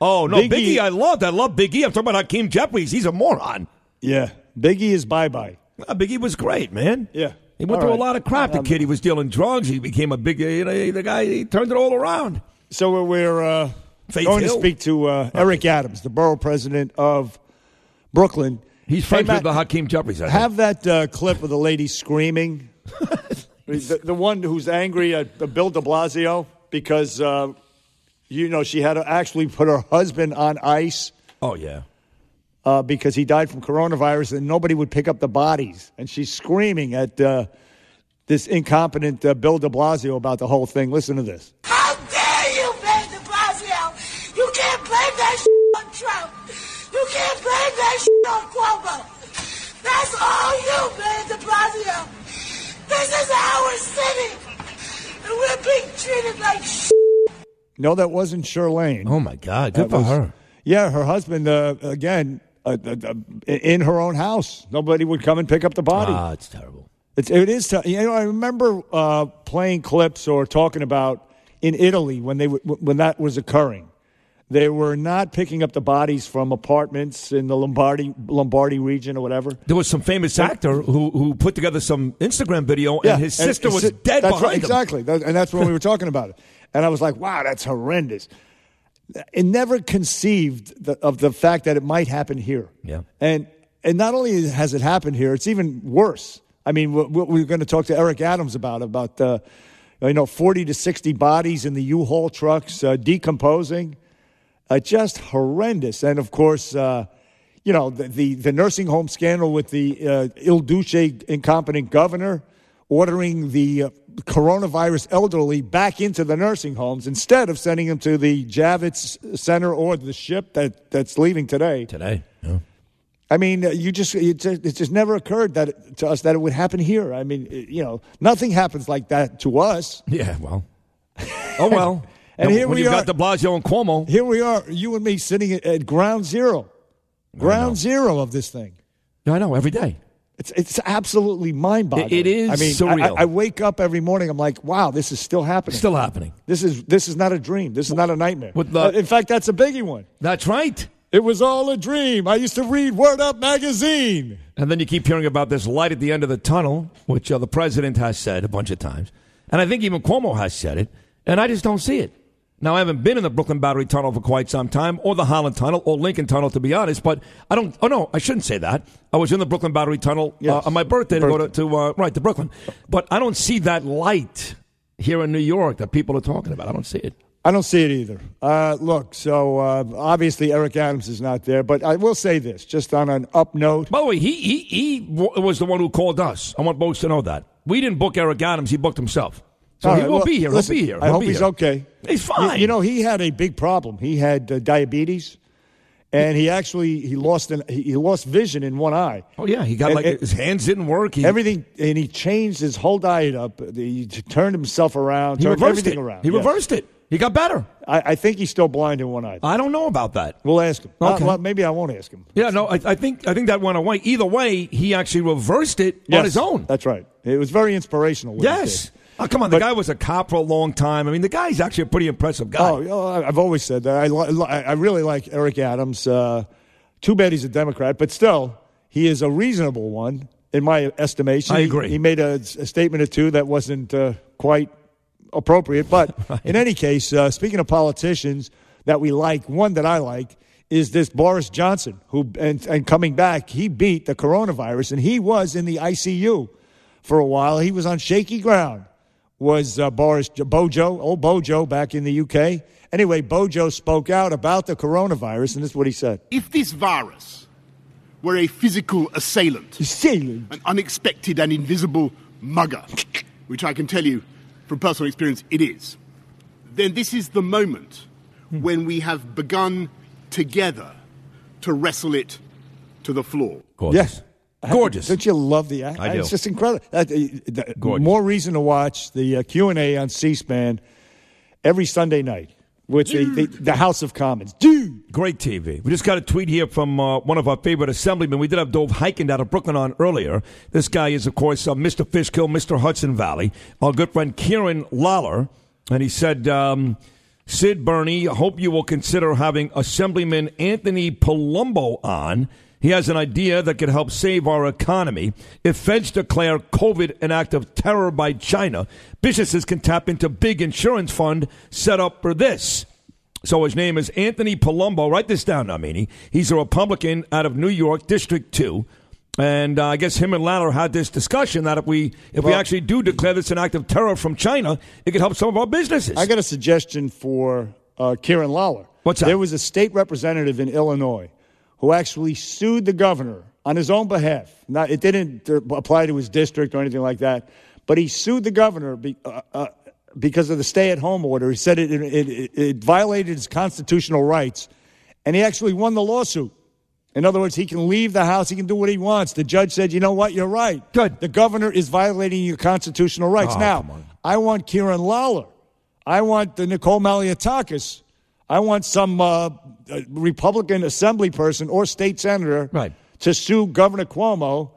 Oh no,
Biggie-
Biggie, I loved. I love Biggie. I'm talking about Hakeem Jeffries. He's a moron.
Yeah, Biggie is bye bye.
Uh, Biggie was great, man.
Yeah.
He went
All
through
right.
a lot of crap. The
Um,
kid, he was dealing drugs. He became a big, uh, you know, the guy, he turned it all around.
So we're, we're uh, going
Hill.
to speak to uh, Eric Adams, the borough president of Brooklyn.
He's
Hey,
friends
Matt,
with the Hakeem Jeffries. I think.
Have that uh, clip of the lady screaming. *laughs* the, the one who's angry at uh, Bill de Blasio because, uh, you know, she had to actually put her husband on ice
Oh, yeah.
uh, because he died from coronavirus and nobody would pick up the bodies. And she's screaming at uh, this incompetent uh, Bill de Blasio about the whole thing. Listen to this.
How dare you, Mayor de Blasio? You can't blame that *laughs* shit on Trump. You can't blame that shit on Cuomo. That's all you, Mayor de Blasio. This is our city, and we're being treated like shit.
No, that wasn't Charlene.
Oh, my God. Good
That
for
was-
her.
Yeah, her husband, uh, again, uh, uh, uh, in her own house. Nobody would come and pick up the body.
Ah, it's terrible.
It's, it is. T- you know, I remember uh, playing clips or talking about in Italy when they w- when that was occurring. They were not picking up the bodies from apartments in the Lombardy Lombardy region or whatever.
There was some famous actor who who put together some Instagram video,
Yeah,
and his sister was
si-
dead
that's
behind
right,
him.
Exactly, That- and that's when we were talking about it. And I was like, "Wow, that's horrendous." It never conceived the, of the fact that it might happen here.
Yeah.
And and not only has it happened here, it's even worse. I mean, we're, we're going to talk to Eric Adams about about uh, you know forty to sixty bodies in the U-Haul trucks uh, decomposing, uh, just horrendous. And of course, uh, you know the, the the nursing home scandal with the uh, Il Duce incompetent governor ordering the uh, coronavirus elderly back into the nursing homes instead of sending them to the Javits Center or the ship that, that's leaving today.
Today, yeah.
I mean, uh, you just it, just it just never occurred that to us that it would happen here. I mean, it- you know, nothing happens like that to us.
Yeah, well. *laughs* Oh well.
And here
when
we
you've
are.
got De Blasio and Cuomo.
Here we are, you and me sitting at, at ground zero, ground zero of this thing.
I know every day.
It's it's absolutely mind boggling.
It- it is
I mean,
surreal.
I, I wake up every morning. I'm like, wow, this is still happening.
Still happening.
This is this is not a dream. This is not a nightmare.
The-
Uh, in fact, that's a biggie one.
That's right.
It was all a dream. I used to read Word Up magazine.
And then you keep hearing about this light at the end of the tunnel, which uh, the president has said a bunch of times. And I think even Cuomo has said it. And I just don't see it. Now, I haven't been in the Brooklyn Battery Tunnel for quite some time, or the Holland Tunnel, or Lincoln Tunnel, to be honest. But I don't. Oh no, I shouldn't say that. I was in the Brooklyn Battery Tunnel
Yes.
uh, on my birthday to go to, to uh, right to Brooklyn, but I don't see that light here in New York that people are talking about. I don't see it.
I don't see it either. Uh, look, so uh, obviously Eric Adams is not there, but I will say this, just on an up note.
By the way, he he he was the one who called us. I want folks to know that we didn't book Eric Adams; he booked himself. So
All
he will
well,
be here.
listen,
He'll be here.
I
He'll
hope he's
here.
okay.
He's fine.
You, know, he had a big problem. He had uh, diabetes, and he actually he lost an, he he lost vision in one eye.
Oh yeah, he got
And-
like
and-
his hands didn't work. He,
everything, and he changed his whole diet up. He turned himself around,
he
turned
reversed
everything
it.
around.
He
Yes.
reversed it. He got better.
I, I think he's still blind in one eye.
I don't know about that.
We'll ask him. Uh,
Okay.
well, maybe I won't ask him.
Yeah, no, I, I think I think that went away. Either way, he actually reversed it on his own.
That's right. It was very inspirational. what he
Yes. Oh, come on, the
But-
guy was a cop for a long time. I mean, the guy's actually a pretty impressive guy.
Oh, I've always said that. I, li- I really like Eric Adams. Uh, too bad he's a Democrat, but still, he is a reasonable one in my estimation.
I
He-
agree.
He, made a, a statement or two that wasn't uh, quite appropriate. But *laughs* in any case, uh, speaking of politicians that we like, one that I like is this Boris Johnson, who and, and coming back, he beat the coronavirus, and he was in the ICU for a while. He was on shaky ground. Was uh, Boris Bojo, old Bojo, back in the UK? Anyway, Bojo spoke out about the coronavirus, and this is what he said.
If this virus were a physical assailant,
assailant,
an unexpected and invisible mugger, *laughs* which I can tell you from personal experience it is, then this is the moment when we have begun together to wrestle it to the floor.
Yes.
Gorgeous.
Don't you love the act?
I do.
It's just incredible. Uh, the-
Gorgeous.
More reason to watch the uh, Q&A on C-SPAN every Sunday night with the, the, the House of Commons. Dude!
Great TV. We just got a tweet here from uh, one of our favorite assemblymen. We did have Dov Hikind out of Brooklyn on earlier. This guy is, of course, uh, Mr. Fishkill, Mr. Hudson Valley. Our good friend Kieran Lalor. And he said, um, Sid Bernie, hope you will consider having Assemblyman Anthony Palumbo on. He has an idea that could help save our economy. If feds declare COVID an act of terror by China, businesses can tap into big insurance fund set up for this. So his name is Anthony Palumbo. Write this down, Amini. He's a Republican out of New York, District 2. And uh, I guess him and Lalor had this discussion that if we if we actually do declare this an act of terror from China, it could help some of our businesses.
I got a suggestion for uh, Kieran Lalor.
What's that?
There was a state representative in Illinois who actually sued the governor on his own behalf. Not, it didn't apply to his district or anything like that, but he sued the governor be, uh, uh, because of the stay-at-home order. He said it, it, it, it violated his constitutional rights, and he actually won the lawsuit. In other words, he can leave the house. He can do what he wants. The judge said, you know what? You're right. Good. The governor is violating your constitutional rights.
Oh,
now. I want Kieran Lalor. I want the Nicole Malliotakis. I want some uh, Republican assembly person or state senator
right.
to sue Governor Cuomo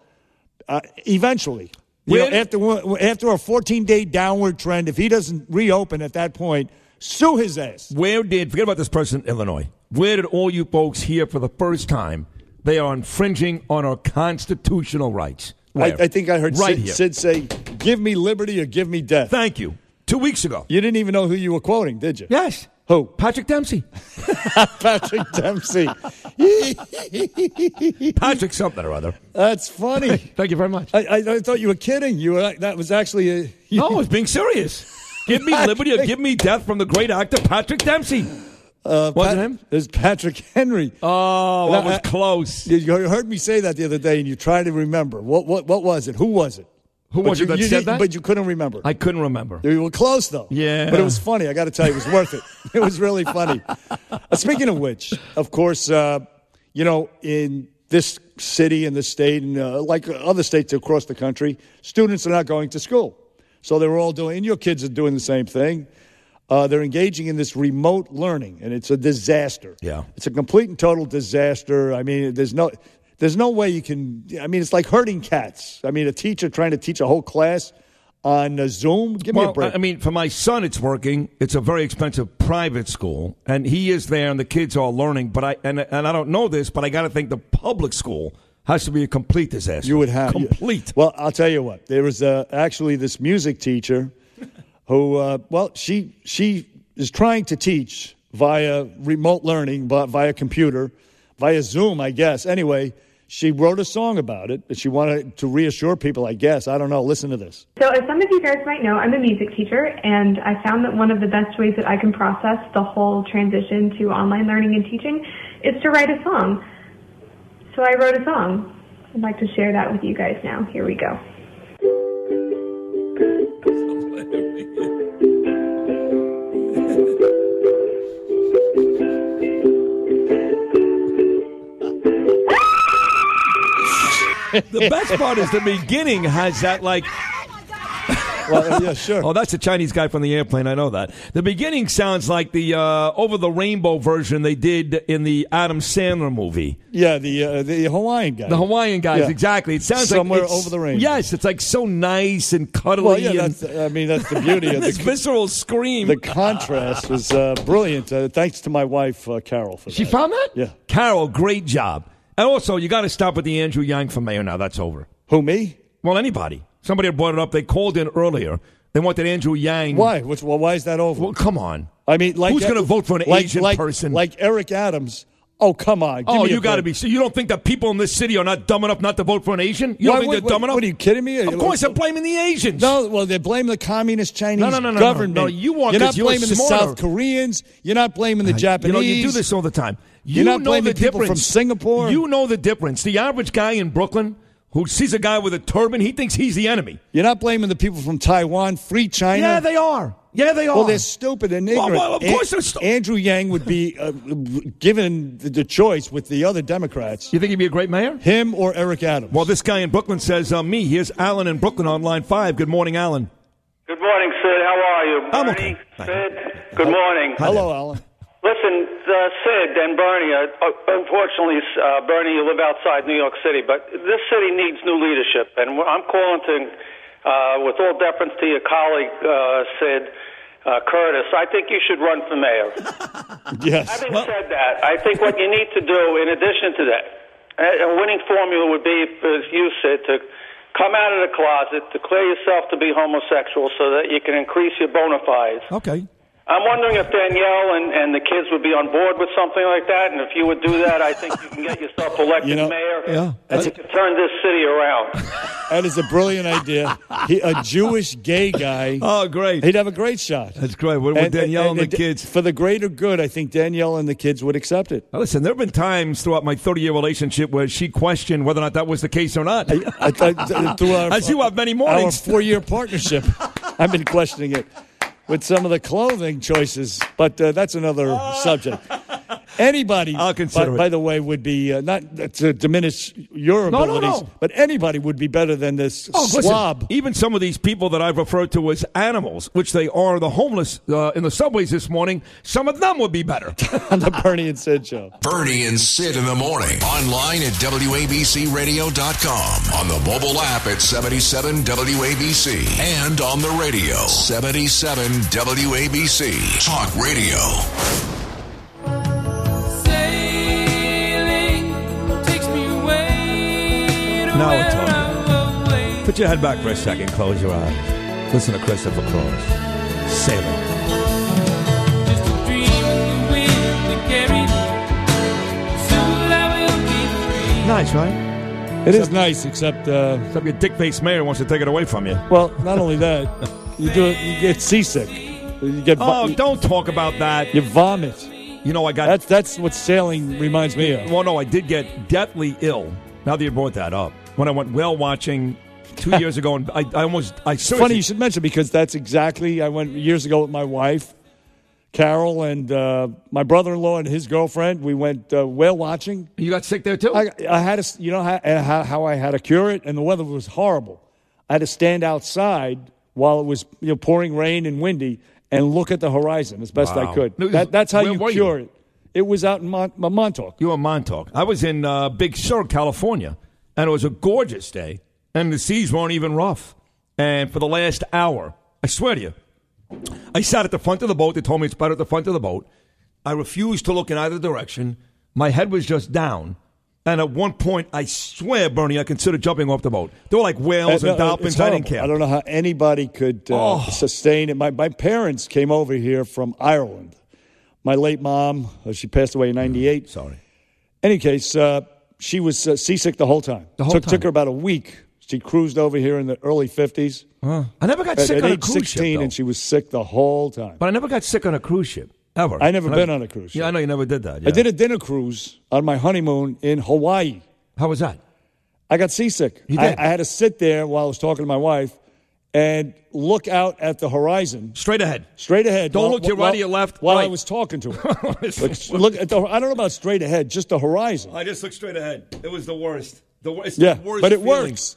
uh, eventually. Know, after after a 14 day downward trend, if he doesn't reopen at that point, sue his ass.
Where did forget about this person in Illinois? Where did all you folks hear for the first time they are infringing on our constitutional rights?
I, I think I heard
right
Sid. Sid say, "Give me liberty or give me death."
Thank you. Two weeks ago.
You didn't even know who you were quoting, did you?
Yes.
Who?
Patrick Dempsey. *laughs*
Patrick Dempsey. *laughs*
Patrick something or other.
That's funny. *laughs*
Thank you very much.
I, I, I thought you were kidding. You were, that was actually a.
No, I was being serious. Give me liberty or give me death from the great actor Patrick Dempsey.
Uh,
Was it
Pat-
him?
There's Patrick Henry.
Oh, that was close.
You you heard me say that the other day, and you tried to remember. What what what was it? Who was it?
Who
But
was
you,
it that
you
said that?
But you couldn't remember.
I couldn't remember.
You were close though.
Yeah.
But it was funny. I got to tell you, it was worth it. *laughs* It was really funny. Uh, speaking of which, of course, uh, you know, in this city and this state, and uh, like other states across the country, students are not going to school. So they're all doing, and your kids are doing the same thing. Uh, they're engaging in this remote learning, and it's a disaster.
Yeah.
It's a complete and total disaster. I mean, there's no, there's no way you can. I mean, it's like herding cats. I mean, a teacher trying to teach a whole class on uh, Zoom. Give me a break.
I mean, for my son, it's working. It's a very expensive private school, and he is there, and the kids are learning. But I and and I don't know this, but I got to think the public school has to be a complete disaster.
You would have
complete.
Well, I'll tell you what. There was uh, actually this music teacher who, uh, well, she she is trying to teach via remote learning, but via computer, via Zoom, I guess. Anyway, she wrote a song about it. And she wanted to reassure people, I guess. I don't know. Listen to this.
So, as some of you guys might know, I'm a music teacher, and I found that one of the best ways that I can process the whole transition to online learning and teaching is to write a song. So, I wrote a song. I'd like to share that with you guys now. Here we go. *laughs*
the best part is the beginning has that like. *laughs*
Well, yeah, sure.
Oh, that's the Chinese guy from the airplane. I know that. The beginning sounds like the uh, over the rainbow version they did in the Adam Sandler movie.
Yeah, the uh, the Hawaiian guy.
The Hawaiian guys,
Yeah.
exactly. It sounds
Somewhere
like
over the rainbow.
Yes, it's like so nice and cuddly.
Well, yeah,
and
I mean, that's the beauty of *laughs*
this
the
visceral scream.
The contrast was uh, brilliant. Uh, thanks to my wife, uh, Carol, for
She
that.
found that?
Yeah.
Carol, great job. And also, you got to stop with the Andrew Yang for mayor now. That's over.
Who, me?
Well, anybody. Somebody had brought it up. They called in earlier. They wanted Andrew Yang.
Why? Which, well, why is that over?
Well, come on.
I mean, like
Who's going to vote for an
like,
Asian
like,
person?
Like Eric Adams. Oh, come on. Give
oh, you got to be. So you don't think that people in this city are not dumb enough not to vote for an Asian? You
Why-
don't think
what-
they're dumb
what-
enough?
What are you kidding me?
Of course, they're blaming the Asians.
No, well, they blame the communist Chinese
No, no, no, no, no.
government.
No, you want
You're not
you're
blaming the. South Koreans. You're not blaming the
You
Japanese.
know, you do this all the time. You
You're not
know
blaming
the
people from. Singapore.
You know the difference. The average guy in Brooklyn who sees a guy with a turban, he thinks he's the enemy.
You're not blaming the people from Taiwan, free China.
Yeah, they are. Yeah, they are.
Well, they're stupid and
Well,
ignorant.
well, of course they're stu-
Andrew Yang would be uh, given the, the choice with the other Democrats.
You think he'd be a great mayor?
Him or Eric Adams?
Well, this guy in Brooklyn says uh, me. Here's Alan in Brooklyn on line five. Good morning, Alan.
Good morning, Sid. How are you?
I'm
Bernie, Sid. Good morning.
Hello, Alan.
Listen, uh, Sid and Bernie. Uh, uh, unfortunately, uh, Bernie, you live outside New York City, but this city needs new leadership, and I'm calling to, uh, with all deference to your colleague uh, Sid uh, Curtis. I think you should run for mayor. *laughs*
Yes.
Having said that, I think what you need to do, in addition to that, a a winning formula would be, as you said, to come out of the closet, declare yourself to be homosexual so that you can increase your bona fides.
Okay.
I'm wondering if Danielle and, and the kids would be on board with something like that, and if you would do that, I think you can get yourself *laughs* elected
You know,
mayor.
yeah.
and you can turn this city around. *laughs*
That is a brilliant idea. He, a Jewish gay guy. *laughs*
Oh, great.
He'd have a great shot.
That's great. With, with Danielle and, the kids.
For the greater good, I think Danielle and the kids would accept it.
Now, listen, there have been times throughout my 30 year relationship where she questioned whether or not that was the case or not.
I, I, through our,
As you have many mornings,
Our
mornings.
four year partnership. I've been questioning it with some of the clothing choices, but uh, that's another subject. Anybody,
I'll consider
by,
it.
by the way, would be uh, not to diminish your
No, no,
abilities,
no.
but anybody would be better than this
Oh, listen, even some of these people that I've referred to as animals, which they are, the homeless uh, in the subways this morning, some of them would be better. *laughs*
on the Bernie and Sid show.
Bernie and Sid in the morning. Online at WABCRadio.com. On the mobile app at 77 WABC. And on the radio. 77 WABC. Talk radio.
Now we're talking. Put your head back for a second. Close your eyes. Listen to Christopher Cross. Sailing. Nice, right?
It is nice, except uh,
Except your dick-faced mayor wants to take it away from you.
well, not only that, you do it, you get seasick. You get vo-
Oh, don't talk about that.
you vomit.
You know, I got.
That's that's what sailing reminds me of.
Well, no, I did get deathly ill. Now that you brought that up, when I went whale watching two *laughs* years ago, and I, I almost, I
It's
seriously,
funny you should mention because that's exactly I went years ago with my wife, Carol, and uh, my brother-in-law and his girlfriend. We went uh, whale watching.
you got sick there too.
I, I had to, you know how, how how I had to cure it, and the weather was horrible. I had to stand outside while it was you know pouring rain and windy and look at the horizon as best I could. That, that's how
where
you
were you?
cure it. It was out in Mont- Montauk.
You were in Montauk. I was in uh, Big Sur, California, and it was a gorgeous day, and the seas weren't even rough. And for the last hour, I swear to you, I sat at the front of the boat. They told me it's better at the front of the boat. I refused to look in either direction. My head was just down. And at one point, I swear, Bernie, I considered jumping off the boat. There were like whales
Uh,
and dolphins. I didn't care.
I don't know how anybody could uh,
Oh.
sustain it. My, my parents came over here from Ireland. My late mom, uh, she passed away in '98.
Sorry.
Any case, uh, she was uh, seasick the whole time.
The whole
took,
time.
took her about a week. She cruised over here in the early 50s.
Huh. I never got
At,
sick
at
on a cruise
16,
ship, though.
and she was sick the whole time.
But I never got sick on a cruise ship ever.
I never
And
been on a cruise ship.
Yeah, I know you never did that.
I did a dinner cruise on my honeymoon in Hawaii.
How was that?
I got seasick.
You
I? I had to sit there while I was talking to my wife and look out at the horizon.
Straight ahead.
Straight ahead.
Don't
while-
look to your right or your left.
While I was talking to her. Like, *laughs* look at the. I don't know about straight ahead, just the horizon.
I just looked straight ahead. It was the worst. The worst.
Yeah,
the worst
but it
feeling.
works.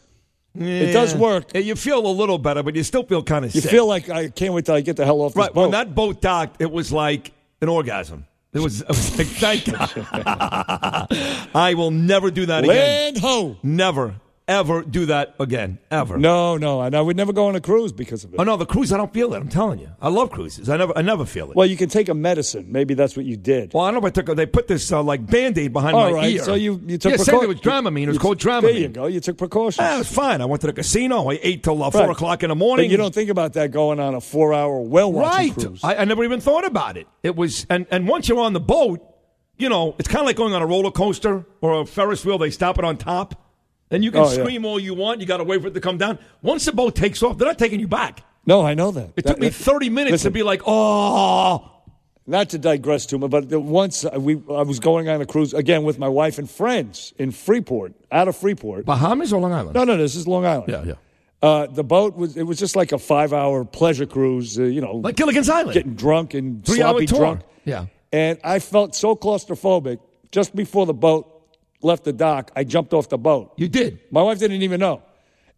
It does work.
Yeah, You feel a little better, but you still feel kind of
You
sick.
feel like I can't wait till I get the hell off this
right
boat.
when that boat docked, it was like an orgasm. It was, it was like, thank God. *laughs* I will never do that again.
Land ho!
Never, ever do that again. Ever.
No, no, and I would never go on a cruise because of it.
Oh no, the cruise. I don't feel it. I'm telling you. I love cruises. I never, I never feel it.
Well, you can take a medicine. Maybe that's what you did.
Well, I don't know if I took. They put this uh, like band aid behind
All
my
right,
ear.
so you, you took
yeah, same
precau-
thing with Dramamine. It was called Dramamine.
There you go. You took precautions.
Yeah, it was fine. I went to the casino. I ate till uh, four
Right.
o'clock in the morning.
But you don't think about that going on a four-hour watching
right.
cruise.
I, I never even thought about it. It was, and and once you're on the boat, you know, it's kind of like going on a roller coaster or a Ferris wheel. They stop it on top, and you can
Oh, yeah.
scream all you want. You got to wait for it to come down. Once the boat takes off, they're not taking you back.
No, I know that.
It
That-
took me
that-
30 minutes
listen,
to be like, oh.
Not to digress too much, but once uh, we, I was going on a cruise again with my wife and friends in Freeport, out of Freeport.
Bahamas or Long Island?
No, no, this is Long Island.
Yeah, yeah.
Uh, the boat was it was just like a five-hour pleasure cruise. Uh, you know,
Like Gilligan's Island.
getting drunk and
Three-hour
sloppy
tour.
drunk.
Yeah.
And I felt so claustrophobic just before the boat left the dock. I jumped off the boat.
You did.
My wife didn't even know.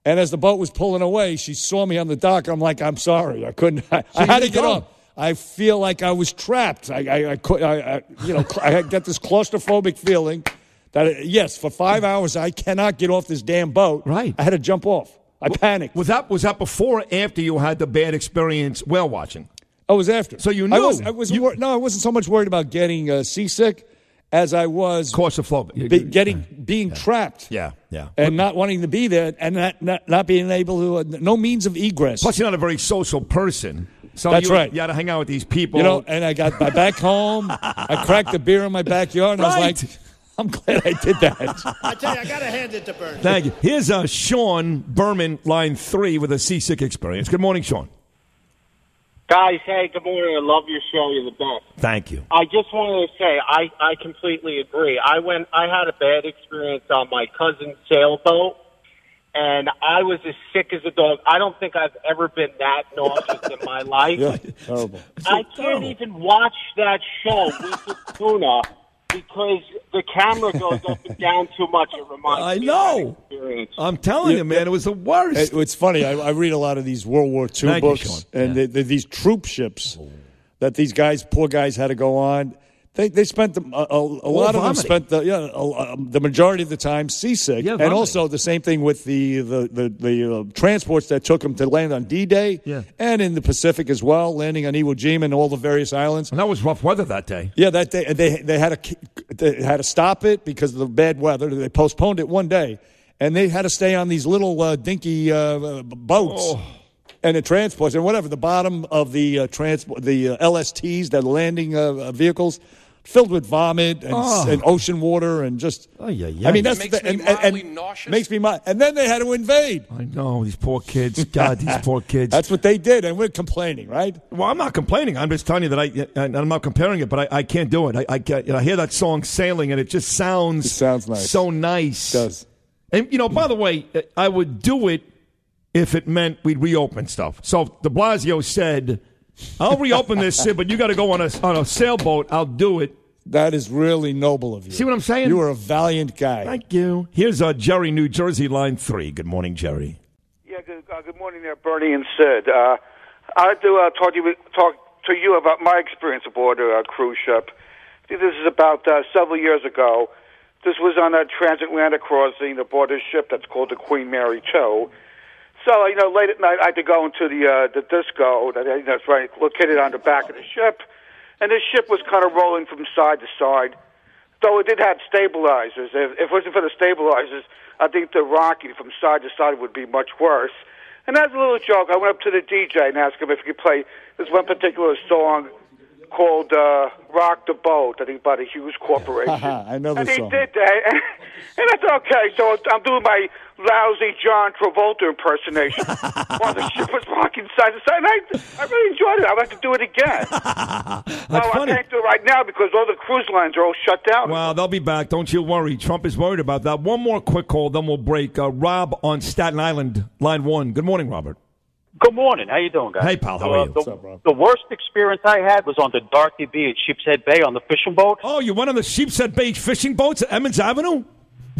And as the boat was pulling away, she saw me on the dock. I'm like, I'm sorry, I couldn't. I, I had to get off. I feel like I was trapped. I, I, I could, I, I, you know, I get this claustrophobic feeling that yes, for five hours I cannot get off this damn boat.
Right.
I had to jump off. I panicked.
Was that was that before or after you had the bad experience whale watching?
I was after.
So you
I
knew.
was, I was wor- no, I wasn't so much worried about getting uh, seasick as I was
Claustrophobic.
be, getting being trapped.
Yeah, yeah.
And not wanting to be there, and not not, not being able to, uh, no means of egress.
Plus, you're not a very social person. So
That's
you,
right.
You got to hang out with these people.
You know, and I got my back home. I cracked a beer in my backyard, and I was like, I'm glad I did that.
I tell you, I gotta hand it to Bernie.
Thank you. Here's uh, Sean Berman, line three, with a seasick experience. Good morning, Sean.
Guys, hey, good morning. I love your show. You're the best.
Thank you.
I just wanted to say I, I completely agree. I went I had a bad experience on my cousin's sailboat and I was as sick as a dog. I don't think I've ever been that nauseous in my *laughs* life.
yeah, terrible.
I can't even watch that show with the tuna because the camera goes up and down too much. It reminds
I
me
know.
of that experience.
I'm telling you, man, it was the worst.
It- it's funny. I, I read a lot of these World War II
Thank you,
books,
Sean.
and they, they, these troop ships that these guys, poor guys, had to go on. They they spent the, a, a, a lot of them spent the yeah a, the majority of the time seasick,
Yeah,
and also the same thing with the the the, the uh, transports that took them to land on D Day,
Yeah.
and in the Pacific as well, landing on Iwo Jima and all the various islands.
And that was rough weather that day.
Yeah, that day they they had to they had to stop it because of the bad weather. They postponed it one day, and they had to stay on these little uh, dinky uh, boats
Oh.
and the transports and whatever. The bottom of the uh, transport, the uh, LSTs, the landing uh, vehicles. Filled with vomit and,
Oh.
and ocean water and just.
yeah, yeah.
I mean, that's
Makes
the,
me
and, and- and
mildly nauseous.
Makes me mild. And then they had to invade.
I know these poor kids. God, these *laughs* poor kids.
That's what they did, and we're complaining, right?
Well, I'm not complaining. I'm just telling you that I, and I'm not comparing it, but I, I can't do it. I, I, can't, you know, I hear that song "Sailing" and it just sounds
It sounds nice.
so nice.
It does.
And you know, by the way, I would do it if it meant we'd reopen stuff. So if De Blasio said, "I'll reopen this, Sid, but you got to go on a on a sailboat." I'll do it.
That is really noble of you.
See what I'm saying?
You are a valiant guy.
Thank you. Here's uh, Jerry, New Jersey, line three. Good morning, Jerry.
Yeah, good, uh, good morning there, Bernie and Sid. Uh, I'd like to uh, talk, to you, talk to you about my experience aboard a uh, cruise ship. This is about uh, several years ago. This was on a transatlantic crossing aboard a ship that's called the Queen Mary 2. So, you know, late at night, I had to go into the uh, the disco that, you know, right, located on the back of the ship. And the ship was kind of rolling from side to side, though it did have stabilizers. If, if it wasn't for the stabilizers, I think the rocking from side to side would be much worse. And as a little joke, I went up to the DJ and asked him if he could play this one particular song called uh, "Rock the Boat." I think by the Hues Corporation. *laughs*
I know
and
this
he did that, and, *laughs* and I thought, okay, so I'm doing my lousy John Travolta impersonation *laughs* while the ship was rocking side to side. And I, I really enjoyed it. I'd like to do it again. well,
funny.
I can't do it right now because all the cruise lines are all shut down.
Well, they'll be back. Don't you worry. Trump is worried about that. One more quick call, then we'll break. Uh, Rob on Staten Island, line one. Good morning, Robert.
Good morning. How you doing, guys?
Hey, pal. How
Uh,
are you?
the, the worst experience I had was on the Dorothy B at Sheepshead Bay on the fishing boat.
Oh, you went on the Sheepshead Bay fishing boats at Emmons Avenue?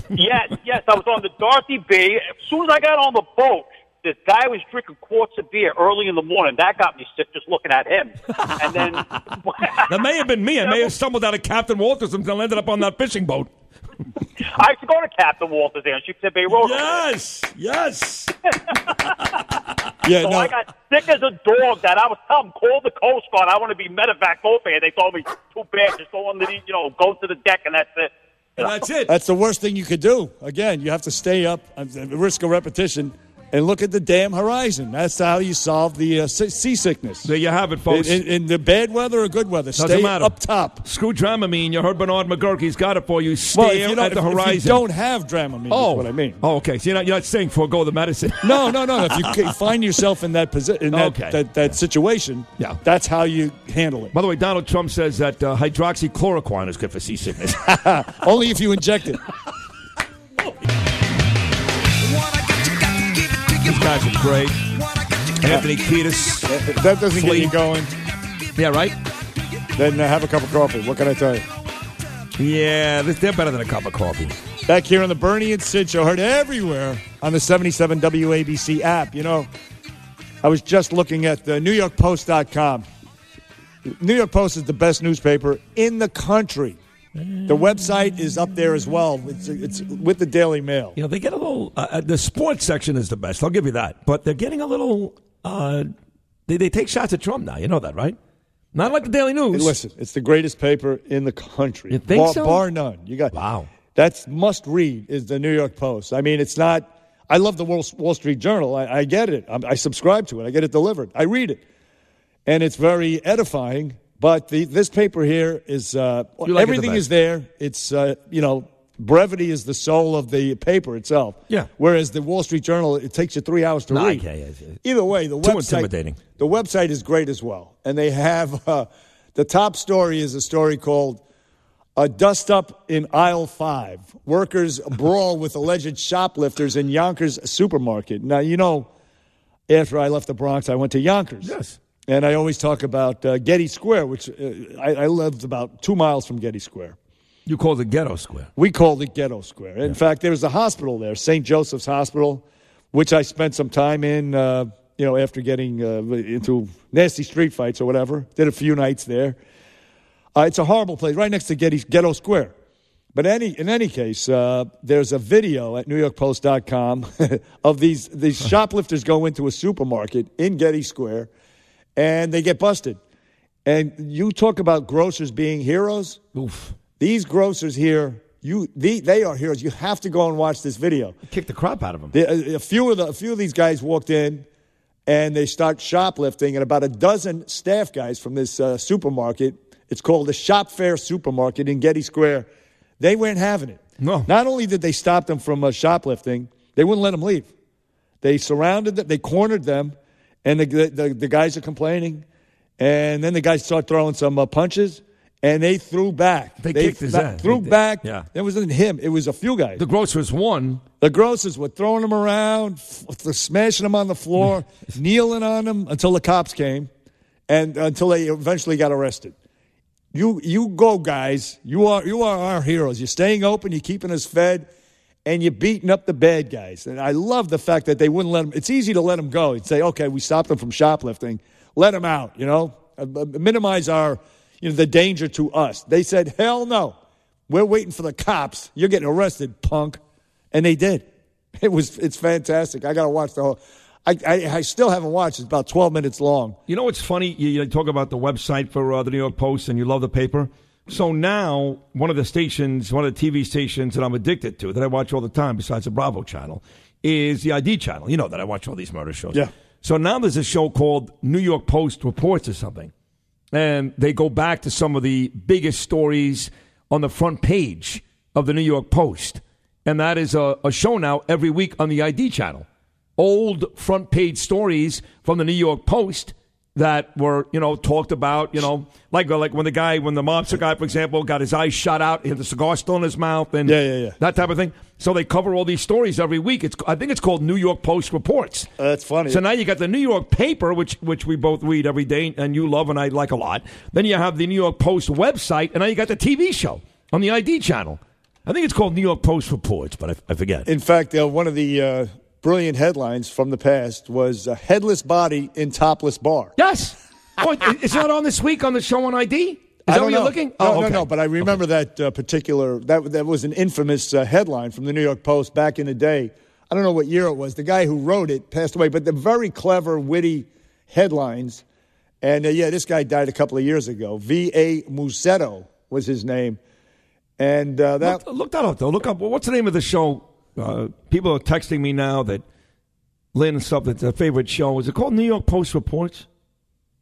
yes, yes. I was on the Dorothy B. As soon as I got on the boat, this guy was drinking quarts of beer early in the morning. That got me sick just looking at him. And then *laughs*
That may have been me. I may have stumbled out of Captain Walters and ended up on that fishing boat.
I used to go to Captain Walters there on Sheepshead Bay Road.
Yes, yes. *laughs*
Yeah,
so
no.
I got sick as a dog that I was telling them, call the Coast Guard. I want to be medevac over here. They told me, too bad, just go underneath, you know, go to the deck and that's it.
And that's it.
That's the worst thing you could do. Again, you have to stay up, at the risk of repetition, and look at the damn horizon. That's how you solve the uh, seasickness.
There you have it, folks.
In, in, in the bad weather or good weather,
Doesn't
stay
matter.
up top.
Screw Dramamine. You heard Bernard McGuirk's got it for you. Stay
Well, if you, don't,
at the
if- if
horizon.
you don't have Dramamine,
oh,
is what I mean.
Oh, okay. So you're not, you're not saying forego the medicine.
No, no, no. If you *laughs* find yourself in that position, in that,
Okay.
that, that situation,
Yeah.
that's how you handle it.
By the way, Donald Trump says that uh, hydroxychloroquine is good for seasickness. *laughs*
Only if you inject it. *laughs*
These guys are great. Anthony Kiedis.
If that doesn't get you going,
Yeah, right?
then uh, have a cup of coffee. What can I tell you?
Yeah, they're they're better than a cup of coffee.
Back here on the Bernie and Sid show, heard everywhere on the 77 WABC app. You know, I was just looking at the NewYorkPost.com. New York Post is the best newspaper in the country. The website is up there as well. It's, it's with the Daily Mail.
You know, they get a little. Uh, uh, the sports section is the best. I'll give you that. But they're getting a little. Uh, they they take shots at Trump now. You know that, right? Not like the Daily News.
Hey, listen, it's the greatest paper in the country.
You think
bar,
so?
bar none. You got
Wow.
That's must read is the New York Post. I mean, it's not. I love the Wall, Wall Street Journal. I, I get it. I'm, I subscribe to it. I get it delivered. I read it, and it's very edifying. But the, this paper here is uh,
like
everything is there. It's uh, you know brevity is the soul of the paper itself.
Yeah.
Whereas the Wall Street Journal, it takes you three hours to
No,
read.
okay, yeah, yeah.
Either way, the
Too
website
intimidating.
the website is great as well, and they have uh, the top story is a story called "A Dust Up in Aisle Five: Workers *laughs* Brawl with Alleged Shoplifters in Yonkers Supermarket." Now you know, after I left the Bronx, I went to Yonkers.
Yes.
And I always talk about uh, Getty Square, which uh, I, I lived about two miles from Getty Square.
You called it Ghetto Square.
We called it Ghetto Square. In fact, there's a hospital there, St. Joseph's Hospital, which I spent some time in. Uh, you know, after getting uh, into nasty street fights or whatever, did a few nights there. Uh, it's a horrible place, right next to Getty, Ghetto Square. But any, in any case, uh, there's a video at NewYorkPost.com *laughs* of these these shoplifters go into a supermarket in Getty Square, and they get busted. And you talk about grocers being heroes.
Oof.
These grocers here, you the, they are heroes. You have to go and watch this video.
Kick the crap out of them.
The, a, a few of the a few of these guys walked in, and they start shoplifting, and about a dozen staff guys from this uh, supermarket. It's called the Shop Fair Supermarket in Getty Square. They weren't having it.
No.
Not only did they stop them from uh, shoplifting, they wouldn't let them leave. They surrounded them, they cornered them, and the, the, the guys are complaining. And then the guys start throwing some uh, punches, and they threw back.
They kicked his ass.
Threw
They
back.
Yeah.
It wasn't him. It was a few guys.
The grocers won.
The grocers were throwing them around, f- smashing them on the floor, *laughs* kneeling on them until the cops came, and until they eventually got arrested. You, you go, guys. You are, you are our heroes. You're staying open. You're keeping us fed, and you're beating up the bad guys. And I love the fact that they wouldn't let them. It's easy to let them go and say, okay, we stopped them from shoplifting. Let them out. You know, Uh, uh, minimize our, you know, the danger to us. They said, hell no. We're waiting for the cops. You're getting arrested, punk. And they did. *laughs* It was it's fantastic. I got to watch the whole. I, I I still haven't watched. It's about twelve minutes long.
You know what's funny? You, you talk about the website for uh, the New York Post, and you love the paper. So now, one of the stations, one of the TV stations that I'm addicted to, that I watch all the time, besides the Bravo channel, is the ID channel. You know that I watch all these murder shows.
Yeah.
So now there's a show called New York Post Reports or something, and they go back to some of the biggest stories on the front page of the New York Post, and that is a, a show now every week on the ID channel. Old front page stories from the New York Post that were, you know, talked about, you know, like like when the guy, when the mobster guy, for example, got his eyes shot out, he had the cigar still in his mouth, and
Yeah, yeah, yeah.
that type of thing. So they cover all these stories every week. It's I think it's called New York Post Reports.
Uh, that's funny.
So now you got the New York paper, which which we both read every day, and you love and I like a lot. Then you have the New York Post website, and now you got the TV show on the ID channel. I think it's called New York Post Reports, but I, I forget.
In fact, uh, one of the uh, brilliant headlines from the past was a headless body in topless bar.
Yes. Oh, is that on this week on the show on ID? Is
I
that what you're
know.
looking?
No,
oh,
no,
okay.
no. But I remember that uh, particular that that was an infamous uh, headline from the New York Post back in the day. I don't know what year it was. The guy who wrote it passed away, but the very clever, witty headlines. And uh, yeah, this guy died a couple of years ago. V. A. Musetto was his name, and uh, that
Look, look that up though. Look up. What's the name of the show? Uh, people are texting me now that Lynn and stuff. That's their favorite show. Is it called New York Post Reports?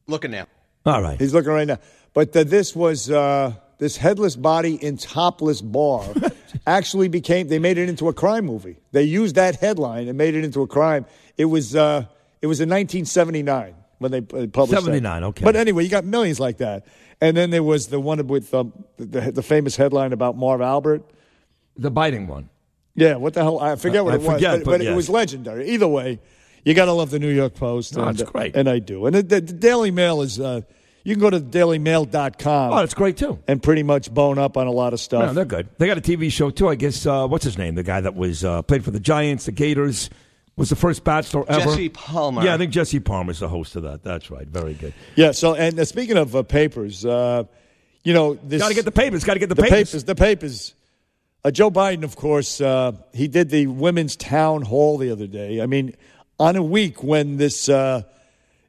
Looking now.
All right.
He's looking right now. But uh, this was uh, this headless body in topless bar *laughs* actually became. They made it into a crime movie. They used that headline and made it into a crime. It was uh, it was in 1979 when they uh, published. that.
79, okay.
But anyway, you got millions like that. And then there was the one with um, the, the famous headline about Marv Albert.
The biting one.
Yeah, what the hell? I forget what
I
it was,
forget,
but,
but
but
yes.
it was legendary. Either way, you got to love the New York Post.
No,
and,
it's great.
and I do. And the, the, the Daily Mail is. Uh, you can go to dailymail.com.
Oh, that's great too.
And pretty much bone up on a lot of stuff.
Yeah, they're good. They got a TV show too. I guess. Uh, what's his name? The guy that was uh, played for the Giants, the Gators, was the first bachelor ever.
Jesse Palmer.
Yeah, I think Jesse Palmer's the host of that. That's right. Very good.
Yeah. So, and uh, speaking of uh, papers, uh, you know, this
Got to get the papers. Got to get the,
the
papers.
papers. The papers. Uh, Joe Biden, of course, uh, he did the women's town hall the other day. I mean, on a week when this uh,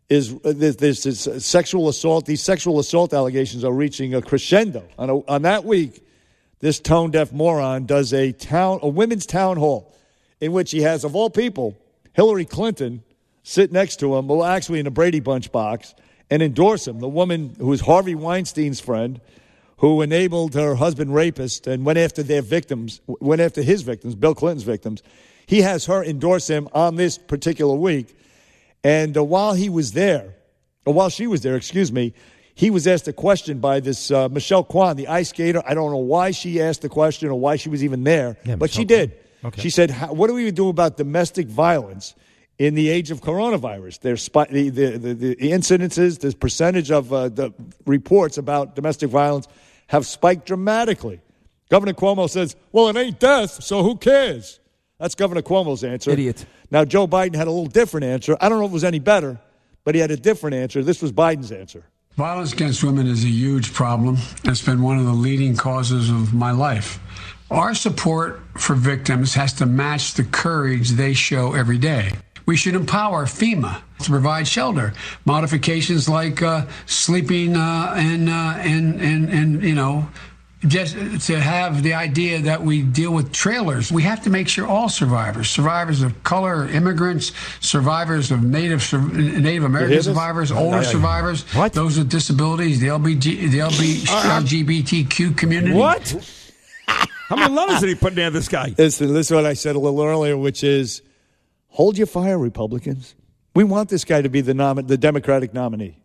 is uh, this, this, sexual assault, these sexual assault allegations are reaching a crescendo. On, a, on that week, this tone deaf moron does a town, a women's town hall, in which he has, of all people, Hillary Clinton sit next to him, well, actually in a Brady Bunch box, and endorse him. The woman who is Harvey Weinstein's friend, who enabled her husband rapist and went after their victims, went after his victims, Bill Clinton's victims. He has her endorse him on this particular week. And uh, while he was there, or while she was there, excuse me, he was asked a question by this uh, Michelle Kwan, the ice skater. I don't know why she asked the question or why she was even there,
Yeah,
but she
Michelle
did.
Okay.
She said, "What do we do about domestic violence in the age of coronavirus? There's the, the, the, the incidences, the percentage of uh, the reports about domestic violence have spiked dramatically." Governor Cuomo says, well, it ain't death, so who cares? That's Governor Cuomo's answer.
Idiot.
Now, Joe Biden had a little different answer. I don't know if it was any better, but he had a different answer. This was Biden's answer.
Violence against women is a huge problem. It's been one of the leading causes of my life. Our support for victims has to match the courage they show every day. We should empower FEMA to provide shelter. Modifications like uh, sleeping uh, and, uh, and, and, and, you know, just to have the idea that we deal with trailers. We have to make sure all survivors, survivors of color, immigrants, survivors of Native Native American survivors,
No,
older
no,
survivors, those with disabilities, the LBG, the LB, LGBTQ community.
What? *laughs* How many letters did he put down this guy?
Listen, listen to what I said a little earlier, which is hold your fire, Republicans. We want this guy to be the, nom- the Democratic nominee.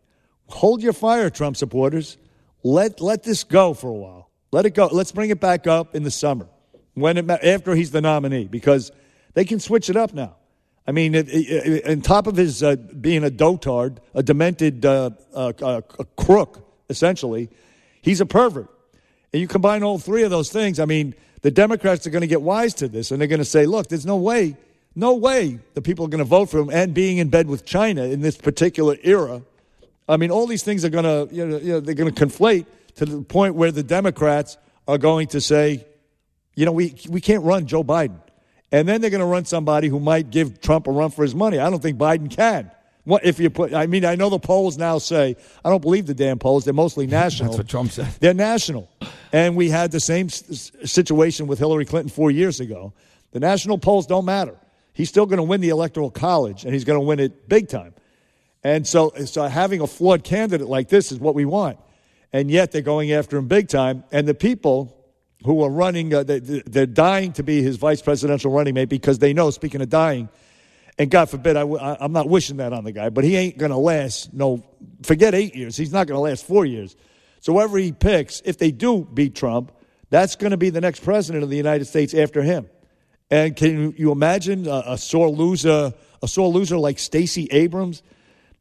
Hold your fire, Trump supporters. Let, let this go for a while. Let it go. Let's bring it back up in the summer when it, after he's the nominee because they can switch it up now. I mean, it, it, on top of his uh, being a dotard, a demented uh, uh, a crook, essentially, he's a pervert. And you combine all three of those things, I mean, the Democrats are going to get wise to this and they're going to say, look, there's no way, no way the people are going to vote for him and being in bed with China in this particular era. I mean, all these things are going to, you know, you know they're going to conflate to the point where the Democrats are going to say, you know, we, we can't run Joe Biden. And then they're going to run somebody who might give Trump a run for his money. I don't think Biden can. What if you put? I mean, I know the polls now say I don't believe the damn polls. They're mostly national.
That's what Trump said.
They're national, and we had the same situation with Hillary Clinton four years ago. The national polls don't matter. He's still going to win the electoral college, and he's going to win it big time. And so, so having a flawed candidate like this is what we want. And yet they're going after him big time. And the people who are running, uh, they, they're dying to be his vice presidential running mate because they know, speaking of dying, and God forbid, I, am not wishing that on the guy, but he ain't going to last, no, forget eight years. He's not going to last four years. So whoever he picks, if they do beat Trump, that's going to be the next president of the United States after him. And can you imagine a, a sore loser, a sore loser like Stacey Abrams?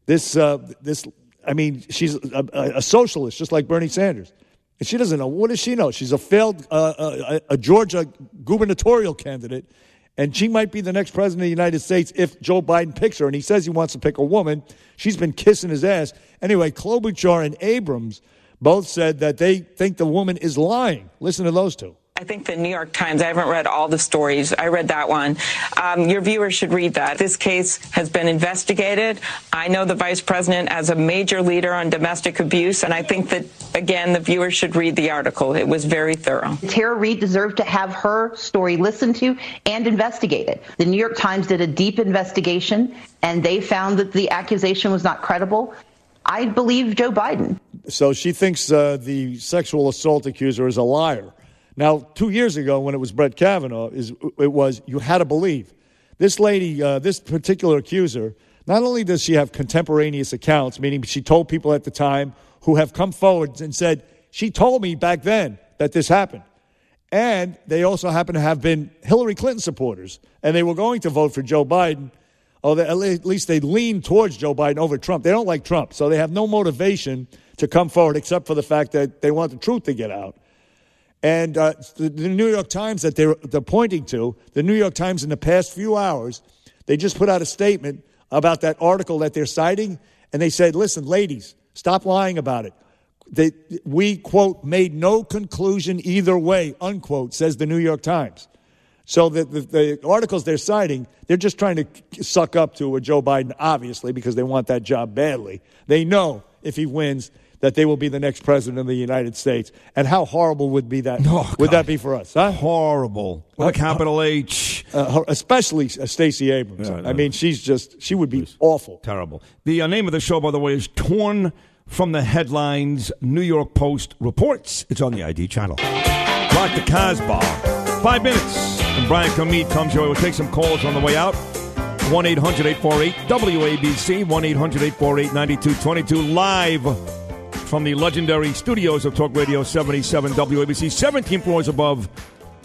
This, uh, this, I mean, she's a, a, socialist, just like Bernie Sanders. And she doesn't know. What does she know? She's a failed uh, a, a Georgia gubernatorial candidate, and she might be the next president of the United States if Joe Biden picks her. And he says he wants to pick a woman. She's been kissing his ass. Anyway, Klobuchar and Abrams both said that they think the woman is lying. Listen to those two.
I think the New York Times, I haven't read all the stories. I read that one. Um, your viewers should read that. This case has been investigated. I know the vice president as a major leader on domestic abuse, and I think that, again, the viewers should read the article. It was very thorough.
Tara Reade deserved to have her story listened to and investigated. The New York Times did a deep investigation, and they found that the accusation was not credible. I believe Joe Biden.
So she thinks uh, the sexual assault accuser is a liar. Now, two years ago, when it was Brett Kavanaugh, is it was you had to believe this lady, uh, this particular accuser. Not only does she have contemporaneous accounts, meaning she told people at the time who have come forward and said she told me back then that this happened, and they also happen to have been Hillary Clinton supporters, and they were going to vote for Joe Biden. They, at least they lean towards Joe Biden over Trump. They don't like Trump, so they have no motivation to come forward except for the fact that they want the truth to get out. And uh, the, the, New York Times that they're, they're pointing to, the New York Times in the past few hours, they just put out a statement about that article that they're citing, and they said, listen, ladies, stop lying about it. They, we, quote, made no conclusion either way, unquote, says the New York Times. So the, the, the, articles they're citing, they're just trying to suck up to a Joe Biden, obviously, because they want that job badly. They know if he wins that they will be the next president of the United States. And how horrible would be that? *laughs*
Oh,
would that be for us? Huh?
Horrible. With a capital H.
Uh, especially uh, Stacey Abrams.
Yeah, I.
I mean, she's just she would be awful.
Terrible. The uh, name of the show, by the way, is Torn from the Headlines. New York Post reports. It's on the ID channel. Rock the Casbah. Five minutes. And Brian Kilmeade comes way. We'll take some calls on the way out. 1 800 848 WABC. 1 800 848 9222. Live from the legendary studios of Talk Radio 77 WABC, 17 floors above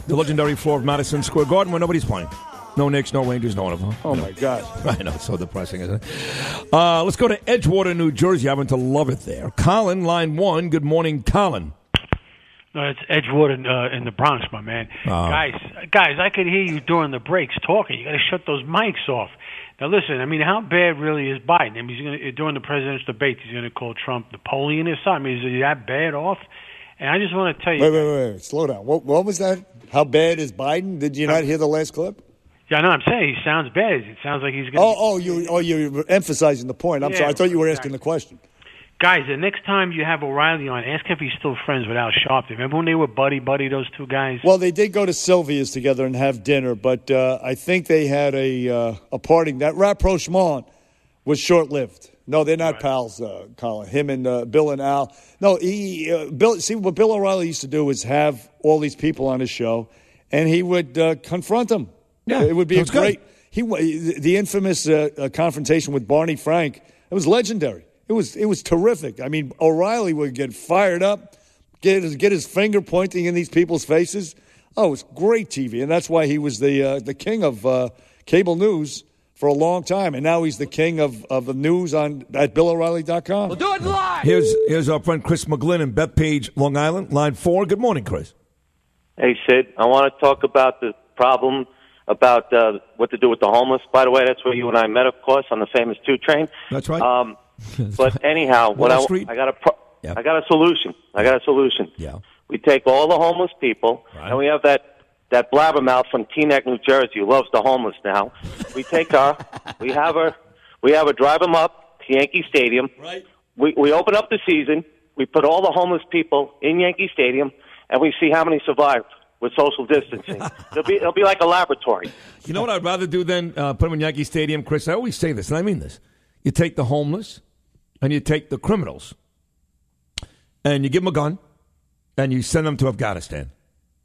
the legendary floor of Madison Square Garden where nobody's playing. No Knicks, no Rangers, no one of them.
Oh, my God. *laughs*
I know, it's so depressing, isn't it? Uh, let's go to Edgewater, New Jersey. I happen to love it there. Colin, line one. Good morning, Colin.
No, it's Edgewood in, uh, in the Bronx, my man.
Oh.
Guys, guys, I could hear you during the breaks talking. You got to shut those mics off. Now, listen. I mean, how bad really is Biden? I mean, he's going to, during the presidential debate, he's going to call Trump Napoleon or something. I mean, is he that bad off? And I just want to tell you.
Wait, wait, wait, wait. Slow down. What, what was that? How bad is Biden? Did you not hear the last clip?
Yeah, no, I'm saying he sounds bad. It sounds like he's going. to
Oh, oh, you, oh, you're emphasizing the point. I'm
Yeah,
sorry. I thought you were asking the question.
Guys, the next time you have O'Reilly on, ask him if he's still friends with Al Sharpton. Remember when they were buddy buddy, those two guys?
Well, they did go to Sylvia's together and have dinner, but uh, I think they had a uh, a parting. That rapprochement was short lived. No, they're not pals, uh, Colin. Him and uh, Bill and Al. No, he uh, Bill. See, what Bill O'Reilly used to do was have all these people on his show, and he would uh, confront them.
Yeah,
it would be a
that's good.
great. He the infamous uh, uh, confrontation with Barney Frank. It was legendary. It was it was terrific. I mean, O'Reilly would get fired up, get his, get his finger pointing in these people's faces. Oh, it was great TV, and that's why he was the uh, the king of uh, cable news for a long time, and now he's the king of, of the news on at BillO'Reilly.com.
We'll do it live. Here's here's our friend Chris McGlynn in Bethpage, Long Island, line four. Good morning, Chris.
Hey, Sid, I want to talk about the problem about uh, what to do with the homeless. By the way, that's where you and I met, of course, on the famous two train.
That's right.
Um, *laughs* but anyhow, what I, I got a pro- I got a solution. I got a solution.
Yeah.
We take all the homeless people, and we have that that blabbermouth from Teaneck, New Jersey, who loves the homeless now. We take her, *laughs* we have her, we have her drive them up to Yankee Stadium.
Right.
We we open up the season. We put all the homeless people in Yankee Stadium, and we see how many survive with social distancing. *laughs* it'll be it'll be like a laboratory.
You know what I'd rather do than uh, put them in Yankee Stadium, Chris? I always say this, and I mean this. You take the homeless and you take the criminals and you give them a gun and you send them to Afghanistan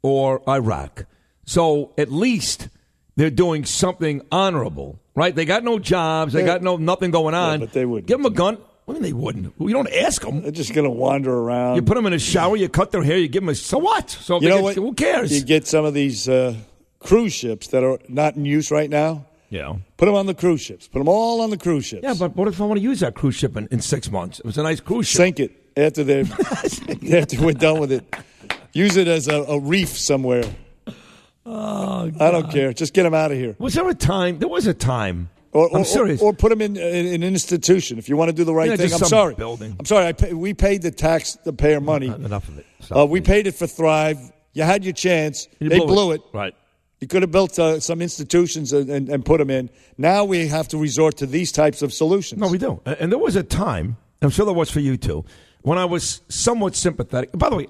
or Iraq. So at least they're doing something honorable, right? They got no jobs, they
Yeah.
got no nothing going on.
but they would
give them a gun. I mean, they wouldn't. You don't ask them.
They're just going to wander around.
You put them in a shower, you cut their hair, you give them a so what? So
you know
get-
what?
Who cares?
You get some of these uh, cruise ships that are not in use right now.
Yeah.
Put them on the cruise ships. Put them all on the cruise ships.
Yeah, but what if I want to use that cruise ship in, in six months? It was a nice cruise ship.
Sink it after they *laughs* *laughs* after we're done with it. Use it as a, a reef somewhere.
Oh,
I don't care. Just get them out of here.
Was there a time? There was a time.
Or,
I'm serious.
Or, or put them in, in, in an institution if you want to do the right
Yeah,
thing. I'm sorry.
building.
I'm sorry. Pay, we paid the tax the payer money.
enough of it.
Uh, we paid it for Thrive. You had your chance.
You
they
blew
blew
it.
it.
Right.
You could have built uh, some institutions and, and, and put them in. Now we have to resort to these types of solutions.
No, we do. And and there was a time, I'm sure there was for you too, when I was somewhat sympathetic. By the way,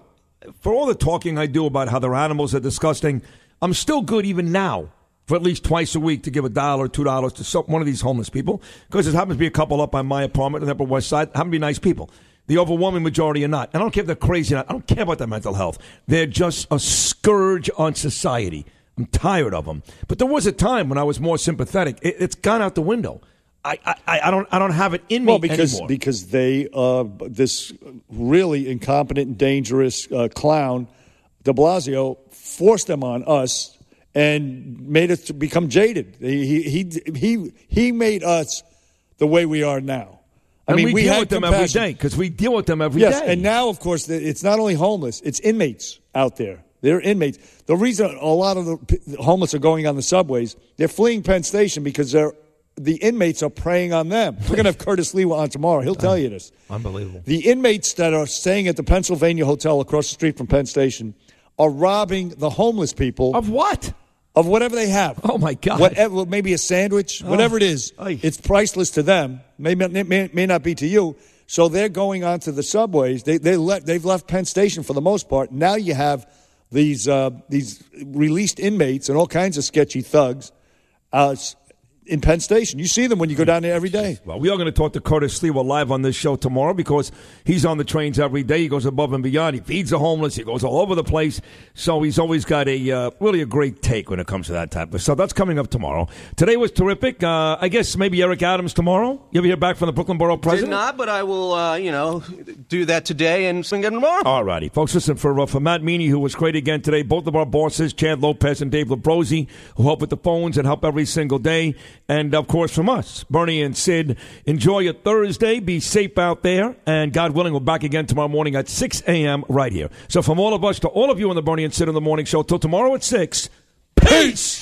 for all the talking I do about how their animals are disgusting, I'm still good even now for at least twice a week to give a dollar, two dollars to some, one of these homeless people because it happens to be a couple up on my apartment in the Upper West Side. Happen to be nice people. The overwhelming majority are not. And I don't care if they're crazy or not. I don't care about their mental health. They're just a scourge on society. I'm tired of them. But there was a time when I was more sympathetic. It, it's gone out the window. I, I, I don't I don't have it in me
Well, because
anymore.
because they uh, this really incompetent and dangerous uh, clown, De Blasio, forced them on us and made us become jaded. He he he he made us the way we are now. I
And
mean,
we
we,
deal
had
with them every
compassion.
day because we deal with them every day.
yes, and now of course it's not only homeless; it's inmates out there. They're inmates. The reason a lot of the homeless are going on the subways, they're fleeing Penn Station because they're the inmates are preying on them. We're going to have Curtis Sliwa on tomorrow. He'll tell you this.
Unbelievable.
The inmates that are staying at the Pennsylvania Hotel across the street from Penn Station are robbing the homeless people
of what?
Of whatever they have.
Oh my God!
Whatever, maybe a sandwich,
Oh.
whatever it is. It's priceless to them. May, may, may, may not be to you. So they're going onto the subways. They, they let, they've left Penn Station for the most part. Now you have these uh, these released inmates and all kinds of sketchy thugs uh, in Penn Station. You see them when you go down there every day.
Well, we are going to talk to Curtis Sliwa live on this show tomorrow because he's on the trains every day. He goes above and beyond. He feeds the homeless. He goes all over the place. So he's always got a uh, really a great take when it comes to that type of stuff. That's coming up tomorrow. Today was terrific. Uh, I guess maybe Eric Adams tomorrow. You ever hear back from the Brooklyn Borough
Did
president?
not, but I will, uh, you know, do that today and swing it tomorrow.
All righty, folks. Listen for uh, for Matt Meany, who was great again today. Both of our bosses, Chad Lopez and Dave Labrosi, who help with the phones and help every single day. And of course, from us, Bernie and Sid, enjoy your Thursday. Be safe out there. And God willing, we're back again tomorrow morning at 6 a.m. right here. So, from all of us to all of you on the Bernie and Sid in the Morning Show, till tomorrow at 6, peace!